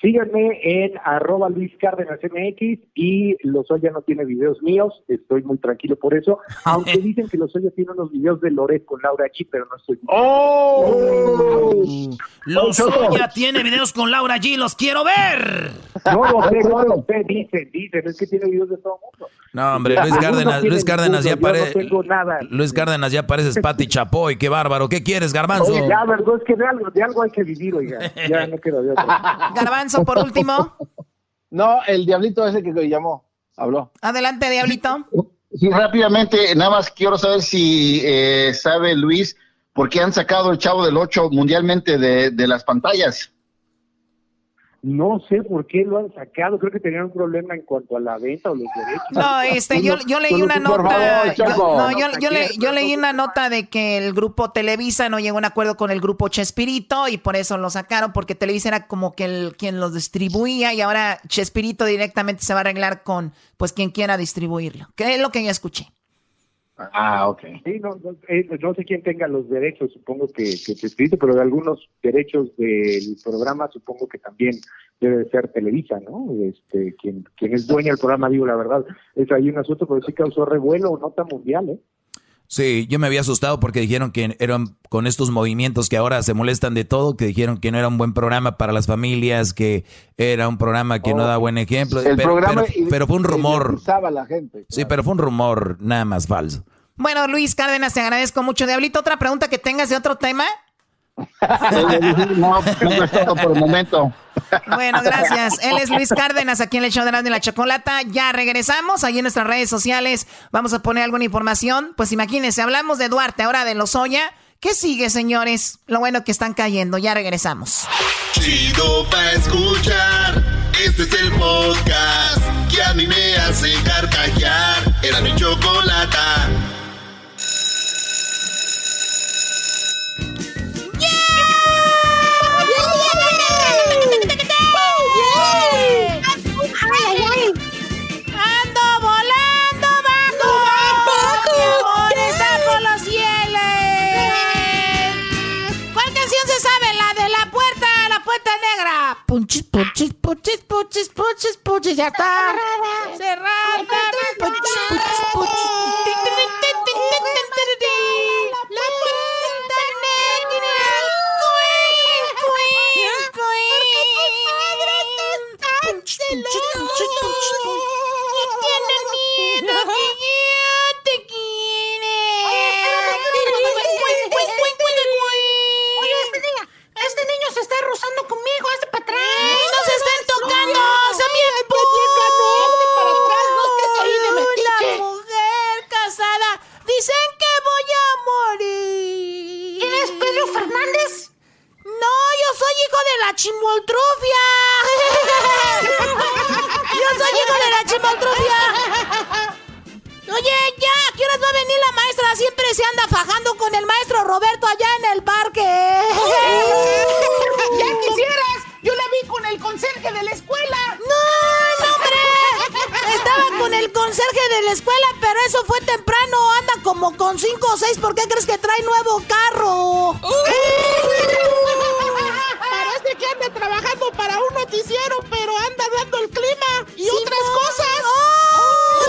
Síganme en arroba Luis Cárdenas MX y Lozoya no tiene videos míos, estoy muy tranquilo por eso, aunque dicen que Lozoya tiene unos videos de Loret con Laura G, pero no estoy... ¡Oh! Lozoya tiene videos con Laura G, los quiero ver. No lo sé, no lo sé, dicen, dicen, es que tiene videos de todo el mundo. No, hombre, Luis Cárdenas, Luis Cárdenas ya parece... Luis Cárdenas ya pareces Pati Chapoy, qué bárbaro, ¿qué quieres, Garbanzo? Oye, ya, verdad, es que de algo, de algo hay que vivir, oiga, ya no queda de otro. Garbanzo por último. No, el diablito ese que llamó, habló. Adelante, diablito. Sí, rápidamente, nada más quiero saber si eh, sabe Luis por qué han sacado el Chavo del Ocho mundialmente de, de las pantallas. No sé por qué lo han sacado, creo que tenían un problema en cuanto a la venta o los derechos. No, este, yo, yo leí una nota, yo, no, yo, yo, le, yo, leí una nota de que el grupo Televisa no llegó a un acuerdo con el grupo Chespirito y por eso lo sacaron, porque Televisa era como que el quien los distribuía y ahora Chespirito directamente se va a arreglar con pues quien quiera distribuirlo, que es lo que yo escuché. Ah, ok. Sí, no, no, eh, no, sé quién tenga los derechos, supongo que, que escrito, pero de algunos derechos del programa supongo que también debe ser Televisa, ¿no? Este, quien, quien es dueña del programa, digo la verdad, es ahí un asunto, pero sí causó revuelo, nota mundial, ¿eh? Sí, yo me había asustado porque dijeron que eran con estos movimientos que ahora se molestan de todo, que dijeron que no era un buen programa para las familias, que era un programa que no da buen ejemplo. El pero, programa pero, fue un rumor. La gente, Sí, pero fue un rumor nada más falso. Bueno, Luis Cárdenas, te agradezco mucho. Diablito, ¿otra pregunta que tengas de otro tema? No, no es todo por el momento. Bueno, gracias. Él es Luis Cárdenas, aquí en el show de la Chocolata. Ya regresamos, ahí en nuestras redes sociales vamos a poner alguna información. Pues imagínense, hablamos de Duarte, ahora de Lozoya. ¿Qué sigue, señores? Lo bueno que están cayendo, ya regresamos. Chido pa' escuchar, este es el podcast que a mí me hace carcajear. Era mi chocolata. Ando volando bajo, mi amor está por los cielos. ¿Cuál canción se sabe? La de la puerta, la puerta negra. Punchis, punchis, punchis, punchis, punchis, punchis, ya está. Cerrada. Punchis, punchis, punchis. La puerta negra. Queen, queen, queen. Punchis, punchis, tiene miedo, que te quiere. Este, este niño, se está rozando conmigo, este hazte para atrás. ¡No se tocando! Mujer casada, dicen que voy a morir. ¿Quién Pedro Fernández? La chimoltrufia. Yo soy hijo de la chimoltrufia. Oye, ya, ¿a qué horas va a venir la maestra? Siempre se anda fajando con el maestro Roberto allá en el parque. ¡Ya quisieras! Yo la vi con el conserje de la escuela. ¡No, no, hombre! Estaba con el conserje de la escuela, pero eso fue temprano. Anda como con cinco o seis. ¿Por qué crees que trae nuevo carro? Que anda trabajando para un noticiero, pero anda dando el clima y otras cosas. ¡Oh!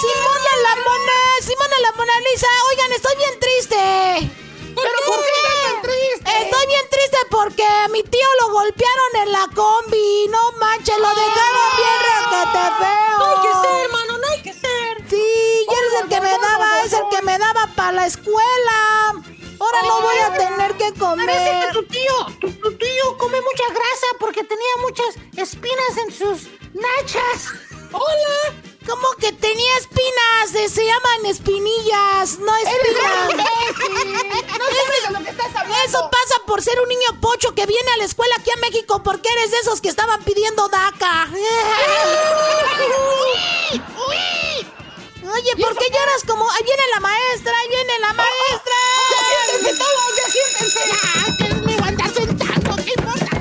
Simona la Mona, Simona la Mona Lisa. Oigan, estoy bien triste. ¿Pero por qué estás tan triste? Estoy bien triste porque a mi tío lo golpearon en la combi. No manches, lo dejaron bien requete feo. No hay que ser, hermano, no hay que ser. Sí, y eres el que me daba, es el que me daba para la escuela. Ahora no voy a tener que comer. Parece que tu tío, tu, tu tío come mucha grasa porque tenía muchas espinas en sus nachas. ¡Hola! ¿Cómo que tenía espinas? Eh, Se llaman espinillas, no espinas. No sabes de lo que estás hablando. Eso pasa por ser un niño pocho que viene a la escuela aquí a México porque eres de esos que estaban pidiendo DACA. Oye, ¿por qué lloras como... Ahí viene la maestra, ahí viene la maestra. ¡Ya siéntense todos, ya siéntense! ¡Ah, que me voy a andar sentando! ¿Qué importa?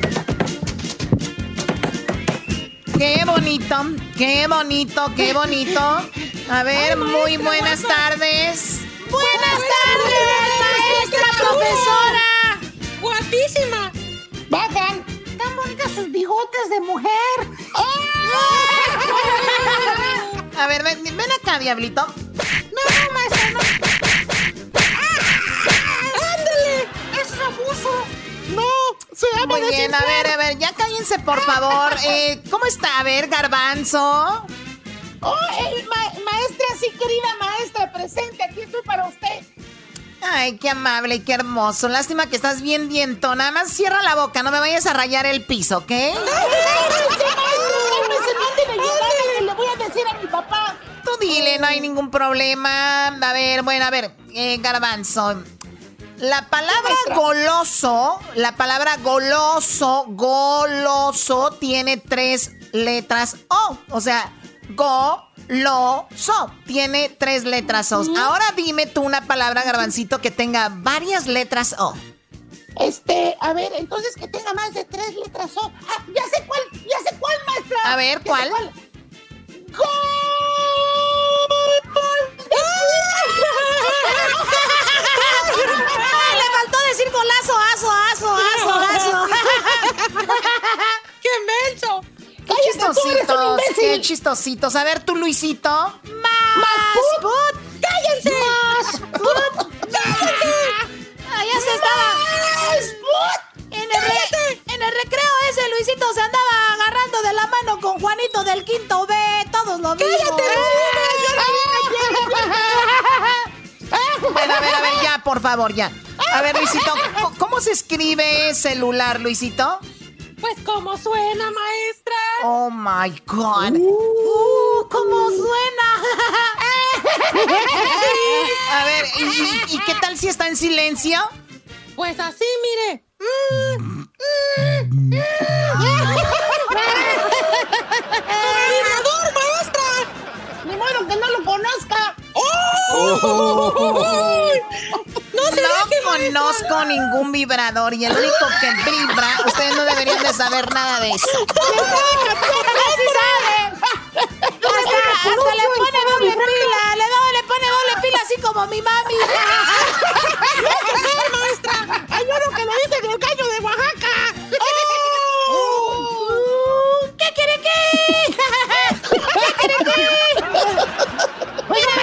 Qué bonito, qué bonito, qué bonito. A ver, muy buenas tardes. Buenas tardes, maestra, profesora. ¡Guapísima! ¡Bajan! ¡Tan bonitas sus bigotes de mujer! A ver, ven, ven acá, diablito. ¡No, maestra, no! ¡Ándale! ¡Es abuso! ¡No! ¡Se llama Muy bien, a ver, a ver, ya cállense, por favor. Eh, ¿Cómo está? A ver, garbanzo. ¡Oh, el ma- maestra, sí, querida maestra, presente! Aquí estoy para usted. Ay, qué amable y qué hermoso. Lástima que estás bien diento. Nada más cierra la boca, no me vayas a rayar el piso, ¿ok? ¡Cálmese, manden a ayudar, que le voy a decir a mi papá! Tú dile, no hay ningún problema. A ver, bueno, a ver, eh, garbanzo. La palabra goloso, la palabra goloso, goloso, tiene tres letras O. O sea, goloso. Tiene tres letras O. Ahora dime tú una palabra, garbancito, que tenga varias letras O. Este, a ver, entonces que tenga más de tres letras O. Ah, ya sé cuál, ya sé cuál, maestra. A ver, sé ¿cuál? Ay, le faltó decir golazo, aso, aso, aso, aso. ¡Qué menso! Qué chistositos, qué chistositos. A ver, tú, Luisito. Más put. ¡Cállense! ¡Más put. Ah, ya se estaba. En el, re- en el recreo ese Luisito se andaba agarrando de la mano con Juanito del quinto B. Todos lo vimos. Bueno, a ver, a ver, ya, por favor, ya. A ver, Luisito, ¿cómo- ¿cómo se escribe celular, Luisito? Pues como suena, maestra. Oh my God. Uh, ¿Cómo suena? A ver, ¿y, y- y qué tal si está en silencio? Pues así, mire. ¡Vibrador, maestra! ¡Ni modo que no lo conozca! No, conozco ningún vibrador y el único que vibra, ustedes no deberían de saber nada de eso. ¡Sí sabe! Hasta, hasta le pone doble pila, le, do- le pone doble pila así como mi mami. maestra! ¡Hay uno que lo dice del gallo de Oaxaca! ¿Qué quiere que? ¿Qué quiere que? Mira,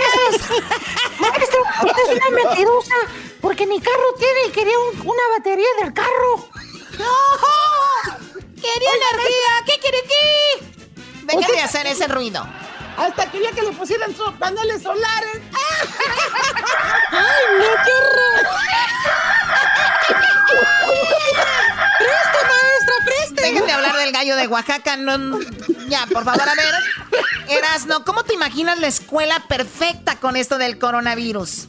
maestra, es una mentirosa, porque mi carro tiene y quería un- una batería del carro. ¡No! ¡Quería energía! ¿Qué quiere que? Deja de hacer ese ruido. Hasta quería que le pusieran sus paneles solares. ¡Ay, no, qué horror! ¡Preste, maestra, preste! Dejen de hablar del gallo de Oaxaca. No, no. ya, por favor, a ver. Erasno, ¿cómo te imaginas la escuela perfecta con esto del coronavirus?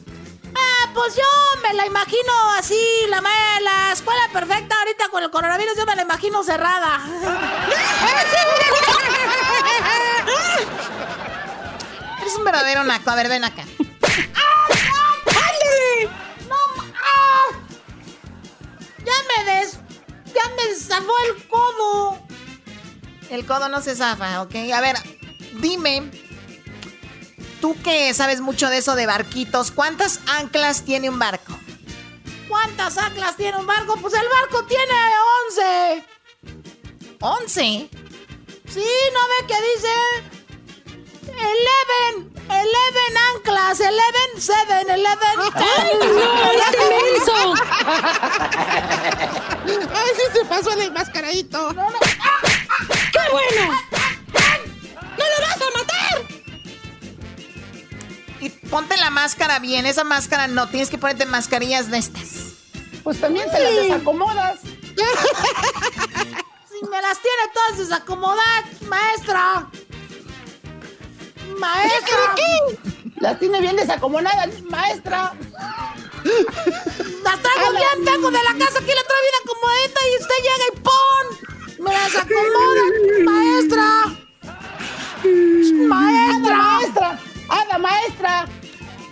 Ah, pues yo me la imagino así, la, la escuela perfecta ahorita con el coronavirus yo me la imagino cerrada. Eres un verdadero naco. A ver, ven acá. ¡Ah! Ya me des... Ya me zafó el codo. El codo no se zafa, ¿ok? A ver, dime, tú que sabes mucho de eso de barquitos, ¿cuántas anclas tiene un barco? ¿Cuántas anclas tiene un barco? Pues el barco tiene 11. ¿11? Sí, ¿no ve que dice? Eleven, eleven anclas, eleven, seven, eleven. ¡Ay, no! ¡Ya te hizo! ¡Ay, sí se pasó el enmascaradito! No, no. ¡Qué bueno! Ponte la máscara bien, esa máscara no, tienes que ponerte mascarillas de estas. Pues también se las desacomodas. Si me las tiene todas desacomodadas, maestra. Maestra. Las tiene bien desacomodadas, maestra. Las traigo bien, tengo de la casa aquí la traigo bien acomodadita y usted llega y ¡pum! Me las acomoda, maestra. Maestra. maestra. ¡Ada, maestra!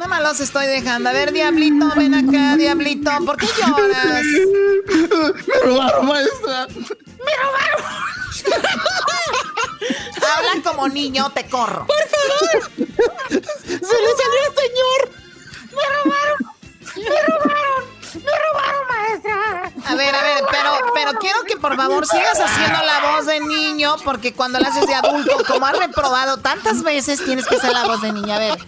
Más los estoy dejando. A ver, Diablito, ven acá, Diablito. ¿Por qué lloras? Me robaron, maestra. ¡Me robaron! Habla como niño, te corro. ¡Por favor! ¡Se le salió al señor! ¡Me robaron! ¡Me robaron! ¡Me robaron, maestra! A ver, a ver, pero, pero quiero que por favor sigas haciendo la voz de niño, porque cuando la haces de adulto, como has reprobado tantas veces, tienes que hacer la voz de niña. A ver.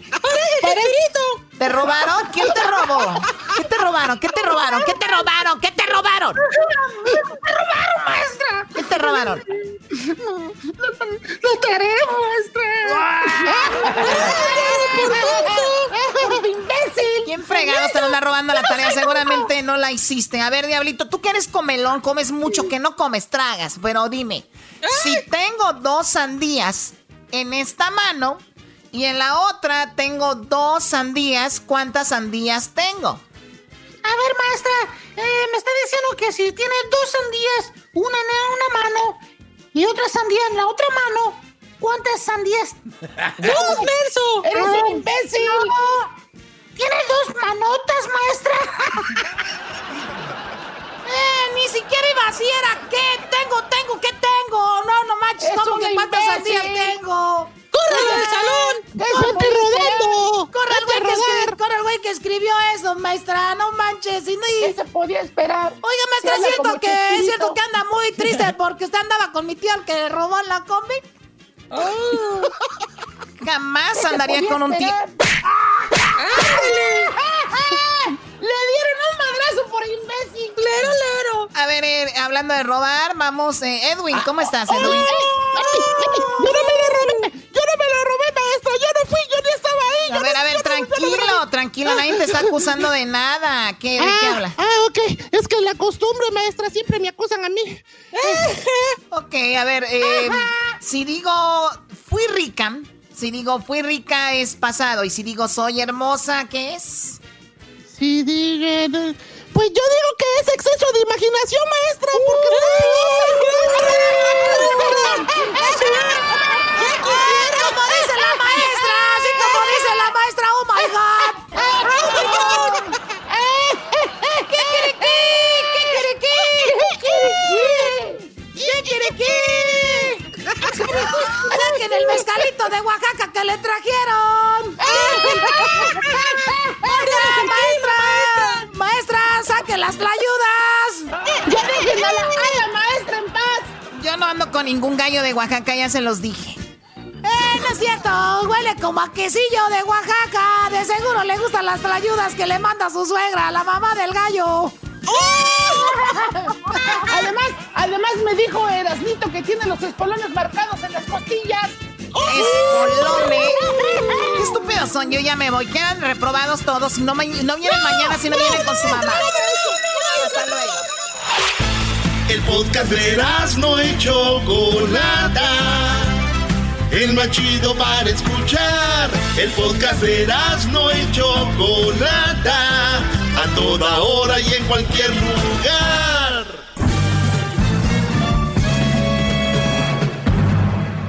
¿Te robaron? ¿Quién te robó? ¿Qué te robaron? ¿Qué te robaron? ¿Qué te robaron? ¿Qué te robaron? ¡Me robaron, maestra! ¿Qué te robaron? ¡La tarea, maestra! ¡Imbécil! ¿Quién fregados te anda robando la tarea? Seguramente no la hiciste. A ver, Diablito, tú que eres comelón, comes mucho, que no comes, tragas. Pero dime, si tengo dos sandías en esta mano y en la otra tengo dos sandías, ¿cuántas sandías tengo? A ver, maestra, eh, me está diciendo que si tiene dos sandías, una en una mano y otra sandía en la otra mano, ¿cuántas sandías? ¡Dos, menso! ¡Eres un imbécil! ¡Tiene dos manotas, maestra! ¡Eh! Ni siquiera iba así, era ¿qué? Tengo, tengo, ¿qué tengo? No, no manches, Es ¿cómo que cuántas sandías tengo? ¡Corre del salón! ¡Déjate rodando! Corre el, güey que escribió eso, maestra, no manches. Y no, y- ¿Qué se podía esperar? Oiga, maestra, es cierto que es cierto que anda muy triste porque usted andaba con mi tío el que le robó la combi. Jamás ¿Qué se andaría con un tío. esperar? ¡Le dieron un madrazo por imbécil! ¡Lero, lero! A ver, eh, hablando de robar, vamos. eh, Edwin, ¿cómo estás, Edwin? ¡Yo no me lo robé! ¡Yo no me lo robé, maestra! ¡Yo no fui! ¡Yo ni estaba ahí! A yo ver, no- a ver, no- tranquilo, tranquilo, nadie te está acusando de nada. ¿Qué, ¿De qué Ah, habla? Ah, ok. Es que la costumbre, maestra, siempre me acusan a mí. Ok, a ver, eh, si digo fui rica, si digo fui rica es pasado, y si digo soy hermosa, ¿qué es? Sí, digan. Pues yo digo que es exceso de imaginación, maestra, porque Como dice la maestra, así como dice la maestra, oh my god. Saquen el mezcalito de Oaxaca que le trajeron. Maestra, maestra, las tlayudas. ¡Ya dejen a la, a la maestra en paz! Yo no ando con ningún gallo de Oaxaca, ya se los dije. Eh, no es cierto, huele como a quesillo de Oaxaca. De seguro le gustan las tlayudas que le manda su suegra, la mamá del gallo. Además, además me dijo Erasmito que tiene los espolones marcados en las costillas. Qué estúpidos son, yo ya me voy. Quedan reprobados todos. No, no vienen mañana, si no, vienen con su mamá. Hasta luego. El podcast de no y Chocolata. El más chido para escuchar. El podcast de no y Chocolata. A toda hora y en cualquier lugar.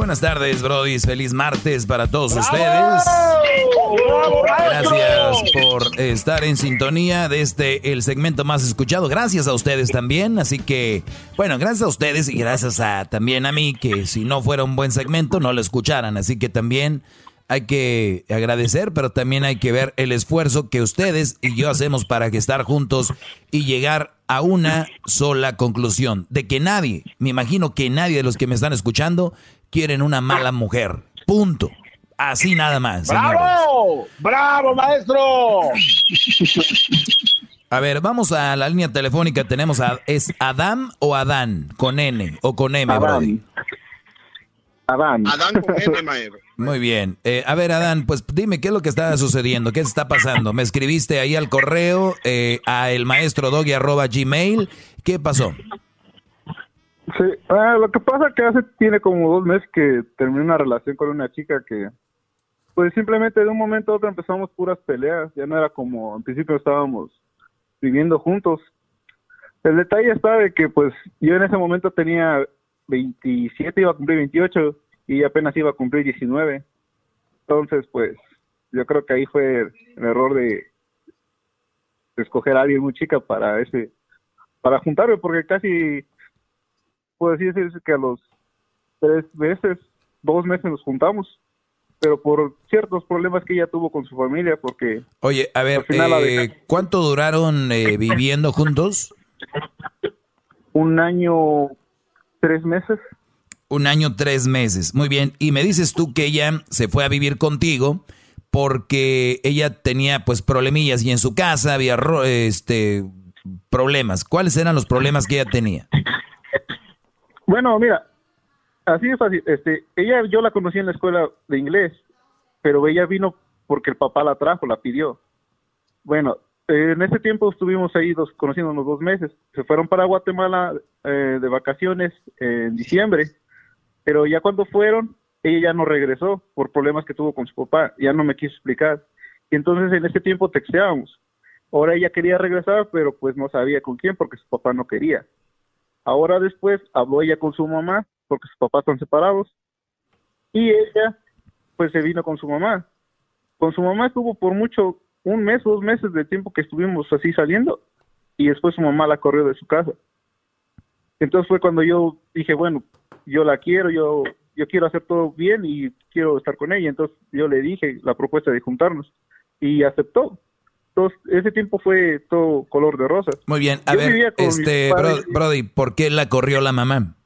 Buenas tardes, Brody. Feliz martes para todos ustedes. Gracias por estar en sintonía de este el segmento más escuchado. Gracias a ustedes también. Así que, bueno, gracias a ustedes y gracias a también a mí que si no fuera un buen segmento no lo escucharan. Así que también hay que agradecer, pero también hay que ver el esfuerzo que ustedes y yo hacemos para que estar juntos y llegar a una sola conclusión de que nadie, me imagino que nadie de los que me están escuchando quieren una mala mujer. Punto. Así nada más. ¡Bravo! ¡Bravo, maestro! A ver, vamos a la línea telefónica. Tenemos a. ¿Es Adam o Adán? Con N o con M, Brody. Adán. Adán con N, maestro. Muy bien. Eh, a ver, Adán, pues dime qué es lo que está sucediendo, qué está pasando. Me escribiste ahí al correo, eh, a el maestro doggy arroba gmail. ¿Qué pasó? Sí, ah, lo que pasa es que hace tiene como dos meses que terminé una relación con una chica que pues simplemente de un momento a otro empezamos puras peleas, ya no era como en principio estábamos viviendo juntos. El detalle está de que pues yo en ese momento tenía 27, iba a cumplir 28 y apenas iba a cumplir 19. Entonces pues yo creo que ahí fue el error de, escoger a alguien muy chica para ese para juntarme porque casi puedo decir que a los tres meses, dos meses nos juntamos pero por ciertos problemas que ella tuvo con su familia, porque... Oye, a ver, eh, ¿cuánto duraron eh, viviendo juntos? Un año, tres meses. Un año, tres meses. Muy bien. Y me dices tú que ella se fue a vivir contigo porque ella tenía pues problemillas y en su casa había este problemas. ¿Cuáles eran los problemas que ella tenía? Bueno, mira, así es fácil. Este, ella, yo la conocí en la escuela de inglés, pero ella vino porque el papá la trajo, la pidió. Bueno, en ese tiempo estuvimos ahí dos, conociéndonos dos meses. Se fueron para Guatemala eh, de vacaciones en diciembre, pero ya cuando fueron, ella ya no regresó por problemas que tuvo con su papá, ya no me quiso explicar. Y entonces en ese tiempo texteábamos. Ahora ella quería regresar, pero pues no sabía con quién porque su papá no quería. Ahora después habló ella con su mamá porque sus papás están separados. Y ella, pues se vino con su mamá. Con su mamá estuvo por mucho, un mes dos meses de tiempo que estuvimos así saliendo. Y después su mamá la corrió de su casa. Entonces fue cuando yo dije, bueno, yo la quiero, yo, yo quiero hacer todo bien y quiero estar con ella. Entonces yo le dije la propuesta de juntarnos y aceptó. Entonces, ese tiempo fue todo color de rosas. Muy bien, a ver, este, Brody, ¿por qué la corrió la mamá?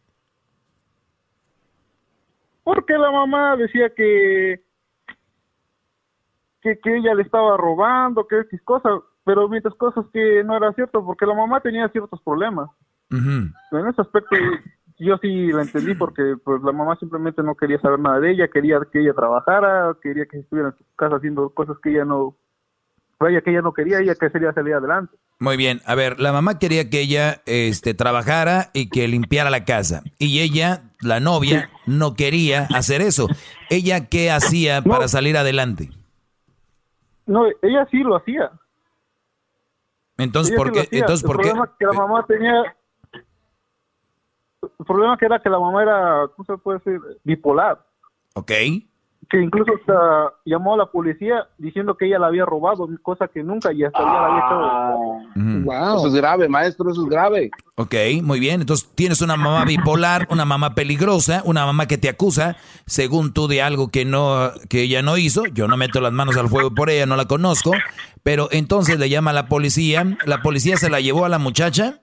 porque la mamá decía que que, ella le estaba robando, que X cosas, pero mientras cosas que no era cierto, porque la mamá tenía ciertos problemas. En ese aspecto yo sí la entendí porque pues la mamá simplemente no quería saber nada de ella, quería que ella trabajara, quería que estuviera en su casa haciendo cosas que ella no, vaya que ella no quería, ella que sería salir adelante. Muy bien, a ver, la mamá quería que ella este, trabajara y que limpiara la casa. Y ella, la novia, no quería hacer eso. ¿Ella qué hacía para salir adelante? No, ella sí lo hacía. Entonces, ¿por qué? Entonces, ¿por el problema que la mamá tenía... El problema que era que la mamá era, ¿cómo se puede decir? Bipolar. Ok que incluso hasta llamó a la policía diciendo que ella la había robado, cosa que nunca y hasta ella la había hecho. Wow. Eso es grave, maestro, eso es grave. Ok, muy bien. Entonces tienes una mamá bipolar, una mamá peligrosa, una mamá que te acusa, según tú, de algo que no, que ella no hizo. Yo no meto las manos al fuego por ella, no la conozco. Pero entonces le llama a la policía. ¿La policía se la llevó a la muchacha?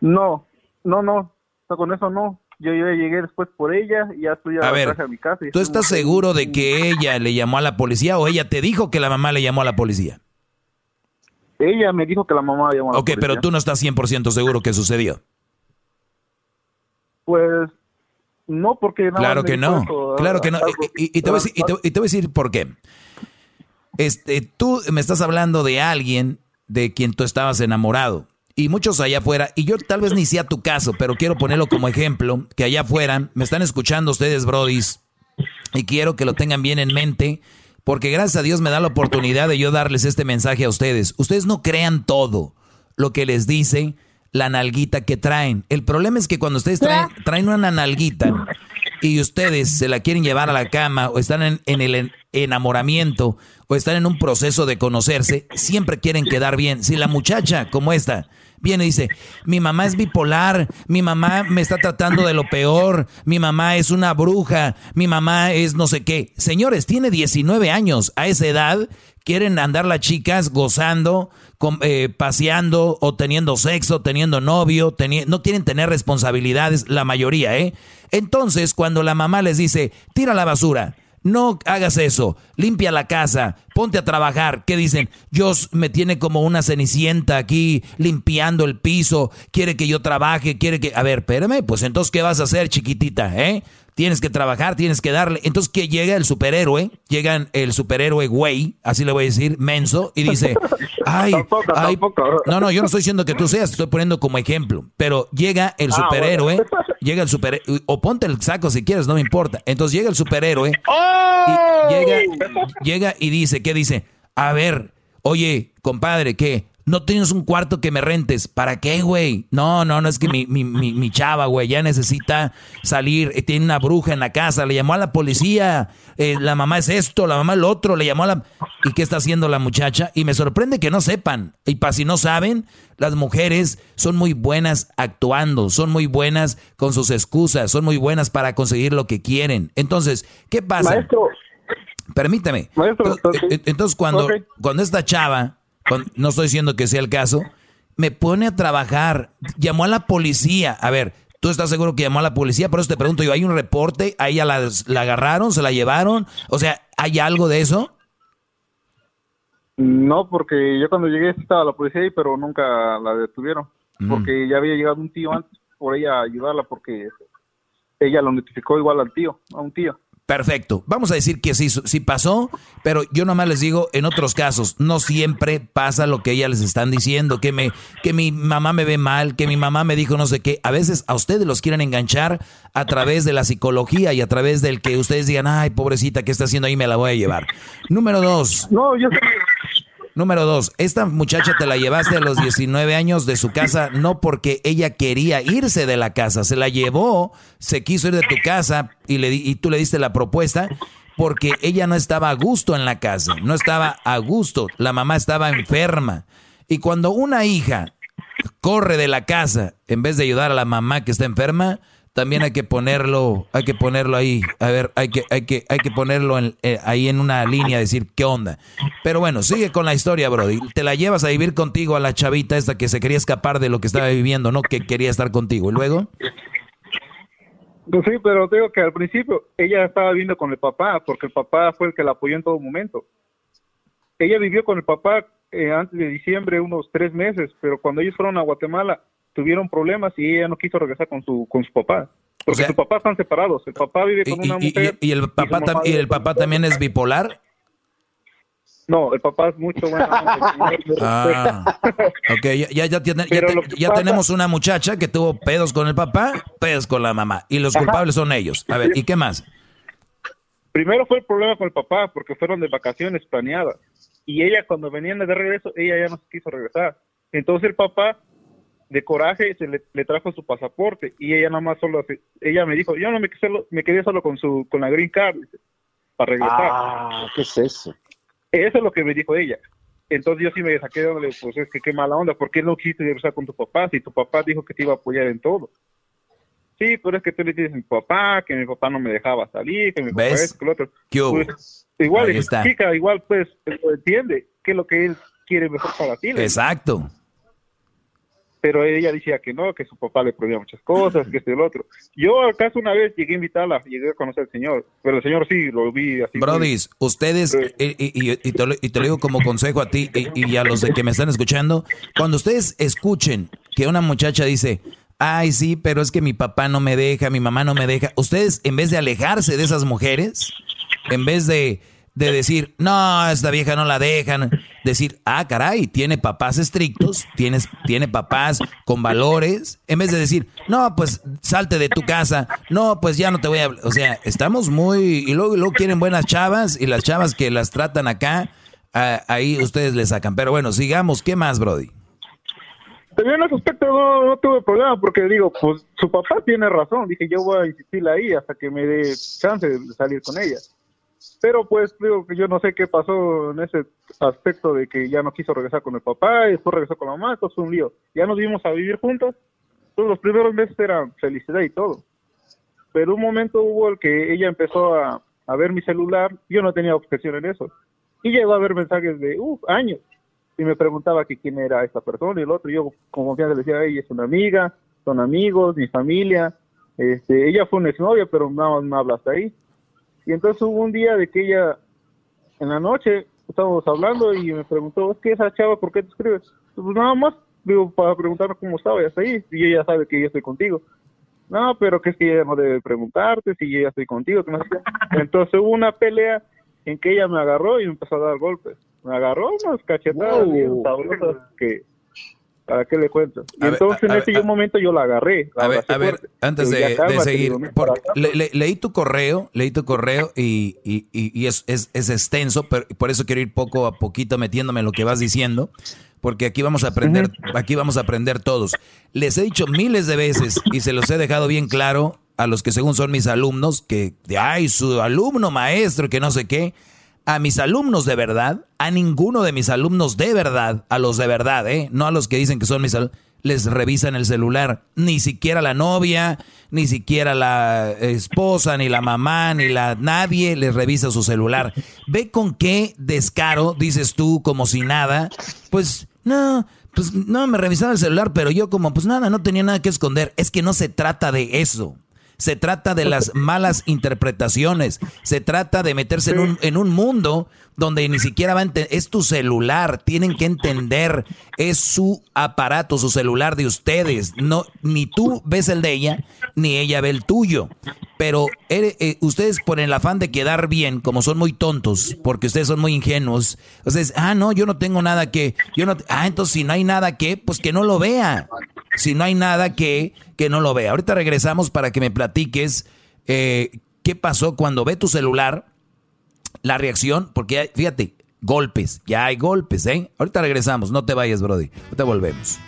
No, no, no. Con eso no yo, yo llegué después por ella y ya estoy a, ver, a mi casa. ¿Tú estás seguro de que ella le llamó a la policía o ella te dijo que la mamá le llamó a la policía? Ella me dijo que la mamá llamó a la policía. Ok, pero tú no estás 100% seguro que sucedió. Pues no, porque... claro que no, claro que no. Y, te voy a decir, por qué. Este, tú me estás hablando de alguien de quien tú estabas enamorado. Y muchos allá afuera, y yo tal vez ni sea tu caso, pero quiero ponerlo como ejemplo, que allá afuera me están escuchando ustedes, brodis, y quiero que lo tengan bien en mente, porque gracias a Dios me da la oportunidad de yo darles este mensaje a ustedes. Ustedes no crean todo lo que les dice la nalguita que traen. El problema es que cuando ustedes traen, traen una nalguita y ustedes se la quieren llevar a la cama o están en, en el enamoramiento o están en un proceso de conocerse, siempre quieren quedar bien. Si la muchacha como esta viene y dice, mi mamá es bipolar, mi mamá me está tratando de lo peor, mi mamá es una bruja, mi mamá es no sé qué. Señores, tiene 19 años. A esa edad quieren andar las chicas gozando, eh, paseando o teniendo sexo, teniendo novio, no quieren tener responsabilidades, la mayoría, ¿eh? Entonces, cuando la mamá les dice, tira la basura, no hagas eso, limpia la casa, ponte a trabajar. ¿Qué dicen? Dios me tiene como una cenicienta aquí limpiando el piso, quiere que yo trabaje, quiere que... A ver, espérame, pues entonces, ¿qué vas a hacer, chiquitita? ¿Eh? Tienes que trabajar, tienes que darle. Entonces que llega el superhéroe, llega el superhéroe güey, así le voy a decir, menso, y dice, ay, ay no, no, yo no estoy diciendo que tú seas, estoy poniendo como ejemplo, pero llega el ah, superhéroe, llega el superhéroe, o ponte el saco si quieres, no me importa. Entonces llega el superhéroe, y llega, llega y dice, ¿qué dice? A ver, oye, compadre, ¿qué? No tienes un cuarto que me rentes. ¿Para qué, güey? No, no, no es que mi, mi, mi, chava, güey, ya necesita salir. Eh, tiene una bruja en la casa. Le llamó a la policía. Eh, la mamá es esto, la mamá es lo otro. Le llamó a la. ¿Y qué está haciendo la muchacha? Y me sorprende que no sepan. Y para si no saben, las mujeres son muy buenas actuando, son muy buenas con sus excusas, son muy buenas para conseguir lo que quieren. Entonces, ¿qué pasa? Maestro. Permítame. Maestro, entonces, cuando, cuando esta chava no estoy diciendo que sea el caso, me pone a trabajar, llamó a la policía, a ver, ¿tú estás seguro que llamó a la policía? Por eso te pregunto yo, ¿hay un reporte? ¿A ella la, agarraron? ¿Se la llevaron? O sea, ¿hay algo de eso? No, porque yo cuando llegué estaba la policía ahí, pero nunca la detuvieron. Mm. Porque ya había llegado un tío antes por ella a ayudarla, porque ella lo notificó igual al tío, a un tío. Perfecto. Vamos a decir que sí, sí pasó, pero yo nomás les digo, en otros casos, no siempre pasa lo que ellas les están diciendo, que, me, que mi mamá me ve mal, que mi mamá me dijo no sé qué. A veces a ustedes los quieren enganchar a través de la psicología y a través del que ustedes digan, ay, pobrecita, ¿qué está haciendo ahí? Me la voy a llevar. Número dos. No, yo Número dos, esta muchacha te la llevaste a los 19 años de su casa no porque ella quería irse de la casa, se la llevó, se quiso ir de tu casa y, y tú le diste la propuesta porque ella no estaba a gusto en la casa, no estaba a gusto, la mamá estaba enferma. Y cuando una hija corre de la casa en vez de ayudar a la mamá que está enferma, también hay que ponerlo, hay que ponerlo ahí, a ver, hay que, hay que, hay que ponerlo eh, ahí en una línea, decir qué onda. Pero bueno, sigue con la historia, Brody. Te la llevas a vivir contigo a la chavita esta que se quería escapar de lo que estaba viviendo, ¿no? Que quería estar contigo. ¿Y luego? Pues sí, pero digo que al principio ella estaba viviendo con el papá, porque el papá fue el que la apoyó en todo momento. Ella vivió con el papá eh, antes de diciembre unos tres meses, pero cuando ellos fueron a Guatemala, tuvieron problemas y ella no quiso regresar con su con su papá. Porque su papá están separados. El papá vive con una mujer. ¿Y, el papá, y, el papá también es bipolar? No, el papá es mucho bueno. ah, ok, ya, ya, ya, tenemos una muchacha que tuvo pedos con el papá, pedos con la mamá. Y los culpables son ellos. A ver, ¿y qué más? Primero fue el problema con el papá, porque fueron de vacaciones planeadas. Y ella, cuando venían de regreso, ella ya no quiso regresar. Entonces el papá de coraje se le, trajo su pasaporte y ella nada más solo ella me dijo yo no me quedé, me quedé solo con su con la green card para regresar. Ah qué es eso eso es lo que me dijo ella. Entonces yo sí me saqué de donde pues es que qué mala onda ¿por qué no quisiste regresar con tu papá si tu papá dijo que te iba a apoyar en todo sí pero es que tú le dices a mi papá que mi papá no me dejaba salir que mi papá es que lo otro. Pues, igual chica igual pues entiende qué es lo que él quiere mejor para ti exacto pero ella decía que no, que su papá le prohibía muchas cosas, que este y el otro. Yo acaso una vez llegué a invitarla, llegué a conocer al señor, pero el señor sí, lo vi así. Brodis, ustedes, y, te lo, digo como consejo a ti y, a los de que me están escuchando, cuando ustedes escuchen que una muchacha dice, ay sí, pero es que mi papá no me deja, mi mamá no me deja, ustedes en vez de alejarse de esas mujeres, en vez de de decir, no, esta vieja no la dejan. decir, ah, caray, tiene papás estrictos, tienes, tiene papás con valores, en vez de decir, no, pues salte de tu casa, no, pues ya no te voy a... O sea, estamos muy... Y luego, luego quieren buenas chavas y las chavas que las tratan acá, ah, ahí ustedes le sacan. Pero bueno, sigamos, ¿qué más, Brody? También en ese aspecto no, no, tuve problema porque digo, pues su papá tiene razón. Dije, yo voy a insistir ahí hasta que me dé chance de salir con ella. Pero pues digo que yo no sé qué pasó en ese aspecto de que ya no quiso regresar con el papá y después regresó con la mamá, entonces fue un lío. Ya nos vimos a vivir juntos, todos los primeros meses eran felicidad y todo. Pero un momento hubo el que ella empezó a, ver mi celular, yo no tenía objeción en eso. Y llegó a ver mensajes de, años y me preguntaba que quién era esta persona y el otro. Yo con confianza le decía, ella es una amiga, son amigos, mi familia. Este, ella fue una exnovia, pero nada más me habla hasta ahí. Y entonces hubo un día de que ella, en la noche, estábamos hablando y me preguntó, es que esa chava, ¿por qué te escribes? Pues nada más, digo, para preguntarme cómo estaba y hasta ahí. Y ella sabe que yo estoy contigo. No, pero que es que ella no debe preguntarte si yo ya estoy contigo. Que no sé. Entonces hubo una pelea en que ella me agarró y me empezó a dar golpes me agarró unas cachetadas bien sabrosas que ¿Para qué le cuento? Y entonces en ese momento yo la agarré. a ver, a ver antes de, seguir, leí tu correo, leí tu correo y, y, y es, es, es, extenso, pero por eso quiero ir poco a poquito metiéndome en lo que vas diciendo, porque aquí vamos a aprender, aquí vamos a aprender todos. Les he dicho miles de veces y se los he dejado bien claro a los que según son mis alumnos, que, ay, su alumno maestro, que no sé qué a mis alumnos de verdad, a ninguno de mis alumnos de verdad, a los de verdad, ¿eh? no a los que dicen que son mis alumnos, les revisan el celular. Ni siquiera la novia, ni siquiera la esposa, ni la mamá, ni la nadie les revisa su celular. Ve con qué descaro dices tú como si nada. Pues no, pues no me revisaron el celular, pero yo como pues nada, no tenía nada que esconder. Es que no se trata de eso. Se trata de las malas interpretaciones. Se trata de meterse en un, en un mundo donde ni siquiera va a es tu celular. Tienen que entender, es su aparato, su celular de ustedes. No, ni tú ves el de ella, ni ella ve el tuyo. Pero eh, ustedes por el afán de quedar bien, como son muy tontos, porque ustedes son muy ingenuos, ustedes, ah, no, yo no tengo nada que, yo no, ah, entonces si no hay nada que, pues que no lo vea. Si no hay nada que, que no lo vea. Ahorita regresamos para que me platiques eh, qué pasó cuando ve tu celular, la reacción, porque fíjate, golpes, ya hay golpes, ¿eh? Ahorita regresamos, no te vayas, Brody. Ahorita volvemos.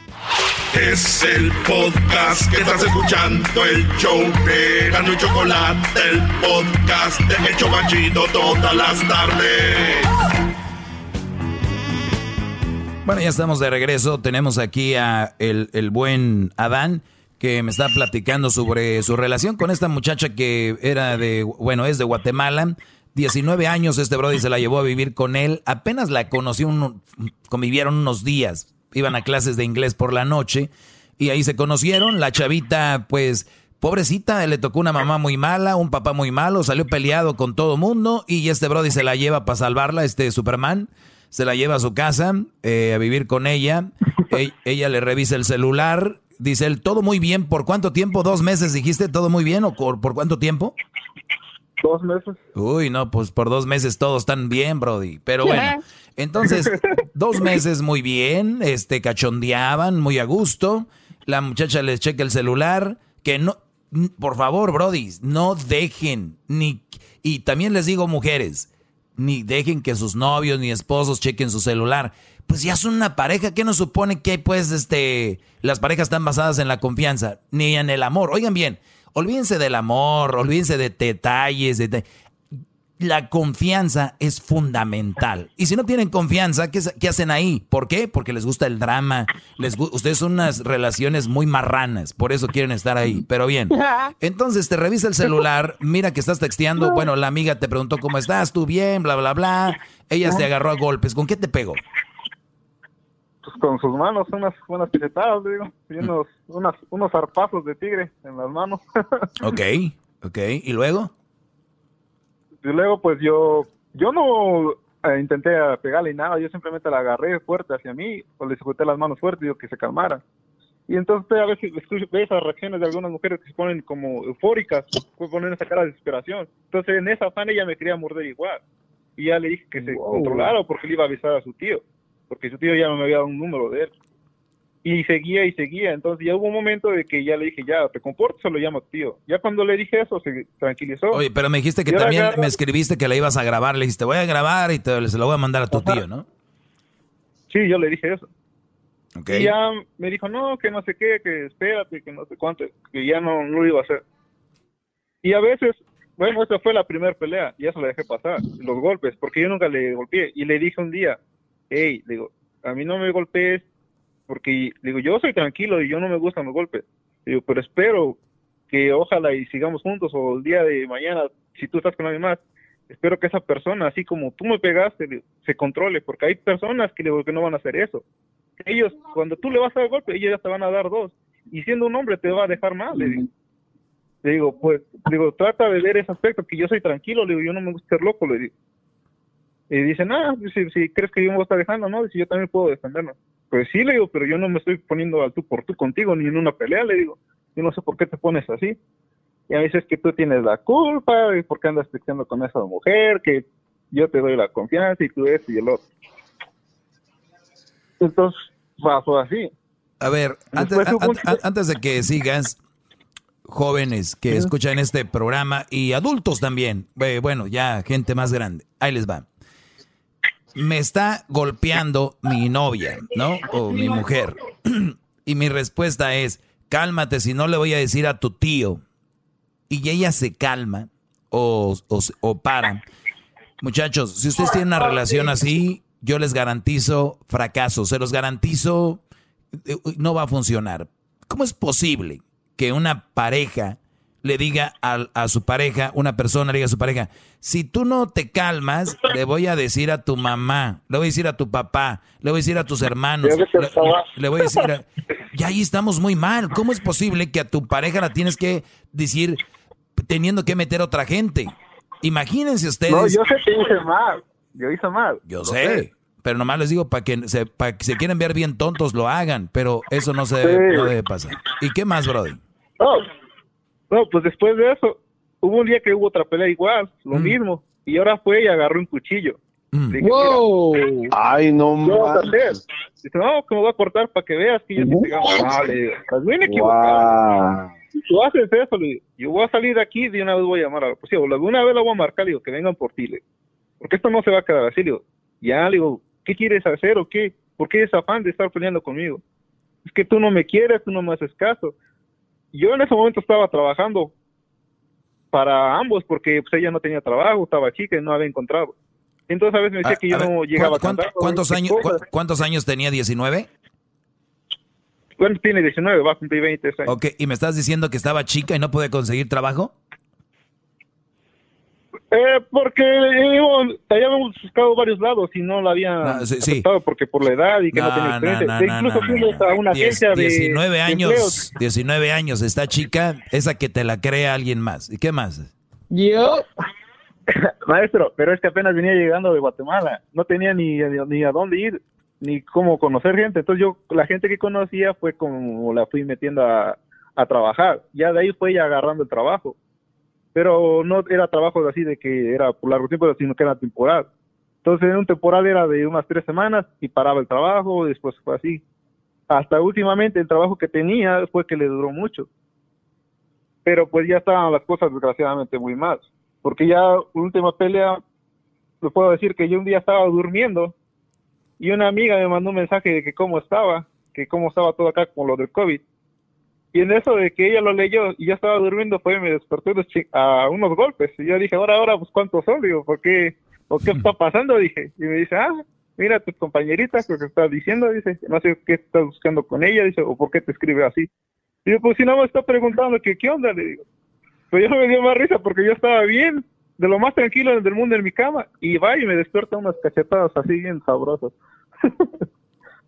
Es el podcast que estás escuchando, el show de y Chocolate, el podcast de Hecho Banchito todas las tardes. Bueno, ya estamos de regreso. Tenemos aquí a el, el buen Adán que me está platicando sobre su relación con esta muchacha que era de, bueno, es de Guatemala. 19 años este Brody se la llevó a vivir con él. Apenas la conoció, convivieron unos días. Iban a clases de inglés por la noche y ahí se conocieron. La chavita, pues, pobrecita, le tocó una mamá muy mala, un papá muy malo, salió peleado con todo mundo y este Brody se la lleva para salvarla, este Superman se la lleva a su casa eh, a vivir con ella. E-, ella le revisa el celular. Dice él, todo muy bien. ¿Por cuánto tiempo? ¿Dos meses dijiste? ¿Todo muy bien? ¿O por, cuánto tiempo? Dos meses. Uy, no, pues por dos meses todos están bien, Brody. Pero bueno, entonces, dos meses muy bien, este, cachondeaban muy a gusto. La muchacha les checa el celular. Que no, por favor, Brody, no dejen ni. Y también les digo, mujeres, ni dejen que sus novios ni esposos chequen su celular. Pues ya son una pareja, ¿qué nos supone que pues este las parejas están basadas en la confianza, ni en el amor? Oigan bien, olvídense del amor, olvídense de detalles, de, la confianza es fundamental. Y si no tienen confianza, ¿qué, hacen ahí? ¿Por qué? Porque les gusta el drama. Les, ustedes son unas relaciones muy marranas, por eso quieren estar ahí. Pero bien, entonces te revisa el celular, mira que estás texteando. Bueno, la amiga te preguntó cómo estás, tú bien, bla, bla, bla. Ella se agarró a golpes. ¿Con qué te pegó? Pues con sus manos, unas buenas pisetadas, digo. Y unos, unas, unos zarpazos de tigre en las manos. ok, ok. ¿Y luego? Y luego pues yo, yo no eh, intenté pegarle nada, yo simplemente la agarré fuerte hacia mí, o le sujeté las manos fuertes y digo que se calmara. Y entonces a veces ve esas reacciones de algunas mujeres que se ponen como eufóricas, ponen esa cara de desesperación. Entonces en esa afán ella me quería morder igual. Y ya le dije que se controlara porque le iba a avisar a su tío. porque su tío ya me había dado un número de él. Y seguía y seguía, entonces ya hubo un momento de que ya le dije, ya, te comportas o lo llamo tío. Ya cuando le dije eso, se tranquilizó. Oye, pero me dijiste que también agarra- me escribiste que la ibas a grabar. Le dijiste, voy a grabar y te, se lo voy a mandar a tu tío, ¿no? Sí, yo le dije eso. Y ya me dijo, no, que no sé qué, que espérate, que no sé cuánto, que ya no, no lo iba a hacer. Y a veces, bueno, esa fue la primera pelea, y eso la dejé pasar, los golpes, porque yo nunca le golpeé. Y le dije un día, hey, digo, a mí no me golpees, porque, digo, yo soy tranquilo y yo no me gustan los golpes. Digo, pero espero que ojalá y sigamos juntos, o el día de mañana, si tú estás con alguien más, espero que esa persona, así como tú me pegaste, se controle, porque hay personas que, digo, que no van a hacer eso. Ellos, cuando tú le vas a dar golpe, ellos ya te van a dar dos. Y siendo un hombre te va a dejar mal, le digo. Le digo, pues, digo, trata de ver ese aspecto, que yo soy tranquilo, le digo, yo no me gusta ser loco, le digo. Y dicen, ah, si, si crees que yo me voy a estar dejando, ¿no? Dice, yo también puedo defenderme. Pues sí, le digo, pero yo no me estoy poniendo al tú por tú contigo, ni en una pelea, le digo. Yo no sé por qué te pones así. Y a veces que tú tienes la culpa, y por qué andas peleando con esa mujer, que yo te doy la confianza y tú esto y el otro. Entonces, pasó así. A ver, antes, antes de que sigas, jóvenes que escuchan este programa y adultos también, eh, bueno, ya gente más grande, ahí les va. Me está golpeando mi novia, ¿no? O mi mujer. y mi respuesta es, cálmate, si no le voy a decir a tu tío. Y ella se calma o, o, o para. Muchachos, si ustedes tienen una relación así, yo les garantizo fracaso, se los garantizo, eh, no va a funcionar. ¿Cómo es posible que una pareja le diga a, a su pareja, una persona le diga a su pareja, si tú no te calmas, le voy a decir a tu mamá, le voy a decir a tu papá, le voy a decir a tus hermanos, le, voy a decir, a- y ahí estamos muy mal. ¿Cómo es posible que a tu pareja la tienes que decir teniendo que meter otra gente? Imagínense ustedes. No, yo sé que hice mal. Yo hice mal. Yo sé, pero nomás les digo para que se, para que se quieren ver bien tontos lo hagan, pero eso no se Sí. debe, no debe pasar. ¿Y qué más, Brody? No, no, pues después de eso, hubo un día que hubo otra pelea igual, lo Mm. mismo. Y ahora fue y agarró un cuchillo. Le dije, ¡Wow! Ay, no "Mira, ¿qué vas a manches. hacer?" Dice, no, que me voy a cortar para que veas que yo te pegamos. No, le digo, estás bien equivocado. Si tú haces eso, le digo, yo voy a salir de aquí de una vez voy a llamar a la policía. O de una vez la voy a marcar, le digo, que vengan por ti. le digo. Porque esto no se va a quedar así, le digo. Ya, le digo, ¿qué quieres hacer o qué? ¿Por qué ese afán de estar peleando conmigo? Es que tú no me quieres, tú no me haces caso. Yo en ese momento estaba trabajando para ambos porque pues, ella no tenía trabajo, estaba chica y no había encontrado. Entonces a veces me decía A- que yo ver, no llegaba a ¿cuán- cantar. ¿Cuántos años, cu- cuántos años tenía? ¿19? Bueno, tiene 19, va a cumplir 20 años. Ok, ¿y me estás diciendo que estaba chica y no puede conseguir trabajo? Eh, porque digo, habíamos buscado varios lados y no la habían No, sí, sí. aceptado porque por la edad y que no, tenía experiencia. E incluso fuimos a una Diez- agencia de 19 de años, empleos. 19 años, está chica, esa que te la crea alguien más. ¿Y qué más? Yo, maestro, pero es que apenas venía llegando de Guatemala, no tenía ni, ni a dónde ir, ni cómo conocer gente. Entonces yo, la gente que conocía fue como la fui metiendo a, a trabajar. Ya de ahí fue ya agarrando el trabajo. Pero no era trabajo así de que era por largo tiempo, sino que era temporal. Entonces en un temporal era de unas tres semanas y paraba el trabajo, después fue así. Hasta últimamente el trabajo que tenía fue que le duró mucho pero pues ya estaban las cosas desgraciadamente muy mal. Porque ya última pelea, le puedo decir que yo un día estaba durmiendo y una amiga me mandó un mensaje de que cómo estaba, que cómo estaba todo acá con lo del COVID. Y en eso de que ella lo leyó y ya estaba durmiendo, fue y me despertó a unos golpes. Y yo dije, ahora, ahora, pues cuántos son, digo, ¿por qué, ¿por qué está pasando? Dije, y me dice, ah, mira tu compañerita, lo que estás diciendo, dice, no sé qué estás buscando con ella, dice, o por qué te escribe así. Digo, pues si no me está preguntando que qué onda, le digo. Pero yo me dio más risa porque yo estaba bien, de lo más tranquilo del mundo en mi cama, y va y me despierta unas cachetadas así bien sabrosas.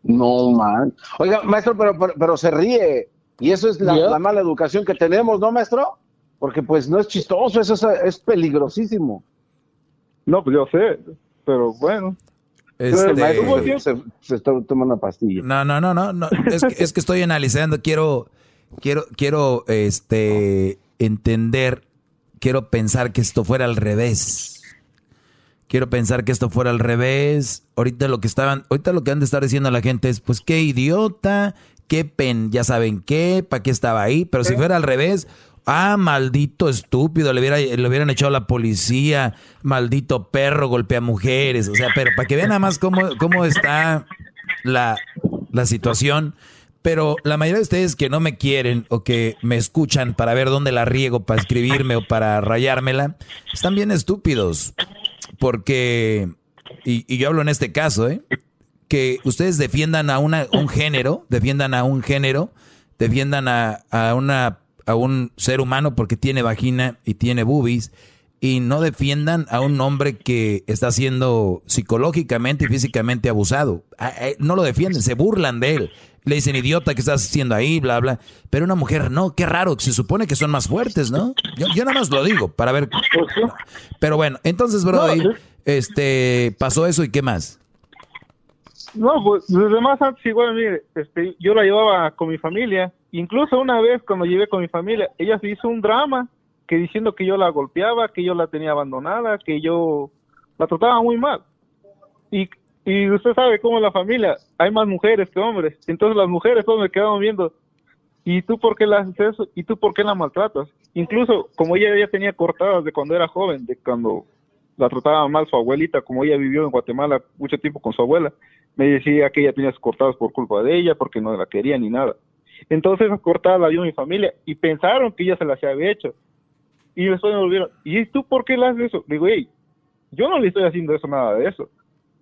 No, man. Oiga, maestro, pero, pero, pero se ríe. Y eso es la, mala educación que tenemos, ¿no, maestro? Porque pues no es chistoso, eso es, es peligrosísimo. No, pues yo sé, pero bueno. Este- maestro se, se, se está tomando una pastilla. No, no, no, no, no. Es, que, es que estoy analizando, quiero, quiero, quiero, este, entender, quiero pensar que esto fuera al revés. Quiero pensar que esto fuera al revés. Ahorita lo que estaban, ahorita lo que han de estar diciendo a la gente es, pues qué idiota, qué pen, ya saben qué, para qué estaba ahí. Pero si fuera al revés, ah, maldito estúpido, le, hubiera, le hubieran echado a la policía, maldito perro, golpea mujeres. O sea, pero para que vean nada más cómo, cómo está la, la situación. Pero la mayoría de ustedes que no me quieren o que me escuchan para ver dónde la riego, para escribirme o para rayármela, están bien estúpidos. Porque, y, yo hablo en este caso, ¿eh? Que ustedes defiendan a una, un género, defiendan a un género, defiendan a, a, una, a un ser humano porque tiene vagina y tiene boobies, y no defiendan a un hombre que está siendo psicológicamente y físicamente abusado. No lo defienden, se burlan de él. Le dicen, idiota, ¿qué estás haciendo ahí? Bla, bla. Pero una mujer, no, qué raro. Se supone que son más fuertes, ¿no? Yo, yo nada más lo digo para ver. Pero bueno, entonces, bro, este, pasó eso y qué más. No, pues los demás antes igual, mire, este, yo la llevaba con mi familia. Incluso una vez cuando llevé con mi familia, ella se hizo un drama que diciendo que yo la golpeaba, que yo la tenía abandonada, que yo la trataba muy mal. Y y usted sabe cómo en la familia hay más mujeres que hombres. Entonces las mujeres todos me quedaban viendo. ¿Y tú por qué la haces eso? ¿Y tú por qué la maltratas? Incluso como ella ya tenía cortadas de cuando era joven, de cuando la trataba mal su abuelita, como ella vivió en Guatemala mucho tiempo con su abuela, me decía que ella tenía cortadas por culpa de ella, porque no la quería ni nada. Entonces esas cortadas la vio mi familia y pensaron que ella se las había hecho. Y después me volvieron, ¿y tú por qué la haces eso? Digo, hey, yo no le estoy haciendo eso, nada de eso.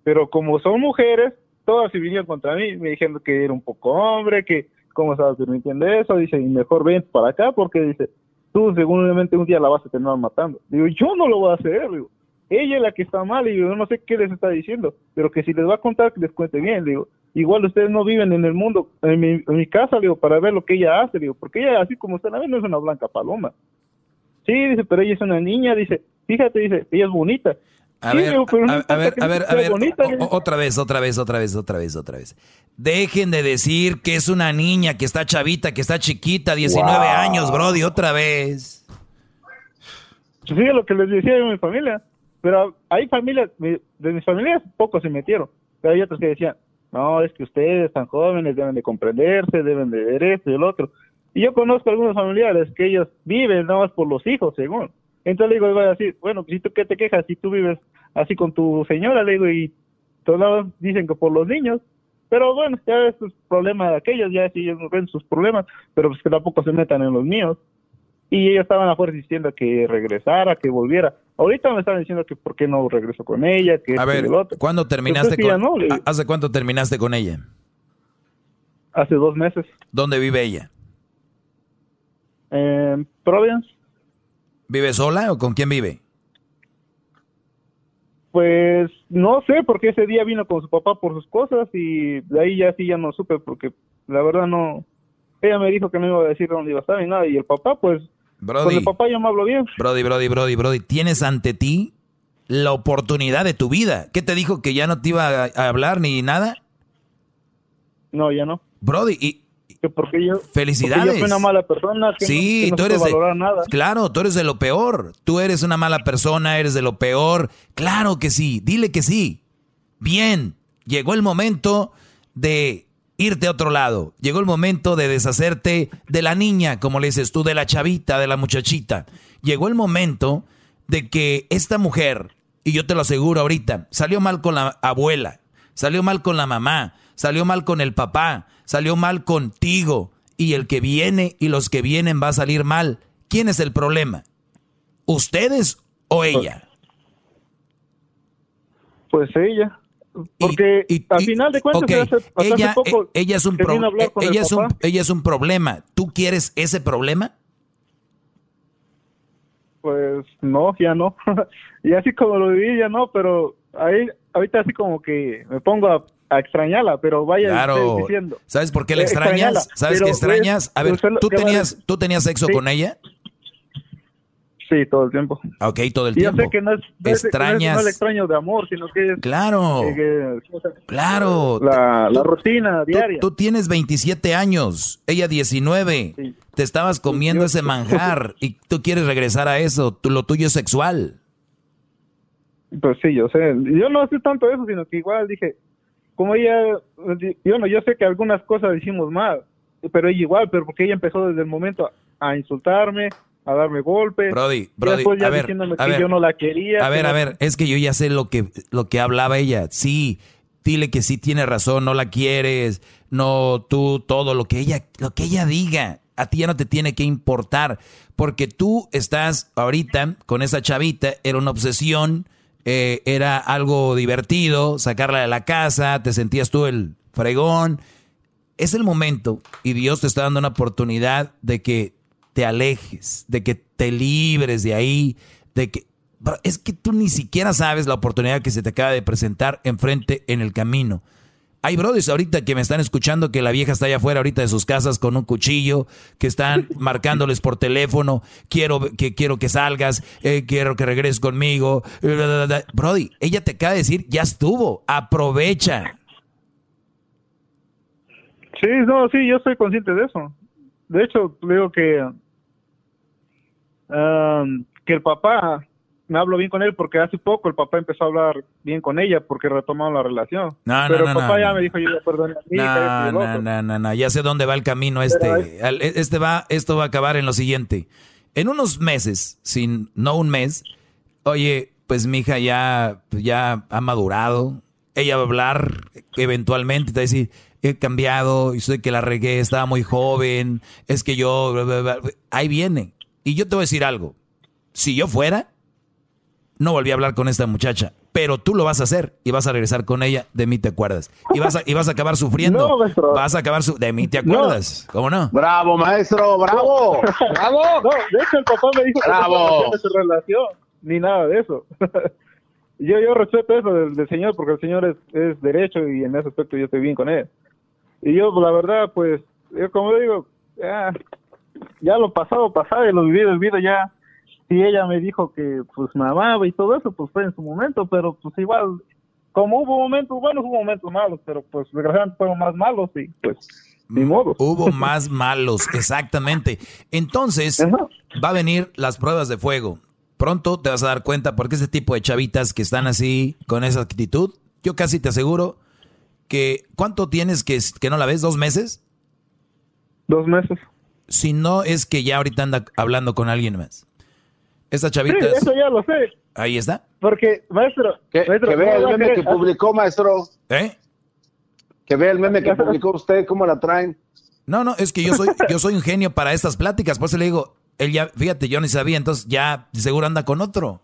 Pero como son mujeres, todas se vinieron contra mí, me dijeron que era un poco hombre, que cómo estabas permitiendo eso, dice, y mejor ven para acá porque dice, tú seguramente un día la vas a terminar matando. Digo, yo no lo voy a hacer, digo, ella es la que está mal y yo no sé qué les está diciendo, pero que si les va a contar, que les cuente bien, digo, igual ustedes no viven en el mundo, en mi, en mi casa, digo, para ver lo que ella hace, digo, porque ella, así como está, no es una blanca paloma. Sí, dice, pero ella es una niña, dice, fíjate, dice, ella es bonita. A, ver, a, ver, a ver, a ver, otra vez, otra vez, otra vez, otra vez, otra vez. Dejen de decir que es una niña, que está chavita, que está chiquita, 19 años, Brody, otra vez. Sí, lo que les decía de mi familia. Pero hay familias, de mis familias pocos se metieron. Pero hay otros que decían, no, es que ustedes están jóvenes, deben de comprenderse, deben de ver esto y el otro. Y yo conozco algunos familiares que ellos viven nada más por los hijos, según. Entonces le digo, voy a decir, bueno, si tú qué te quejas, si tú vives así con tu señora, le digo, y todos dicen que por los niños, pero bueno, ya es problema de aquellos, ya si ellos ven sus problemas, pero pues que tampoco se metan en los míos. Y ellos estaban afuera diciendo que regresara, que volviera. Ahorita me estaban diciendo que por qué no regreso con ella, que A ver, ¿cuándo terminaste con ¿Hace cuánto terminaste con ella? Hace dos meses. ¿Dónde vive ella? En Providence. ¿Vive sola o con quién vive? Pues no sé, porque ese día vino con su papá por sus cosas y de ahí ya sí ya no supe, porque la verdad no. Ella me dijo que no iba a decir dónde iba a estar ni nada, y el papá, pues. Brody, con el papá yo me hablo bien. Brody, Brody, Brody, Brody, tienes ante ti la oportunidad de tu vida. ¿Qué te dijo que ya no te iba a hablar ni nada? No, ya no. Brody, y, porque yo, Felicidades. Porque yo soy una mala persona. Que sí, no, tú eres de, nada. Claro, tú eres de lo peor. Tú eres una mala persona, eres de lo peor. Claro que sí, dile que sí. Bien, llegó el momento de irte a otro lado. Llegó el momento de deshacerte de la niña, como le dices tú, de la chavita, de la muchachita. Llegó el momento de que esta mujer, y yo te lo aseguro ahorita, salió mal con la abuela, salió mal con la mamá, salió mal con el papá, salió mal contigo y el que viene y los que vienen va a salir mal. ¿Quién es el problema? ¿Ustedes o ella? Pues ella. Porque al final de cuentas, ella, ella, es un ella, es un, ella es un problema. ¿Tú quieres ese problema? Pues no, ya no. y así como lo viví, ya no, pero ahí, ahorita así como que me pongo a a extrañarla, pero vaya claro. diciendo. ¿Sabes por qué la extrañas? ¿Sabes qué extrañas? A ver, ¿tú tenías, ¿tú tenías sexo con ella? Sí, todo el tiempo. Ok, todo el tiempo. sé que no es, extrañas. No es, extraño de amor, sino que es. Claro. claro. La, la rutina diaria. Tú, tienes 27 años, ella 19. Te estabas comiendo ese manjar y tú quieres regresar a eso. Tú, lo tuyo es sexual. Pues sí, yo sé. Yo no sé tanto eso, sino que igual dije, como ella, yo no, yo sé que algunas cosas hicimos mal, pero ella igual, pero porque ella empezó desde el momento a insultarme, a darme golpes. Brody, Brody, ya a ver, diciéndome a que ver. yo no la quería. A ver, a ver, es que yo ya sé lo que, lo que hablaba ella. Sí, dile que sí tiene razón, no la quieres, no tú, todo lo que ella, lo que ella diga. A ti ya no te tiene que importar, porque tú estás ahorita con esa chavita, era una obsesión, eh, era algo divertido, sacarla de la casa, te sentías tú el fregón. Es el momento y Dios te está dando una oportunidad de que te alejes, de que te libres de ahí, de que es que tú ni siquiera sabes la oportunidad que se te acaba de presentar enfrente en el camino. Hay brothers ahorita que me están escuchando que la vieja está allá afuera ahorita de sus casas con un cuchillo, que están marcándoles por teléfono, quiero que quiero que salgas, eh, quiero que regreses conmigo. Brody, ella te acaba de decir, ya estuvo, aprovecha. Sí, no, sí, yo estoy consciente de eso. De hecho, digo que um, que el papá me hablo bien con él porque hace poco el papá empezó a hablar bien con ella porque retomaron la relación. No, Pero no, el papá no, ya me dijo, yo ya perdoné a y No, no, no, no, no, ya sé dónde va el camino este. Al- Este va, esto va a acabar en lo siguiente. En unos meses, sin, no un mes, oye, pues mi hija ya, ya ha madurado. Ella va a hablar eventualmente, te va a decir, he cambiado, y sé que la regué, estaba muy joven, es que yo, bla, bla, bla". ahí viene. Y yo te voy a decir algo, si yo fuera, no volví a hablar con esta muchacha, pero tú lo vas a hacer y vas a regresar con ella, de mí te acuerdas. Y vas a, y vas a acabar sufriendo. No, maestro. vas a acabar su, de mí te acuerdas. ¿Cómo no? Bravo, maestro, bravo. Bravo. No, de hecho el papá me dijo que no su relación, ni nada de eso. yo, yo respeto eso del, del señor porque el señor es, es derecho y en ese aspecto yo estoy bien con él. Y yo, la verdad, pues, yo como digo, ya, ya lo pasado, pasado y lo vivido, vivido ya. Si ella me dijo que pues me amaba y todo eso, pues fue en su momento, pero pues igual, como hubo momentos buenos, hubo momentos malos, pero pues desgraciadamente fueron más malos y pues ni modo. Hubo más malos, exactamente. Entonces, va a venir las pruebas de fuego. Pronto te vas a dar cuenta porque ese tipo de chavitas que están así, con esa actitud, yo casi te aseguro que ¿cuánto tienes que, que no la ves? ¿Dos meses? Dos meses. Si no es que ya ahorita anda hablando con alguien más. Esta Sí, chavita, eso ya lo sé, ahí está. porque, maestro, Que, maestro, que vea no el meme que publicó, maestro. ¿Eh? Que vea el meme que publicó usted, cómo la traen. No, no, es que yo soy, yo soy un genio para estas pláticas. Por eso le digo, él ya, fíjate, yo ni sabía, entonces ya seguro anda con otro.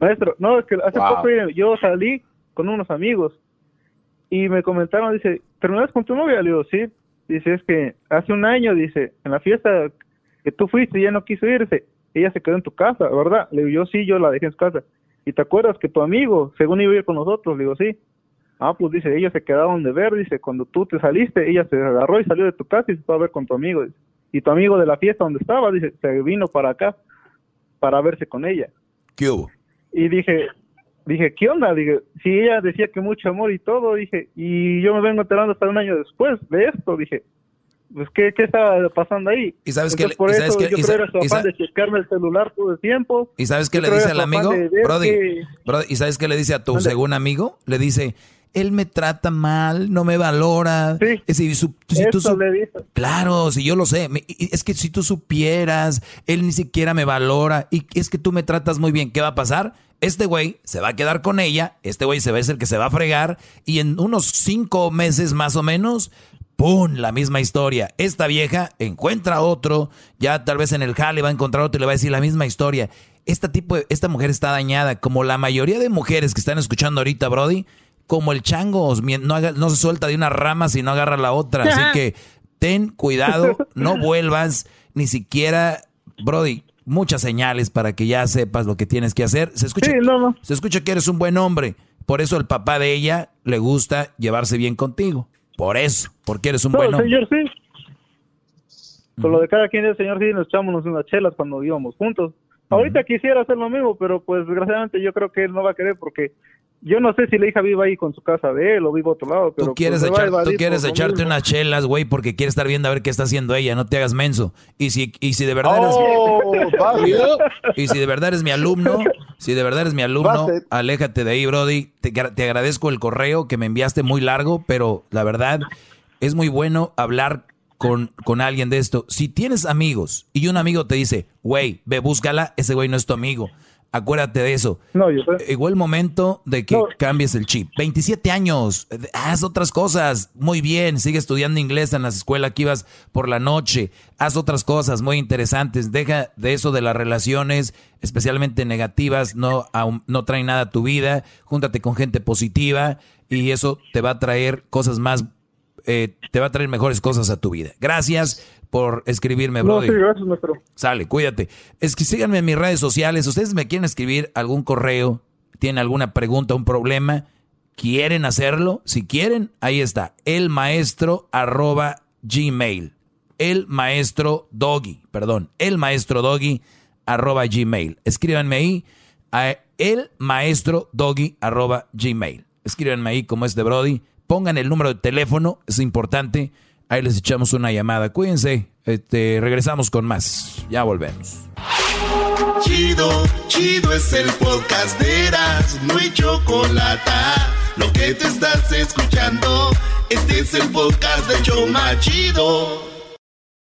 Maestro, no, es que hace Wow. poco yo salí con unos amigos y me comentaron, dice, ¿terminaste con tu novia? Le digo, sí. Dice, es que hace un año, dice, en la fiesta que tú fuiste ella no quiso irse, ella se quedó en tu casa, ¿verdad? Le digo, yo sí, yo la dejé en su casa. ¿Y te acuerdas que tu amigo, según iba a ir con nosotros? Le digo, sí. Ah, pues dice, ellos se quedaron de ver, dice, cuando tú te saliste, ella se agarró y salió de tu casa y se fue a ver con tu amigo. dice. Y tu amigo de la fiesta donde estaba, dice, se vino para acá para verse con ella. ¿Qué hubo? Y dije, dije, ¿qué onda? Dije, si ella decía que mucho amor y todo, dije, y yo me vengo enterando hasta un año después de esto, dije, pues, ¿qué, qué estaba pasando ahí? ¿Y sabes Entonces, le- por y sabes eso yo y creo su afán de checarme el celular todo el tiempo. ¿Y sabes qué le dice al amigo? Brody, que- Brody, ¿y sabes qué le dice a tu Mande. segundo amigo? Le dice, él me trata mal, no me valora. Es si su- si tú le dice. Claro, si yo lo sé. Es que si tú supieras, él ni siquiera me valora y es que tú me tratas muy bien. ¿Qué va a pasar? Este güey se va a quedar con ella, este güey se va a ser el que se va a fregar y en unos cinco meses más o menos, ¡pum! La misma historia. Esta vieja encuentra otro, ya tal vez en el jale va a encontrar otro y le va a decir la misma historia. Esta, tipo esta mujer está dañada, como la mayoría de mujeres que están escuchando ahorita, Brody, como el chango, no se suelta de una rama si no agarra la otra. Así que ten cuidado, no vuelvas ni siquiera, Brody, muchas señales para que ya sepas lo que tienes que hacer. Se escucha, se escucha que eres un buen hombre. Por eso el papá de ella le gusta llevarse bien contigo. Por eso, porque eres un No, buen hombre. señor, sí. Con lo de cada quien, el señor, sí, nos echamos unas chelas cuando íbamos juntos. Ahorita quisiera hacer lo mismo, pero pues desgraciadamente yo creo que él no va a querer porque yo no sé si la hija vive ahí con su casa de él o vive a otro lado. Pero tú quieres, pues, a echar- tú quieres echarte unas chelas, güey, porque quieres estar viendo a ver qué está haciendo ella. No te hagas menso. Y si, y si de verdad Oh, eres... vale. Y si de verdad eres mi alumno, si de verdad eres mi alumno, aléjate de ahí, Brody. Te, te agradezco el correo que me enviaste muy largo, pero la verdad es muy bueno hablar con, con alguien de esto. Si tienes amigos y un amigo te dice, güey, ve, búscala, ese güey no es tu amigo. Acuérdate de eso. No, yo sé. Llegó el momento de que cambies el chip. 27 años, haz otras cosas. Muy bien, sigue estudiando inglés en la escuela que ibas por la noche. Haz otras cosas muy interesantes. Deja de eso de las relaciones, especialmente negativas, no, no trae nada a tu vida. Júntate con gente positiva y eso te va a traer cosas más, eh, te va a traer mejores cosas a tu vida. Gracias por escribirme, No, Brody. sí, gracias, maestro. Sale, cuídate. Es que síganme en mis redes sociales. Ustedes me quieren escribir algún correo, tienen alguna pregunta, un problema, quieren hacerlo. Si quieren, ahí está. El maestro arroba gmail. El maestro doggy, perdón. El maestro doggy arroba gmail. Escríbanme ahí a el maestro doggy arroba gmail. Escríbanme ahí como es de Brody. Pongan el número de teléfono, es importante. Ahí les echamos una llamada. Cuídense. Este, regresamos con más. Ya volvemos. Chido, chido es el podcast de Eras, no hay chocolate. Lo que te estás escuchando, este es el podcast de Choma Chido.